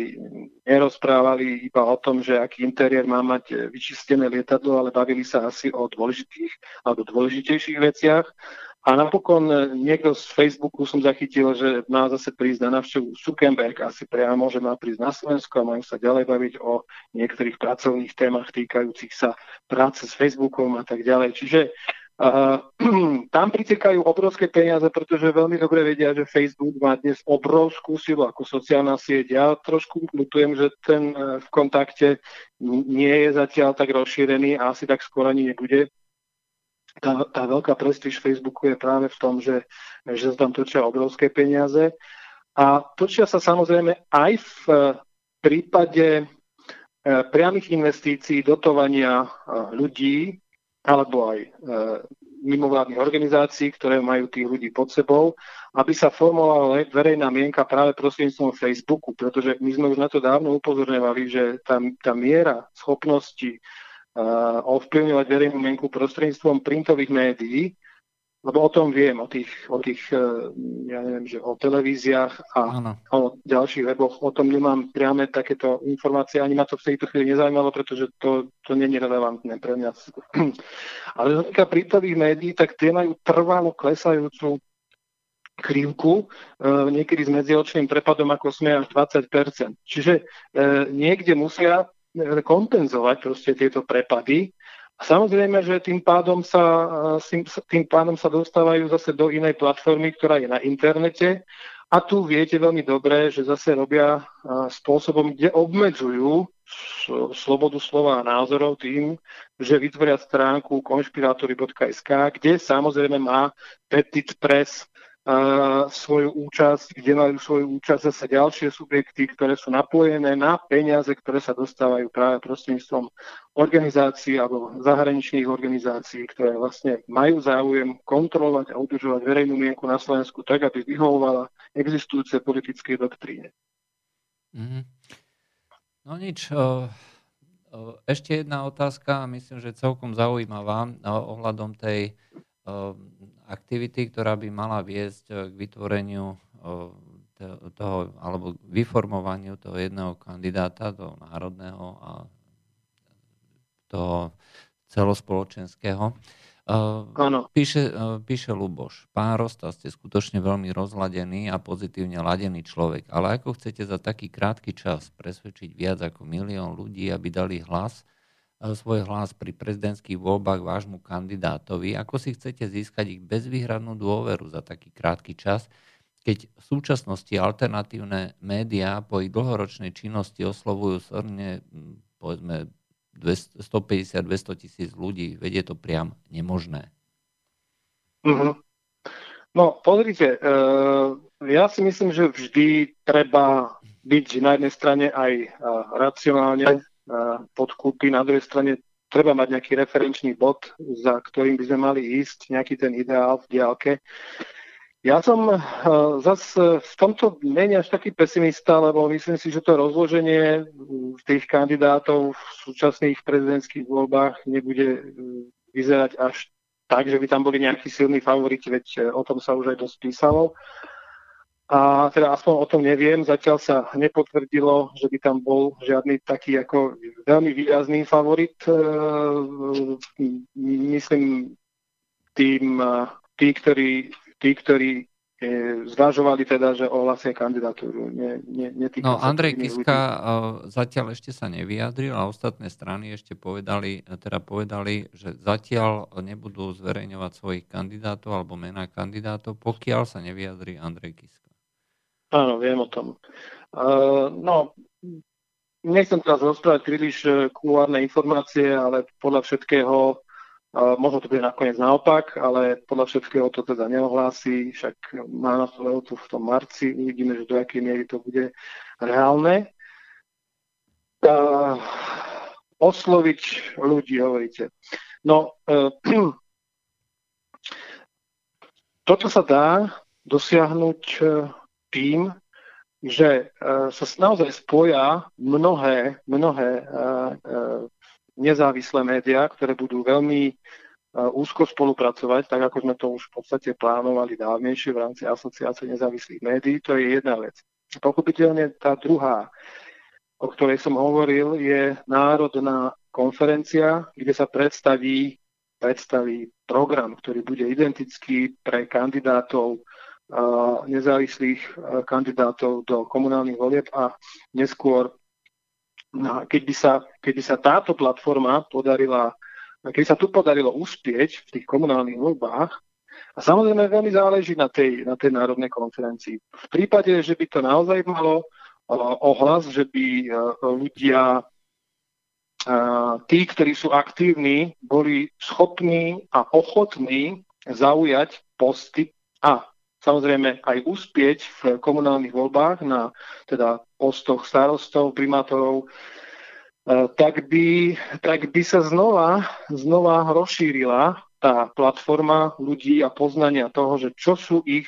nerozprávali iba o tom, že aký interiér má mať vyčistené lietadlo, ale bavili sa asi o dôležitých alebo dôležitejších veciach. A napokon niekto z Facebooku som zachytil, že má zase prísť na návštevu Zuckerberg, asi priamo, že má prísť na Slovensko a majú sa ďalej baviť o niektorých pracovných témach týkajúcich sa práce s Facebookom a tak ďalej. Čiže Uh, tam pritekajú obrovské peniaze, pretože veľmi dobre vedia, že Facebook má dnes obrovskú silu ako sociálna sieť. Ja trošku lutujem, že ten uh, v kontakte nie je zatiaľ tak rozšírený a asi tak skoro ani nebude. Tá, tá veľká prestíž Facebooku je práve v tom, že, že sa tam točia obrovské peniaze. A točia sa samozrejme aj v uh, prípade priamých investícií, dotovania ľudí, alebo aj e, mimovládnych organizácií, ktoré majú tých ľudí pod sebou, aby sa formovala verejná mienka práve prostredníctvom Facebooku, pretože my sme už na to dávno upozorňovali, že tá, tá miera schopnosti uh, ovplyvňovať verejnú mienku prostredníctvom printových médií lebo o tom viem, o tých, o tých e, ja neviem, že o televíziách a ano. o ďalších weboch, o tom nemám priame takéto informácie, ani ma to v tejto chvíli nezaujímalo, pretože to, to nie je relevantné pre mňa. Ale týka prítových médií, tak tie majú trvalo klesajúcu krivku, e, niekedy s medziočným prepadom ako sme až 20%. Čiže e, niekde musia kompenzovať proste tieto prepady a samozrejme, že tým pádom, sa, tým pádom sa dostávajú zase do inej platformy, ktorá je na internete. A tu viete veľmi dobre, že zase robia spôsobom, kde obmedzujú slobodu slova a názorov tým, že vytvoria stránku konšpirátory.sk, kde samozrejme má Petit Press svoju účasť, kde majú svoju účasť zase ďalšie subjekty, ktoré sú napojené na peniaze, ktoré sa dostávajú práve prostredníctvom organizácií alebo zahraničných organizácií, ktoré vlastne majú záujem kontrolovať a udržovať verejnú mienku na Slovensku tak, aby vyhovovala existujúce politické doktríne. Mm-hmm. No nič. Ešte jedna otázka, myslím, že celkom zaujímavá ohľadom tej aktivity, ktorá by mala viesť eh, k vytvoreniu eh, toho, alebo vyformovaniu toho jedného kandidáta, toho národného a toho celospoločenského. Uh, píše, uh, píše Luboš, pán Rosta, ste skutočne veľmi rozladený a pozitívne ladený človek, ale ako chcete za taký krátky čas presvedčiť viac ako milión ľudí, aby dali hlas, svoj hlas pri prezidentských voľbách vášmu kandidátovi, ako si chcete získať ich bezvýhradnú dôveru za taký krátky čas, keď v súčasnosti alternatívne médiá po ich dlhoročnej činnosti oslovujú srne povedzme 150-200 tisíc ľudí, vedie to priam nemožné. Mm-hmm. No, pozrite, uh, ja si myslím, že vždy treba byť na jednej strane aj uh, racionálne uh, podkúpy, na druhej strane treba mať nejaký referenčný bod, za ktorým by sme mali ísť, nejaký ten ideál v diálke. Ja som uh, zase v tomto menej až taký pesimista, lebo myslím si, že to rozloženie tých kandidátov v súčasných prezidentských voľbách nebude vyzerať až tak, že by tam boli nejakí silní favoriti, veď o tom sa už aj dosť písalo. A teda aspoň o tom neviem, zatiaľ sa nepotvrdilo, že by tam bol žiadny taký ako veľmi výrazný favorit. Myslím tým, tí, ktorí tí, ktorí e, zvažovali teda, že ohlasia kandidatúru. Nie, nie, no, Andrej Kiska ľudí. zatiaľ ešte sa nevyjadril a ostatné strany ešte povedali, teda povedali, že zatiaľ nebudú zverejňovať svojich kandidátov alebo mená kandidátov, pokiaľ sa nevyjadri Andrej Kiska. Áno, viem o tom. Uh, no, nechcem teraz rozprávať príliš e, kulárne informácie, ale podľa všetkého Možno to bude nakoniec naopak, ale podľa všetkého to teda neohlási, však má na to tu v tom marci, uvidíme, že do akej miery to bude reálne. Uh, osloviť ľudí, hovoríte. No, uh, toto sa dá dosiahnuť uh, tým, že uh, sa naozaj spoja mnohé, mnohé uh, uh, nezávislé médiá, ktoré budú veľmi e, úzko spolupracovať, tak ako sme to už v podstate plánovali dávnejšie v rámci asociácie nezávislých médií. To je jedna vec. Pochopiteľne tá druhá, o ktorej som hovoril, je národná konferencia, kde sa predstaví, predstaví program, ktorý bude identický pre kandidátov e, nezávislých kandidátov do komunálnych volieb a neskôr No, keď, by sa, keď by sa táto platforma podarila, keď sa tu podarilo uspieť v tých komunálnych voľbách, a samozrejme veľmi záleží na tej, na tej národnej konferencii. V prípade, že by to naozaj malo ohlas, že by e, ľudia, e, tí, ktorí sú aktívni, boli schopní a ochotní zaujať posty a samozrejme aj uspieť v komunálnych voľbách na teda postoch starostov, primátorov, e, tak by, tak by sa znova, znova rozšírila tá platforma ľudí a poznania toho, že čo sú ich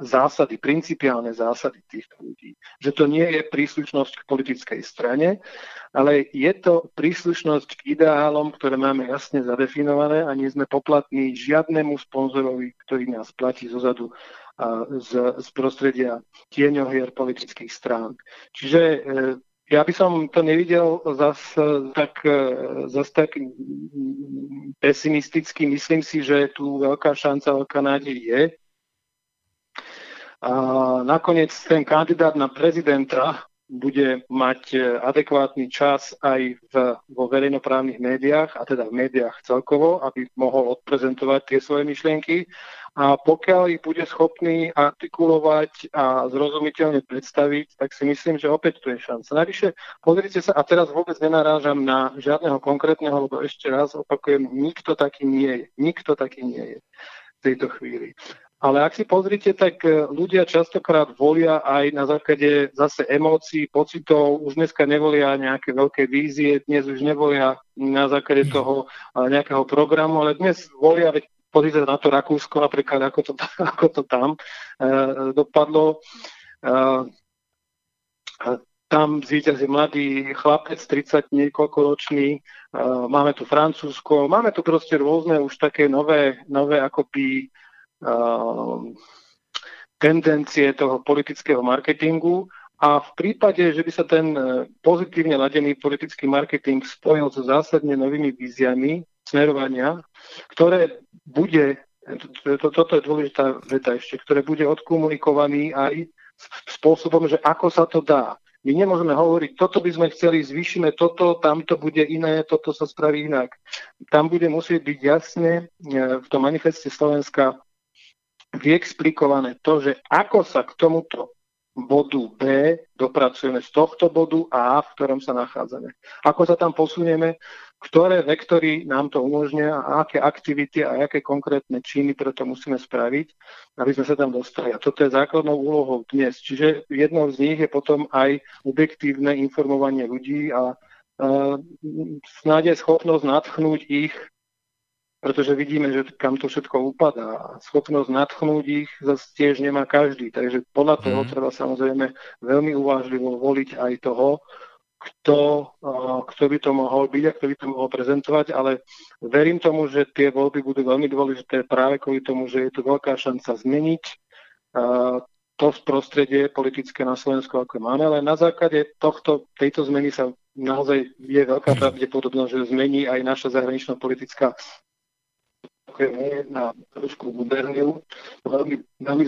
zásady, principiálne zásady týchto ľudí. Že to nie je príslušnosť k politickej strane, ale je to príslušnosť k ideálom, ktoré máme jasne zadefinované a nie sme poplatní žiadnemu sponzorovi, ktorý nás platí zozadu z, z prostredia tieňohier politických strán. Čiže e, ja by som to nevidel zas tak, e, zas tak pesimisticky. Myslím si, že tu veľká šanca, veľká nádej je. A nakoniec ten kandidát na prezidenta bude mať e, adekvátny čas aj v, vo verejnoprávnych médiách, a teda v médiách celkovo, aby mohol odprezentovať tie svoje myšlienky. A pokiaľ ich bude schopný artikulovať a zrozumiteľne predstaviť, tak si myslím, že opäť tu je šanca. Navyše, pozrite sa, a teraz vôbec nenarážam na žiadneho konkrétneho, lebo ešte raz opakujem, nikto taký nie je. Nikto taký nie je v tejto chvíli. Ale ak si pozrite, tak e, ľudia častokrát volia aj na základe zase emócií, pocitov. Už dneska nevolia nejaké veľké vízie, dnes už nevolia na základe toho nejakého programu, ale dnes volia, veď pozrite na to Rakúsko napríklad, ako to, ako to tam e, dopadlo. E, tam zvíťazí mladý chlapec, 30 niekoľko ročný, uh, máme tu Francúzsko, máme tu proste rôzne už také nové, nové akoby tendencie toho politického marketingu a v prípade, že by sa ten e, pozitívne ladený politický marketing spojil so zásadne novými víziami, smerovania, ktoré bude, to, to, toto je dôležitá veta ešte, ktoré bude odkomunikovaný aj spôsobom, že ako sa to dá. My nemôžeme hovoriť, toto by sme chceli, zvýšime toto, tam to bude iné, toto sa spraví inak. Tam bude musieť byť jasne e, v tom manifeste Slovenska vyexplikované to, že ako sa k tomuto bodu B dopracujeme z tohto bodu A, v ktorom sa nachádzame. Ako sa tam posunieme, ktoré vektory nám to umožňujú a aké aktivity a aké konkrétne činy preto musíme spraviť, aby sme sa tam dostali. A toto je základnou úlohou dnes. Čiže jednou z nich je potom aj objektívne informovanie ľudí a uh, snáď je schopnosť natchnúť ich pretože vidíme, že kam to všetko upadá. Schopnosť nadchnúť ich zase tiež nemá každý, takže podľa toho mm. treba samozrejme veľmi uvážlivo voliť aj toho, kto, kto by to mohol byť a kto by to mohol prezentovať, ale verím tomu, že tie voľby budú veľmi dôležité práve kvôli tomu, že je tu veľká šanca zmeniť to prostredie politické na Slovensku, ako máme, ale na základe tohto, tejto zmeny sa naozaj je veľká pravdepodobnosť, že zmení aj naša zahranično-politická nie na trošku guberniu. Veľmi, veľmi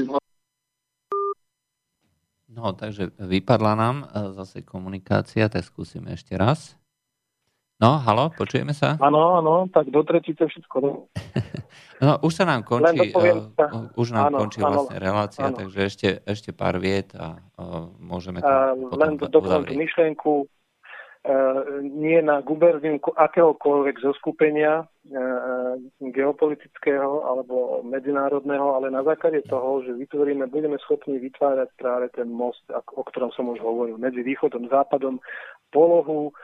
No, takže vypadla nám e, zase komunikácia, tak skúsime ešte raz. No, halo, počujeme sa? Áno, áno, tak do tretice všetko. no, už sa nám končí, uh, už nám áno, končí áno, vlastne relácia, áno. takže ešte, ešte pár viet a uh, môžeme to uh, Len dokončiť myšlienku, uh, nie na guberniu akéhokoľvek zoskupenia, geopolitického alebo medzinárodného, ale na základe toho, že vytvoríme, budeme schopní vytvárať práve ten most, o ktorom som už hovoril, medzi východom a západom. Polohu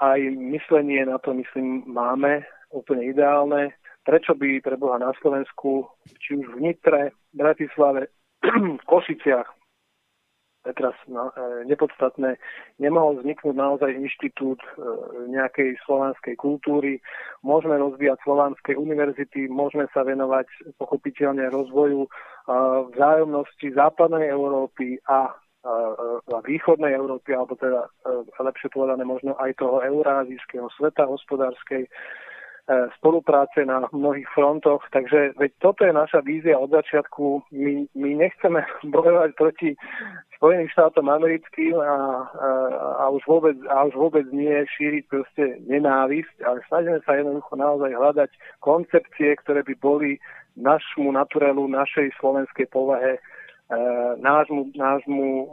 aj myslenie na to, myslím, máme úplne ideálne. Prečo by pre Boha na Slovensku, či už v Nitre, Bratislave, Košiciach, teraz e, nepodstatné, nemohol vzniknúť naozaj inštitút e, nejakej slovanskej kultúry. Môžeme rozvíjať slovanské univerzity, môžeme sa venovať pochopiteľne rozvoju e, vzájomnosti západnej Európy a východnej Európy, alebo teda lepšie povedané možno aj toho eurázijského sveta hospodárskej spolupráce na mnohých frontoch. Takže veď toto je naša vízia od začiatku. My, my nechceme bojovať proti Spojeným štátom americkým a, a, a, už vôbec, a už vôbec nie šíriť proste nenávisť, ale snažíme sa jednoducho naozaj hľadať koncepcie, ktoré by boli našmu naturelu, našej slovenskej povahe e, nášmu, nášmu e,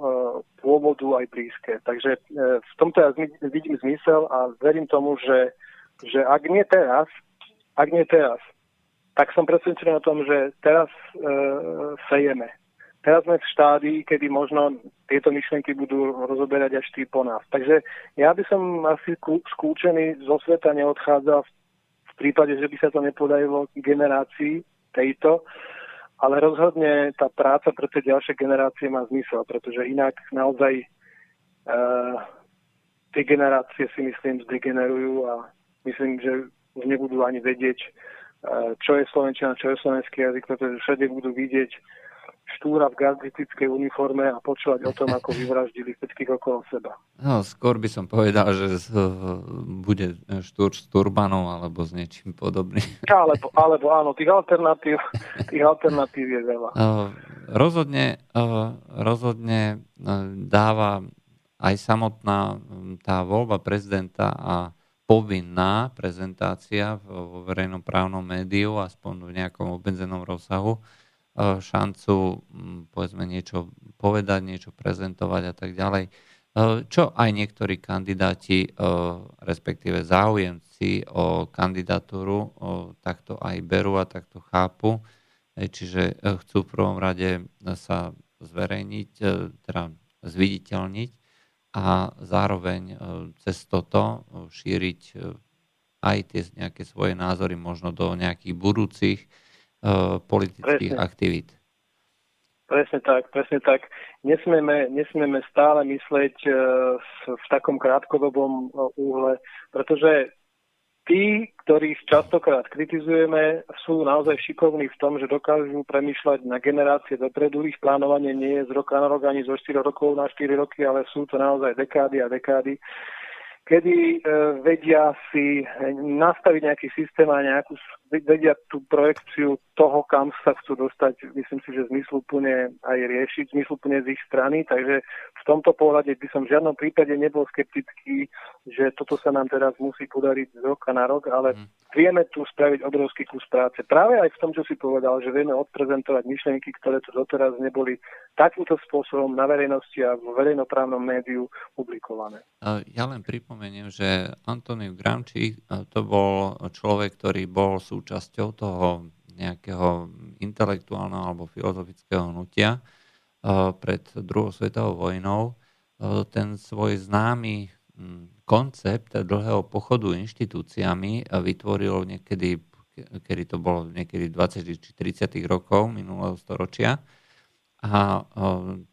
pôvodu aj blízke. Takže e, v tomto ja vidím zmysel a verím tomu, že že ak nie teraz, ak nie teraz, tak som presvedčený o tom, že teraz e, sejeme. Teraz sme v štádii, kedy možno tieto myšlienky budú rozoberať až tí po nás. Takže ja by som asi skúčený zo sveta neodchádzal v prípade, že by sa to nepodarilo generácii tejto, ale rozhodne tá práca pre tie ďalšie generácie má zmysel, pretože inak naozaj uh, tie generácie si myslím zdegenerujú a myslím, že už nebudú ani vedieť, e, čo je slovenčina, čo je slovenský jazyk, pretože všade budú vidieť štúra v gardistickej uniforme a počúvať o tom, ako vyvraždili všetkých okolo seba. No, skôr by som povedal, že bude štúr s turbanom alebo s niečím podobným. Alebo, alebo áno, tých alternatív, tých alternatív je veľa. Rozhodne, rozhodne dáva aj samotná tá voľba prezidenta a povinná prezentácia vo verejnom právnom médiu, aspoň v nejakom obmedzenom rozsahu, e, šancu povedzme niečo povedať, niečo prezentovať a tak ďalej. E, čo aj niektorí kandidáti, e, respektíve záujemci o kandidatúru takto aj berú a takto chápu. Čiže chcú v prvom rade sa zverejniť, teda zviditeľniť a zároveň e, cez toto e, šíriť e, aj tie nejaké svoje názory možno do nejakých budúcich politických presne. aktivít. Presne tak, presne tak. Nesmieme, nesmieme stále myslieť v takom krátkodobom úhle, pretože tí, ktorých častokrát kritizujeme, sú naozaj šikovní v tom, že dokážu premýšľať na generácie dopredu. Ich plánovanie nie je z roka na rok ani zo 4 rokov na 4 roky, ale sú to naozaj dekády a dekády kedy vedia si nastaviť nejaký systém a nejakú, vedia tú projekciu toho, kam sa chcú dostať, myslím si, že zmysluplne aj riešiť, zmysluplne z ich strany, takže v tomto pohľade by som v žiadnom prípade nebol skeptický, že toto sa nám teraz musí podariť z roka na rok, ale mm. vieme tu spraviť obrovský kus práce. Práve aj v tom, čo si povedal, že vieme odprezentovať myšlienky, ktoré tu doteraz neboli takýmto spôsobom na verejnosti a v verejnoprávnom médiu publikované. Ja len pripomeniem, že Antoniu Gramči to bol človek, ktorý bol súčasťou toho nejakého intelektuálneho alebo filozofického hnutia pred druhou svetovou vojnou. Ten svoj známy koncept dlhého pochodu inštitúciami vytvoril niekedy, kedy to bolo niekedy 20 či 30 rokov minulého storočia. A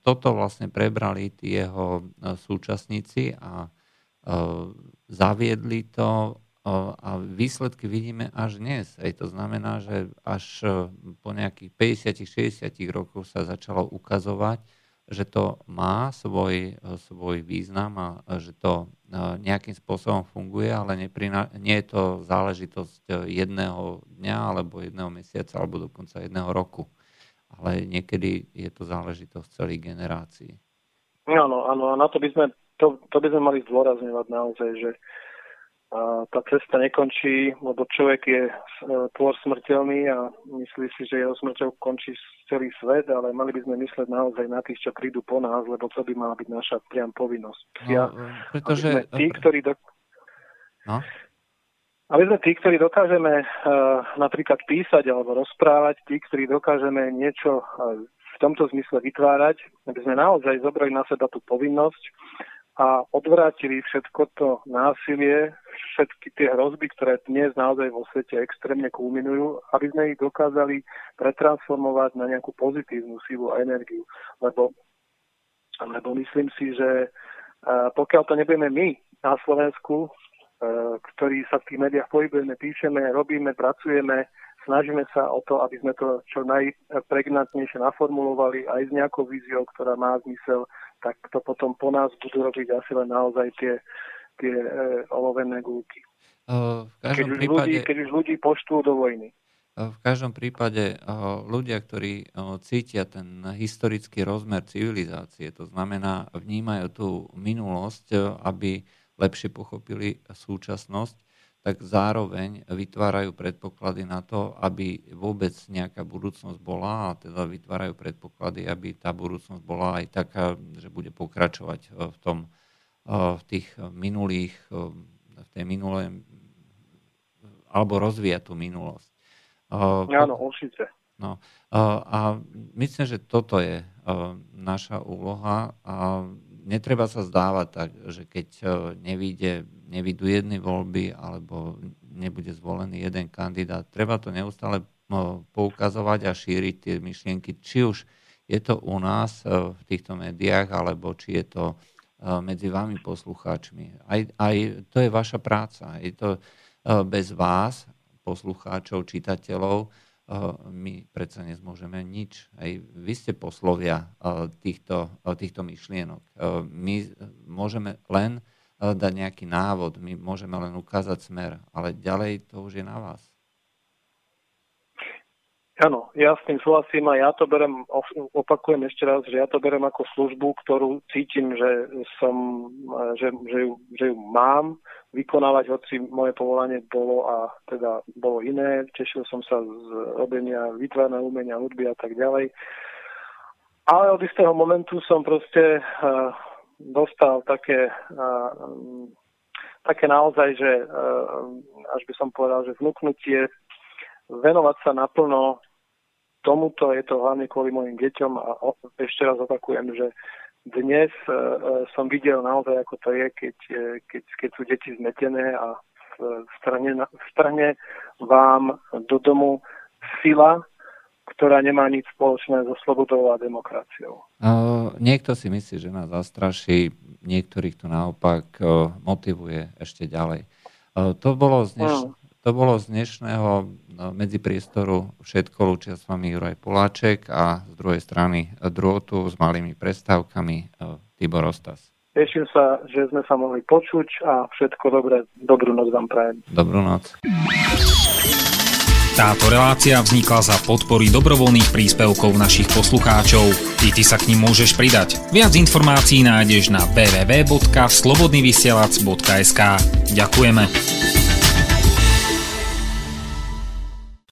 toto vlastne prebrali tí jeho súčasníci a zaviedli to a výsledky vidíme až dnes. Aj to znamená, že až e, po nejakých 50-60 rokoch sa začalo ukazovať, že to má svoj, e, svoj význam a že to e, nejakým spôsobom funguje, ale neprina, nie je to záležitosť jedného dňa alebo jedného mesiaca alebo dokonca jedného roku. Ale niekedy je to záležitosť celých generácií. Áno, áno, a na to by sme, to, to by sme mali zdôrazňovať naozaj, že a tá cesta nekončí, lebo človek je e, tvor smrteľný a myslí si, že jeho smrťou končí celý svet, ale mali by sme mysleť naozaj na tých, čo prídu po nás, lebo to by mala byť naša priam povinnosť. No, ja, pretože... tí, ktorí do... no? Aby sme tí, ktorí dokážeme uh, napríklad písať alebo rozprávať, tí, ktorí dokážeme niečo uh, v tomto zmysle vytvárať, aby sme naozaj zobrali na seba tú povinnosť a odvrátili všetko to násilie, všetky tie hrozby, ktoré dnes naozaj vo svete extrémne kulminujú, aby sme ich dokázali pretransformovať na nejakú pozitívnu silu a energiu. Lebo, lebo myslím si, že pokiaľ to nebudeme my na Slovensku, ktorí sa v tých médiách pohybujeme, píšeme, robíme, pracujeme, snažíme sa o to, aby sme to čo najpregnantnejšie naformulovali aj s nejakou víziou, ktorá má zmysel tak to potom po nás budú robiť asi len naozaj tie, tie e, olovené gulky. Uh, keď, už prípade, ľudí, keď už ľudí poštú do vojny. V každom prípade ľudia, ktorí cítia ten historický rozmer civilizácie, to znamená, vnímajú tú minulosť, aby lepšie pochopili súčasnosť, tak zároveň vytvárajú predpoklady na to, aby vôbec nejaká budúcnosť bola a teda vytvárajú predpoklady, aby tá budúcnosť bola aj taká, že bude pokračovať v tom, v tých minulých, v tej minulej, alebo rozvíjať tú minulosť. Áno, určite. No, a myslím, že toto je naša úloha a netreba sa zdávať tak, že keď nevíde nevidú jedny voľby alebo nebude zvolený jeden kandidát. Treba to neustále no, poukazovať a šíriť tie myšlienky, či už je to u nás e, v týchto médiách, alebo či je to e, medzi vami poslucháčmi. Aj, aj to je vaša práca. Je to e, bez vás, poslucháčov, čitateľov, my predsa nezmôžeme nič. Aj vy ste poslovia týchto, týchto myšlienok. My môžeme len dať nejaký návod, my môžeme len ukázať smer, ale ďalej to už je na vás. Áno, ja s tým súhlasím a ja to berem, opakujem ešte raz, že ja to berem ako službu, ktorú cítim, že som, že, že, ju, že ju mám vykonávať, hoci moje povolanie bolo a teda bolo iné. Tešil som sa z robenia vytvarného umenia, hudby a tak ďalej. Ale od istého momentu som proste uh, dostal také, také naozaj, že až by som povedal, že vnúknutie venovať sa naplno tomuto, je to hlavne kvôli mojim deťom a ešte raz opakujem, že dnes som videl naozaj, ako to je, keď, keď, keď sú deti zmetené a strane, strane vám do domu sila, ktorá nemá nič spoločné so slobodou a demokraciou. Uh, niekto si myslí, že nás zastraší, niektorých to naopak uh, motivuje ešte ďalej. Uh, to, bolo z dneš, uh. To bolo z dnešného uh, medzipriestoru všetko. Lúčia s vami Juraj Poláček a z druhej strany drôtu s malými prestávkami uh, Tibor Ostas. Teším sa, že sme sa mohli počuť a všetko dobré. Dobrú noc vám prajem. Dobrú noc. Táto relácia vznikla za podpory dobrovoľných príspevkov našich poslucháčov. I ty sa k ním môžeš pridať. Viac informácií nájdeš na www.slobodnyvysielac.sk Ďakujeme.